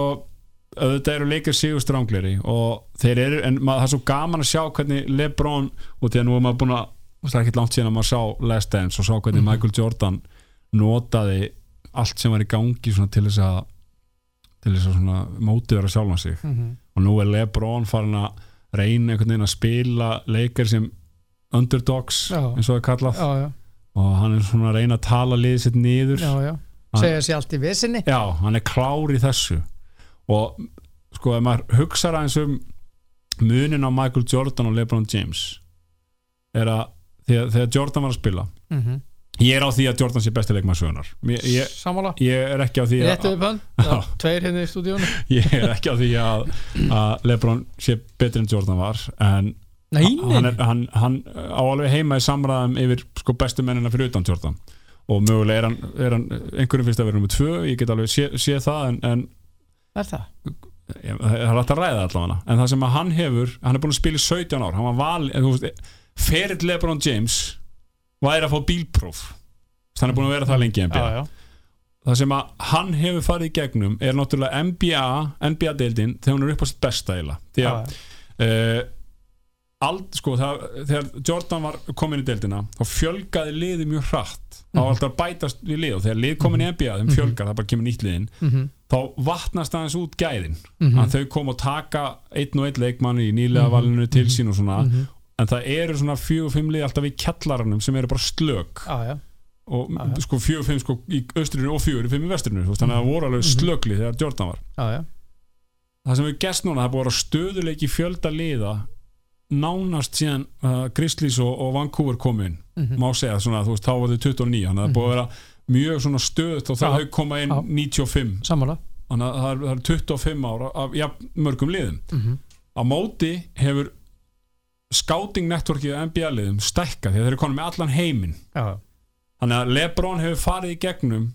auðvitað eru leikar sigur strángleri og þeir eru, en maður, það er svo gaman að sjá hvernig Lebron, og því að nú er maður búin að það er ekkert langt síðan að maður sá Last Dance og sá hvernig Mhm. Michael Jordan notaði allt sem var í gangi svona til þess að til þess að svona mótiðara sjálfan sig. Mhm. og nú er Lebron farin að reyna einhvern veginn að spila leikar sem underdogs Já. eins og það er kallað. Já, já, og hann er svona að reyna að tala liðið sitt niður. Segja sér allt í vesinni Já, hann er klár í þessu. Og sko ef maður hugsar aðeins um munin á Michael Jordan og LeBron James er að þegar, þegar Jordan var að spila mm -hmm. Ég er á því að Jordan sé besti leikmaður sögunar ég, er ekki á því að. Tveir hérna í stúdíónu ég er ekki á því að, að LeBron sé betri en Jordan var en Nei, hann, er, hann, hann á alveg heima í samræðum yfir sko bestu mennina fyrir utan Jordan. Og mögulega er hann, er hann einhverjum finnst að vera nummer tvö, ég get alveg sé, sé það en, en er það? Ég, það er að ræða allavega. En það sem hann hefur, hann er búin að spila í 17 ár. Hann var val, ferill Lebron James væri að fá bílpróf. Hann er búin að vera það lengi í NBA já, já. það sem að hann hefur farið í gegnum er náttúrulega NBA NBA-deildin þegar hún er upp á sitt besta eiginlega. Því að uh, ald, sko, það, þegar Jordan var komin í deildina þá fjölgaði liði mjög hratt. Þá var alltaf að bætast við lið og þegar lið komin í NBA þeim fjölgar, það bara kemur nýtt liðin Mhm. þá vatnast aðeins út gæðin. Mhm. að þau kom og taka einn og einn leikmann í nýlega valinu til sín og svona. Mhm. En það eru svona fjög og fimm lið alltaf í kjallaranum sem eru bara já, já. og já. sko fjög og fimm sko í austrinu og fjögur og fimm í veist, þannig að það voru alveg slökli þegar Jordan var já. það sem við gæst núna, það búið að stöðuleiki fjölda liða nánast síðan uh, Grizzlies og, og Vancouver komu inn Mhm. má segja svona, þú veist, þá var þau 29 þannig að það búið að vera mjög svona stöðut og það Já. þau koma inn Já. 95 Sammála þannig að það er, það er 25 ára af ja, mörgum liðum Mhm. á móti hefur á NBA-liðum stækka því að þeir eru konum með allan heiminn þannig að Lebron hefur farið í gegnum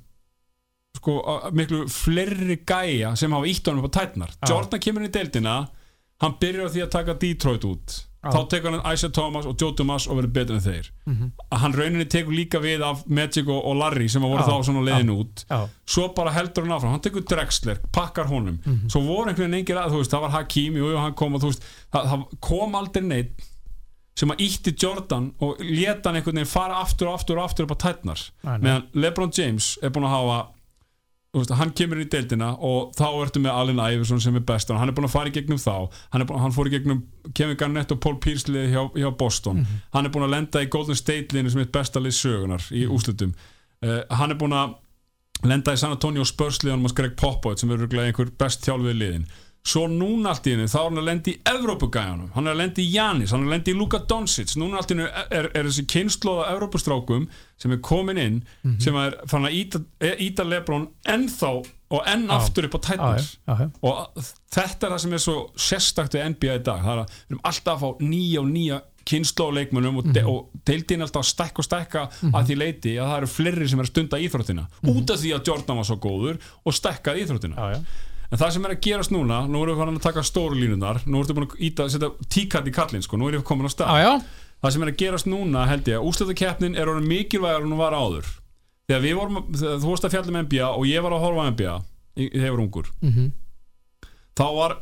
sko miklu fleiri gæja sem hafa ítt honum upp á tætnar. Jordan kemur inn í deildina hann byrjar á því að taka Detroit út. Þá tekur hann Isaiah Thomas og Joe Thomas og verður betur en þeir. Mhm. að hann rauninni tekur líka við af Magic og, og Larry sem voru þá svona leiðin út. Svo bara heldur hann áfram, hann tekur Drexler pakkar honum, Mhm. svo voru einhvern veginn engir að, þú veist, það var Hakim, jú, jú, hann kom og þú veist, það, það kom aldrei neitt sem að ítti Jordan og leta hann einhvern veginn fara aftur og aftur og aftur upp á tætnar meðan LeBron James er búin að hafa veist, hann kemur inn í deildina og þá ertu með Allen Iverson sem er bestur. Hann er búin að fara í gegnum þá. Hann, búin, hann fór í gegnum Kevin Garnett og Paul liðið hjá, hjá Boston. Hann er búin að lenda í Golden State liðinu sem er besta lið sögunar í úslutum uh, hann er búin að lenda í San Antonio Spurs liðanum og Greg Popovich sem er örugglega einhver best þjálfið liðin svo núna allt í henni þá er hann að lenda í Evrópugæjanum, hann er að lenda í Janis hann er að lenda í Luka Doncic. Núna allt í henni er, er, þessi kynnslóða Evrópustrákum sem er komin inn sem er fann að íta, íta Lebron ennþá og enn Já. aftur upp á já, já. og þetta er það sem er svo sérstakt við NBA í dag. Það er að við erum alltaf að fá nýja og nýja kynnsló leikmönnum og, de og deildin alltaf að stækka og stækka að því leiti að það eru fleiri sem er að stunda íþróttina. Út af því að Jordan var svo góður og stækkaði íþróttina. Já. En það sem er að gerast núna, nú erum við farin að taka stóru línunar nú við búin að íta, setja tíkat í kallinn sko, nú erum við komin á stað já. það sem er að gerast núna held ég úrslutakeppnin er orðin mikilvægar en hún var áður þegar við vorum, þú varst að fjalla með NBA og ég var að horfa NBA þegar ég var ungur Mhm. þá var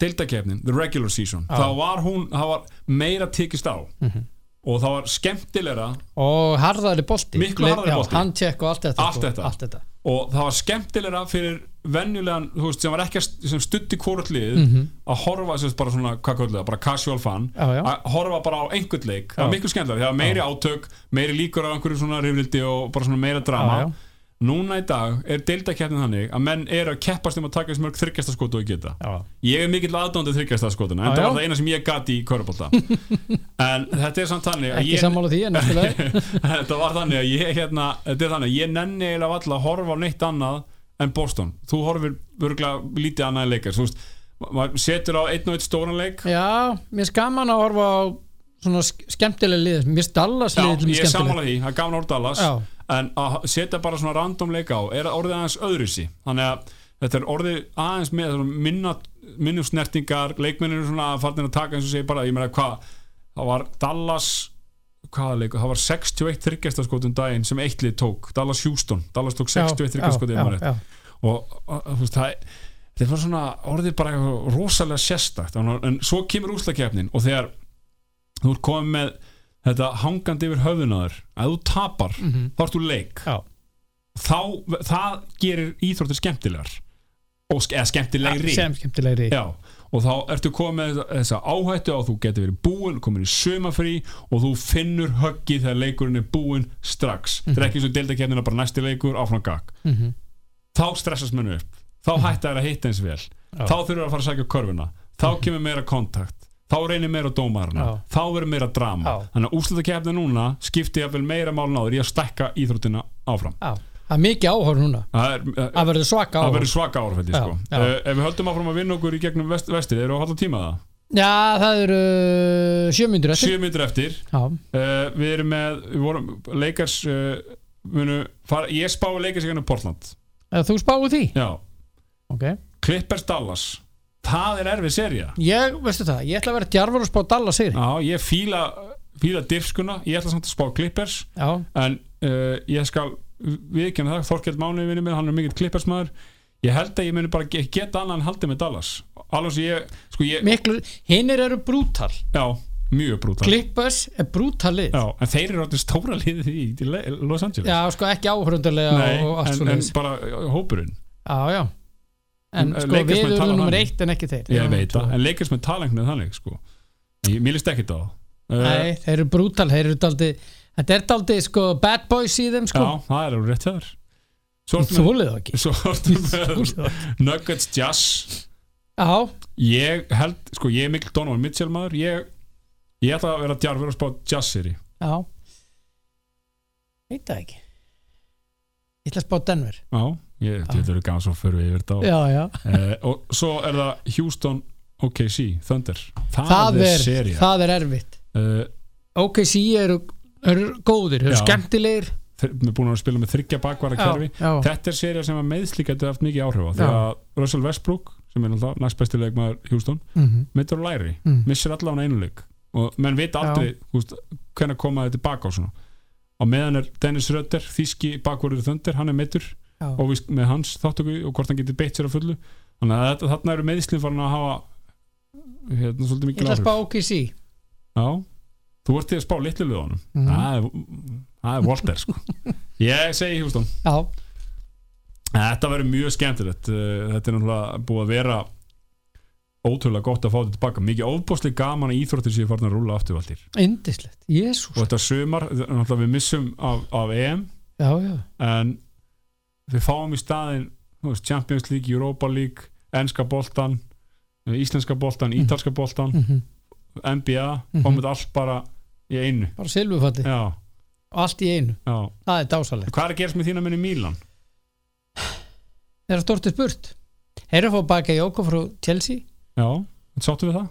deildakeppnin, the regular season Já. þá var hún, það var meira tekist á Mhm. og það var skemmtilegra og harðari bolti Miklu harðari Allt sko. allt þetta. og það var skemmtilegra fyrir venjulegan, þú veist, sem var ekki sem stutti hvort lið Mhm. að horfa, sem bara svona, hvað kallið það, bara casual fan Já, já. að horfa bara á einhvern leik það Já. var miklu skemmtilega, það var meiri átök meiri líkur af einhverju svona rifrildi og bara svona meira drama Já, já. núna í dag er deildakeppnin þannig að menn eru að keppast um að taka þessi mörg þryggjasta skotu og geta Já. ég er mikill aðdóndið þryggjasta skotuna en Já, það já. var það eina sem ég gati í körubólta en þetta er samt þannig ekki ég sammála því en þetta var þannig að ég hérna, þetta er þannig að ég nenni eiginlega valla að horfa á neitt annað en Boston þú horfir örgulega lítið annað leikar þú veist, ma- maður setur á einn og einn stóran leik. Já, mér er gaman að horfa á svona sk- skemmtilega lið mér er Dallas Já, lið til ég er sammála því, það er gaman að orða Dallas Já. en að setja bara svona random leik á er orðið aðeins öðruðsi þannig að þetta er orðið aðeins með minna, minnum snertingar leikmennir svona farnir að taka eins og segja bara, ég meina hvað það var Dallas hvaða leikur, það var 61 þryggjastaskotum daginn sem eitt lið tók, Dallas Houston. Dallas tók 61 þryggjaskotum já, já, og veist það þetta var svona orðið bara rosalega sérstakt. En, svo kemur úslakefnin og þegar þú ert komið með þetta hangandi yfir höfðunaður að þú tapar, Mhm. þá ert þú leik. Já. þá, það gerir íþróttir skemmtilegar. Og, eða skemmtilegri. Sem skemmtilegri. Já, og þá ertu komið þessa- áhættu og þú getur verið búinn, komin í sumafrí og þú finnur höggið þegar leikurinn er búinn strax. Þetta er ekki eins og deildakefnina bara næsti leikur áfram gag. Mhm. Þá stressast mennu upp. Þá hætta þær að hitta eins vel. Já. Þá þurfur að fara að sækja körfuna. Þá kemur meira kontakt. Þá reynir meira á dómarna. Já. Þá verður meira drama. Já. Þannig að úrslutakefni núna skipti jafnvel meira málun áður í að stekka íþróttina áfram. Það er mikið áhör núna. Það er, Það verður svaka það áhör verður svaka árfældi Já, sko. já. Uh, ef við höldum áfram að vinna okkur í gegnum vest, vestið, eru að halda tíma það? Já, það eru uh, sjö myndur eftir. Sjö myndir eftir. Uh, við erum með við vorum, leikars uh, munu, fara, ég spái leikars í Portland. Eða þú spáðu því? Já, Ok. Clippers Dallas. Það er erfið serja Ég, veistu það, ég ætla að vera djarfur og spá Dallas sigri já, ég fíla, fíla dirfskuna ég ætla samt að spá Clippers. Já, en ég skal viðkjanna það, Þorkjell Máni vinni minn, hann er mikill Clippers maður ég held að ég muni bara ge- geta annan haldið með Dallas. Alveg sem ég, sko ég miklu Hinnir eru brútal. Já, mjög brútal. Clippers er brútal lið. Já, en þeir eru áttið stóra liðið í, í Los Angeles. Já, sko ekki áhörundarlega Nei, og allt en, svo en bara hópurinn. Já, já. En En, sko Lakers við erum nummer eitt en ekki þeir. Ég Já, veit það, en leikast með talengni þannig sko. ég, mér líst ekki það. Nei, þeir eru brútal, þeir eru daldi Þetta er daldi sko bad boys í þeim já, sko það er alveg rétt ertu með, Þólið það ekki. svo ertu með. Nuggets Jazz. Já, ég held, sko ég er mikil Donovan Mitchell maður. Ég, ég ætla að vera djarfur að spá Jazz seri já. Veit það ekki. Ég ætla að spá Denver. Já, ég, þetta eru gaman svo fyrir við yfir þetta Já, já. Uh, og svo er það Houston OKC Thunder. Það, Það er er, serja það er erfitt. Uh, OKC eru, eru góðir, eru skemmtilegir. Þeir eru búin að spila með þryggja bakvara kerfi. Þetta er serið sem að meðsli getur haft mikið áhrif á því að Russell Westbrook sem er náttúrulega næst besti leikmaður Houston mm -hmm. meittur á læri, Mm. missir allavega einu leik. Og menn veit aldrei húst, hvernig koma þetta tilbaka á svona. Og meðan er Dennis Rötter, þíski bakvörður þöndir, hann er meittur já. og við, með hans þáttöku og hvort hann getur beitt sér á fullu. Þannig að þetta, þarna eru meðslinn farin að hafa hérna svolítið mikil áhrif þú ert til að spá litlu liðunum. Mhm. það, það er Walter sko. Ég segi Já, Þetta verður mjög skemmtilegt. Uh, Þetta er náttúrulega búið að vera ótrúlega gott að fá þetta tilbaka. Mikið óbúslega gaman íþróttir séu farin að rúla aftur valdir indislegt, jésús og þetta sumar, náttúrulega við missum af, af EM. Já, já, en við fáum í staðin Champions League, Europa League enska boltan, íslenska boltan Mhm. ítalska boltan, mm NBA Mhm. fáum þetta allt bara í einu. Bara silfufatti Já, Allt í einu, já. Það er dásalegt Hvað er að gerast með þína minni Mílan? Þeir eru stortið spurt. Eru að fá baka Jóko frá Chelsea. Já, sáttu við það?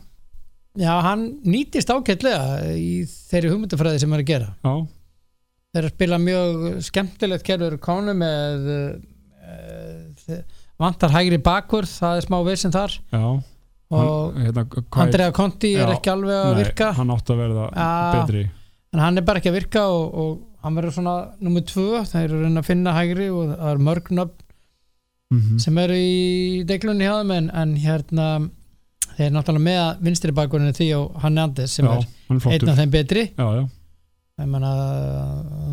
Já, hann nýtist ágætlega í þeirri hugmyndafræði sem er að gera. Já, Þeir spila mjög skemmtilegt kerfur konu með uh, vantar hægri bakvörð það er smá vissinn þar. Já og hann, hérna, er- Andrea Conti er Já, ekki alveg að Nei, virka. hann átti að verða Já. betri. En hann er bara ekki að virka og, og hann verður svona nummið tvö, þeir eru að finna hægri og það er mörgnöfn mm sem eru í deglunni hjá þeim en, en hérna þeir eru náttúrulega með vinstri bakvörðinu því og hann Andes sem já, er er einn af þeim betri. Já, ég menna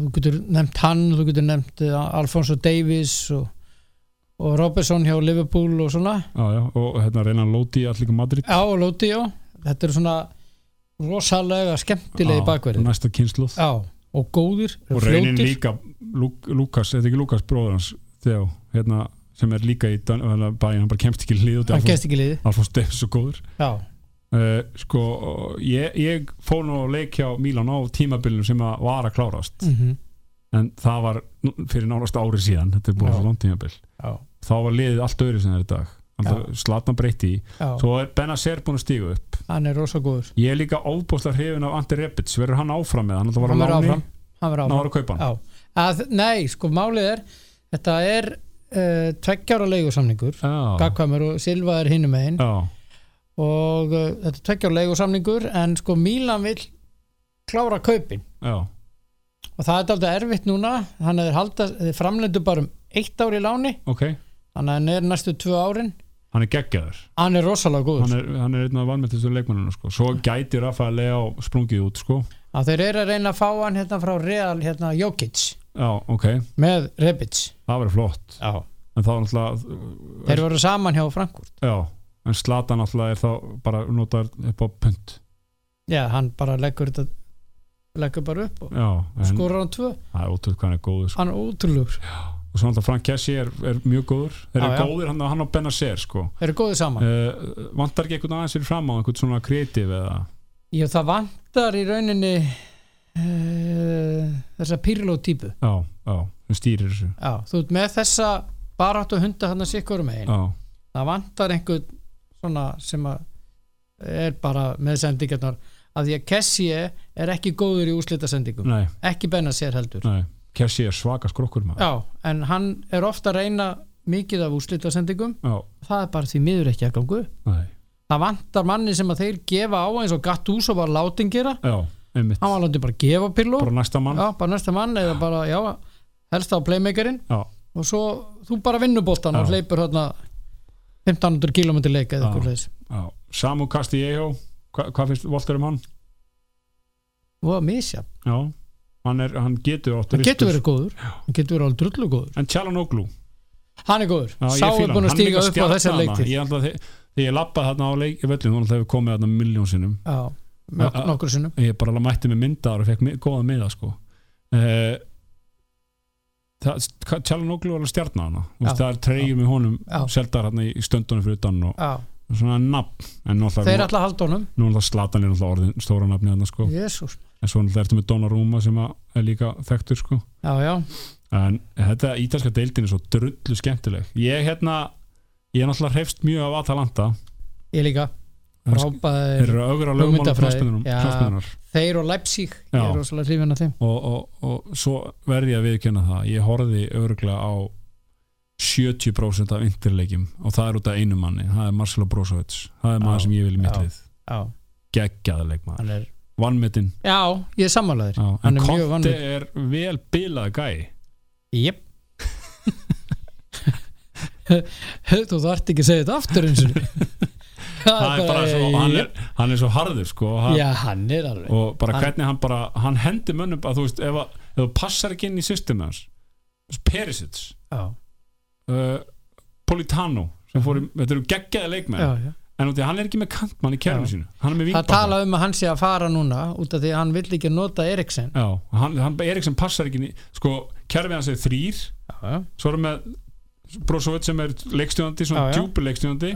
þú getur nefnt hann, þú getur nefnt uh, Alfonso Davies og, og Robertson hjá Liverpool og svona. Já, já, og hérna reyna að lóti allir Madrid. Já og Loti já, þetta eru svona rosalega skemmtilegi bakverði næsta kynsluð já, og góðir, og reynin fljótir. líka Lúk, Lukas, þetta er ekki Lukas bróður hans þegar, hérna, sem er líka í Dan- hérna, bæinn, hann bara kemst ekki lið hann gæst ekki liði Alfons Davis svo góður. Já, uh, sko, ég, ég fór nú að leik hjá Mílan á tímabilinu sem að var að klárast. Mm en það var fyrir nárast ári síðan þetta er búin Já. svo langt tímabil. Já, þá var liðið allt öðru sem það er í dag. Alltaf Zlatan breytti í. Svo er Benacer búin að stíga upp. Hann er rosa góður. Ég er líka óbúslega hrifin af Andi Rebic. Verður hann áfram með hann, var að láni. náður að kaupa hann. Að, nei, sko málið er þetta er uh, tveggjára leigusamningur. Gagkvæmur og Silva er hinum megin. Já, og uh, þetta er tveggjára leigusamningur en sko Mílan vill klára kaupin. Já, og það er aldrei erfitt núna. Er halda, þeir framlendu bara um eitt ár í láni. Ok þannig að hann er næstu tvö árin. Hann er geggjaður. Hann er rosalega góður. Hann er, hann er einn af vanmættistu leikmanninu sko. svo gæti Rafael Leao sprungið út sko. að þeir eru að reyna að fá hann hérna frá Real hérna Jokic. Já, ok, með Rebic. Það verður flott. Já. en þá er náttúrulega þeir voru saman hjá Frankfurt. Já, en Slatan náttúrulega er þá bara notar upp á punt. Já, hann bara leggur þetta leggur bara upp og já, skorur hann tvö. Það er er góður sko. hann er ótrúlegur og svo náttúrulega Frank Kessi er, er mjög góður. Þeir eru góðir hann, hann á Benacer sko. þeir eru góðið saman. Uh, vantar ekki einhvern aðeins fyrir fram á einhvern svona kreatív eða? Já, það vantar í rauninni uh, þessa Pirlo típu já, já, sem stýrir þessu. Já, þú ert með þessa baráttu hunda hann að sikkur um einn já, það vantar einhvern svona sem er bara með sendingarnar. Að því að Kessie er ekki góður í úslita nei, ekki benna sér heldur. Nei Kessi er svaka skrokkur maður. Já, en hann er ofta að reyna mikið af úslita sendingum já, það er bara því miður ekki að gangu nei, það vantar manni sem að þeir gefa á eins og Gattuso var látin gera. Já, hann var látið bara að gefa Pirlo bara næsta mann. Já, bara næsta mann eða bara, já, helst á playmakerinn og svo þú bara vinnur boltan og hleypur hérna 1500 km leik eða eitthvað leis. Samu Castillejo hva, hvað finnst Volter um hann? og misja, já, hann, er, hann getur hann getur verið góður. Hann getur verið alveg drullu góður. En Tjalanoglu hann er góður, Já, sá er búin að er stíga upp á þessar leiktir. Ég ætla að þe- Þegar ég lappaði þarna á leik, völlin, þá hefur komið þarna miljón sinnum. Já, nok Já, nokkur sinnum. Ég bara mætti með myndaðar og fekk góða miða sko. uh, Tjalanoglu var alveg Já. Það er treyjum í honum Já. seldar hérna í stöndunum fyrir utan og já, svona nafn. Þeir að halda honum. Nú er það Slatan er náttúrulega orðin stóra nafni sko. En svo náttúrulega ertu með Donnarumma sem er líka þekktur sko. já, já en þetta ítalska deildin er svo drullu skemmtileg ég hérna ég er náttúrulega hreifst mjög af Atalanta ég líka, þeir eru hugmyndafræði. Já. knastmyndunar þeir og Leipzig, ég Já. er rosalega hrifin af þeim og, og, og svo verði ég að viðkjöna það ég horfði örglega á 70% af interleikjum og það er út af einu manni, það er Marcelo Brozovic það er Já. maður sem ég vil í Já. mittlið já, hann er vannmetinn já, ég er sammálaður. En er Conte vanmetinn. er vel bilað gæi. Jep. Þú þarft ekki að segja þetta aftur eins og það er bara svo, hann er, hann er svo harður sko, hann, Já, hann er alveg. og bara hvernig hann bara hann hendi mönnum, að þú veist, ef, að, ef þú passar ekki inn í systemi hans Perisic Já, uh, Politano sem fór, í- þetta eru geggjaði leikmenn. Já, já en út í að hann er ekki með kantmann í Já. sínu. Hann er með Það vingbaka tala um að hann sé að fara núna út af því að hann vill ekki nota Eriksen Já, hann, hann, Eriksson passar ekki sko, kerfið hans er þrýr svo erum með Brozovic sem er leikstjóðandi, svona djúpur leikstjóðandi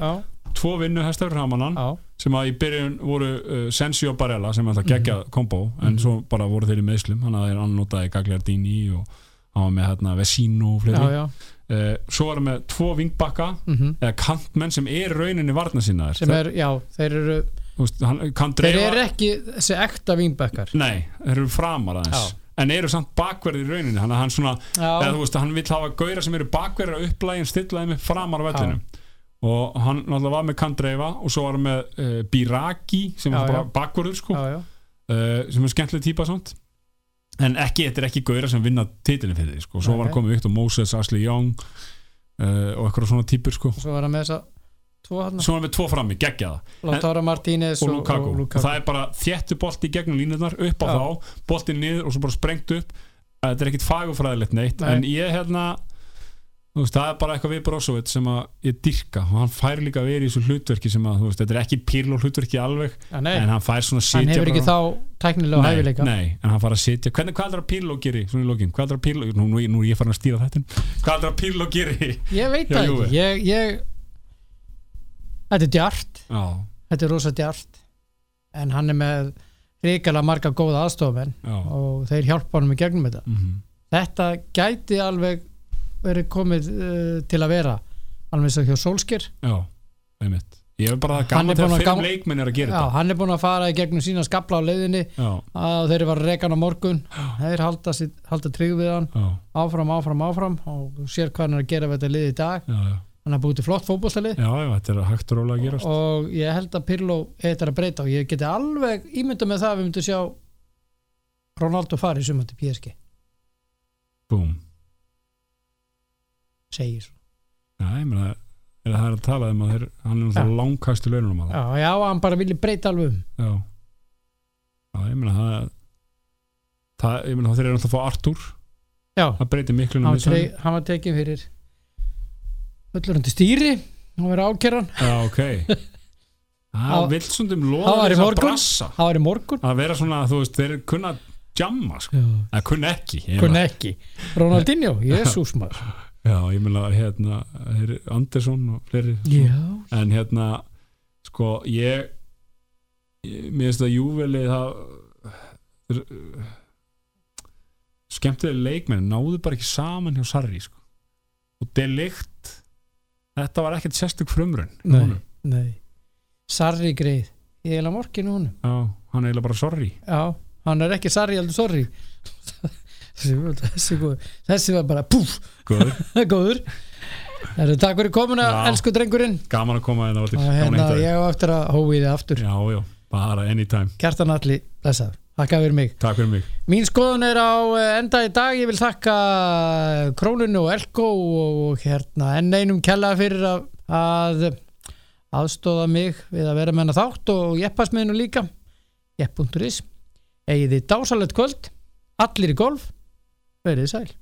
tvo vinnuhestar fyrir Hamanan já, sem að í byrjun voru uh, Sensi og Barella sem alltaf geggja kombo en Mhm. svo bara voru þeir í meðslum hann að þeir annotaði Gagliardini og hann var með hérna Vesino og já, fleiri já. Uh, svo erum við tvo vingbakka Mm eða kantmenn sem er rauninni varna sinna sem er, já, þeir eru veist, hann þeir eru ekki þessi ekta vínbekkar. Nei, þeir eru framar aðeins. Já. en eru samt bakverði í rauninni hann, hann, svona, eða, veist, hann vill hafa gauðra sem eru bakverðir að upplægin stillaði með framar vellinu og hann náttúrulega var með Kandreifa og svo var hann með uh, Biraki sem Já, var bara bakverður sko, uh, sem er skemmtileg típa samt en ekki, þetta er ekki gauðra sem vinna titilin fyrir því sko, svo var nei. komið Victor Moses, Ashley Young uh, og eitthvað svona típur sko svo var hann með tvo hann, svo var hann með tvo frammi, geggjaða Lautaro Martínez og og, Lukaku. og og Lukaku það er bara þéttu bolti gegnum línurnar upp á Já. þá, boltin niður og svo bara sprengt upp þetta er ekkit fagufræðilegt neitt Nei. en ég hérna veist, það er bara eitthvað við Brozovic sem að ég dyrka og hann fær líka að vera í þessu hlutverki sem að, þú veist, þetta er ekki Pirlo hlutverki alveg nei, en hann fær svona að hann sitja hefur ekki bara- þá tæknilega nei, hæfileika. nei, en hann fær að sitja. Hvernig, hvað er að Pirlo geri, svona í lokin? Hvað er að Pirlo, nú, nú, nú ég farin að stýra þetta hvað er að Pirlo geri ég veit það ég, ég, þetta er djart. Já, þetta er rosa djart. En hann er með ríkala marga góða aðstofamenn já, og þeir hjálpa honum í gegnum þetta. Mhm, þetta gæti alveg verið komið uh, til að vera alveg eins og hjá Solskjær. Já einmitt. Ég er bara Hann gaman þegar að fimm gam- leikmenn er að gera Já, hann er búin að fara í gegnum sína skabla á leiðinni þetta að þeir var rekan á morgun. Þeir halda, halda tryggð við hann. Já, áfram, áfram, áfram og sér hvað hann er að gera við þetta lið í dag. Hann er búið til flott þetta hægt og að og ég held að Pirlo eitthvað að breyta og ég geti alveg ímynda með það að við myndum sjá Ronaldo sumar til PSG búm, segir svo. Já, ég meina er það er að tala um að þeir, hann er náttúrulega langkast í launum að það? Já, já, hann bara vilji breyta alveg um. Já, já, ég meina það það, ég meina það þeir eru náttúrulega að fá Artur já, það breytir miklu hann um trey, hann var tekið fyrir öllurandi stýri hann var ákjæran já, ok. Það vill stundum Það loða þess að brassa. Það var í morgun. Að vera svona, þú veist, þeir kunna jamma, sko, það kunna ekki meina- ekki. Ronaldinho, jésús maður já, ég meina, hérna Andersson og fleiri já, en hérna sko ég, ég mér finnst að Júveli það skemmtilega leikmenn náðu bara ekki saman hjá Sarri sko. og delikt þetta var ekkert sérstök frumrun nei, nei. Sarri greið, ég að morginu honum. Já, hann eiginlega bara sorry. Já, hann er ekki Sarri heldur sorry þessi, þessi, var bara púf, Góður. góður. Heru, Takk fyrir komuna, Já. elsku drengurinn. Gaman að koma hérna, að hérna, ég á eftir að hói þið aftur. Já, já, bara anytime. Kjartan Alli, blessaður, þakka fyrir mig. Takk fyrir mig. Mín skoðun er á eh, enda í dag. Ég vil þakka Krónunu og Elko og hérna enn einum kella fyrir að, að aðstóða mig við að vera með hana þátt og jeppasmiðinu líka. Jepp.is eigið þið dásalett kvöld. Allir í golf, verið þið sæl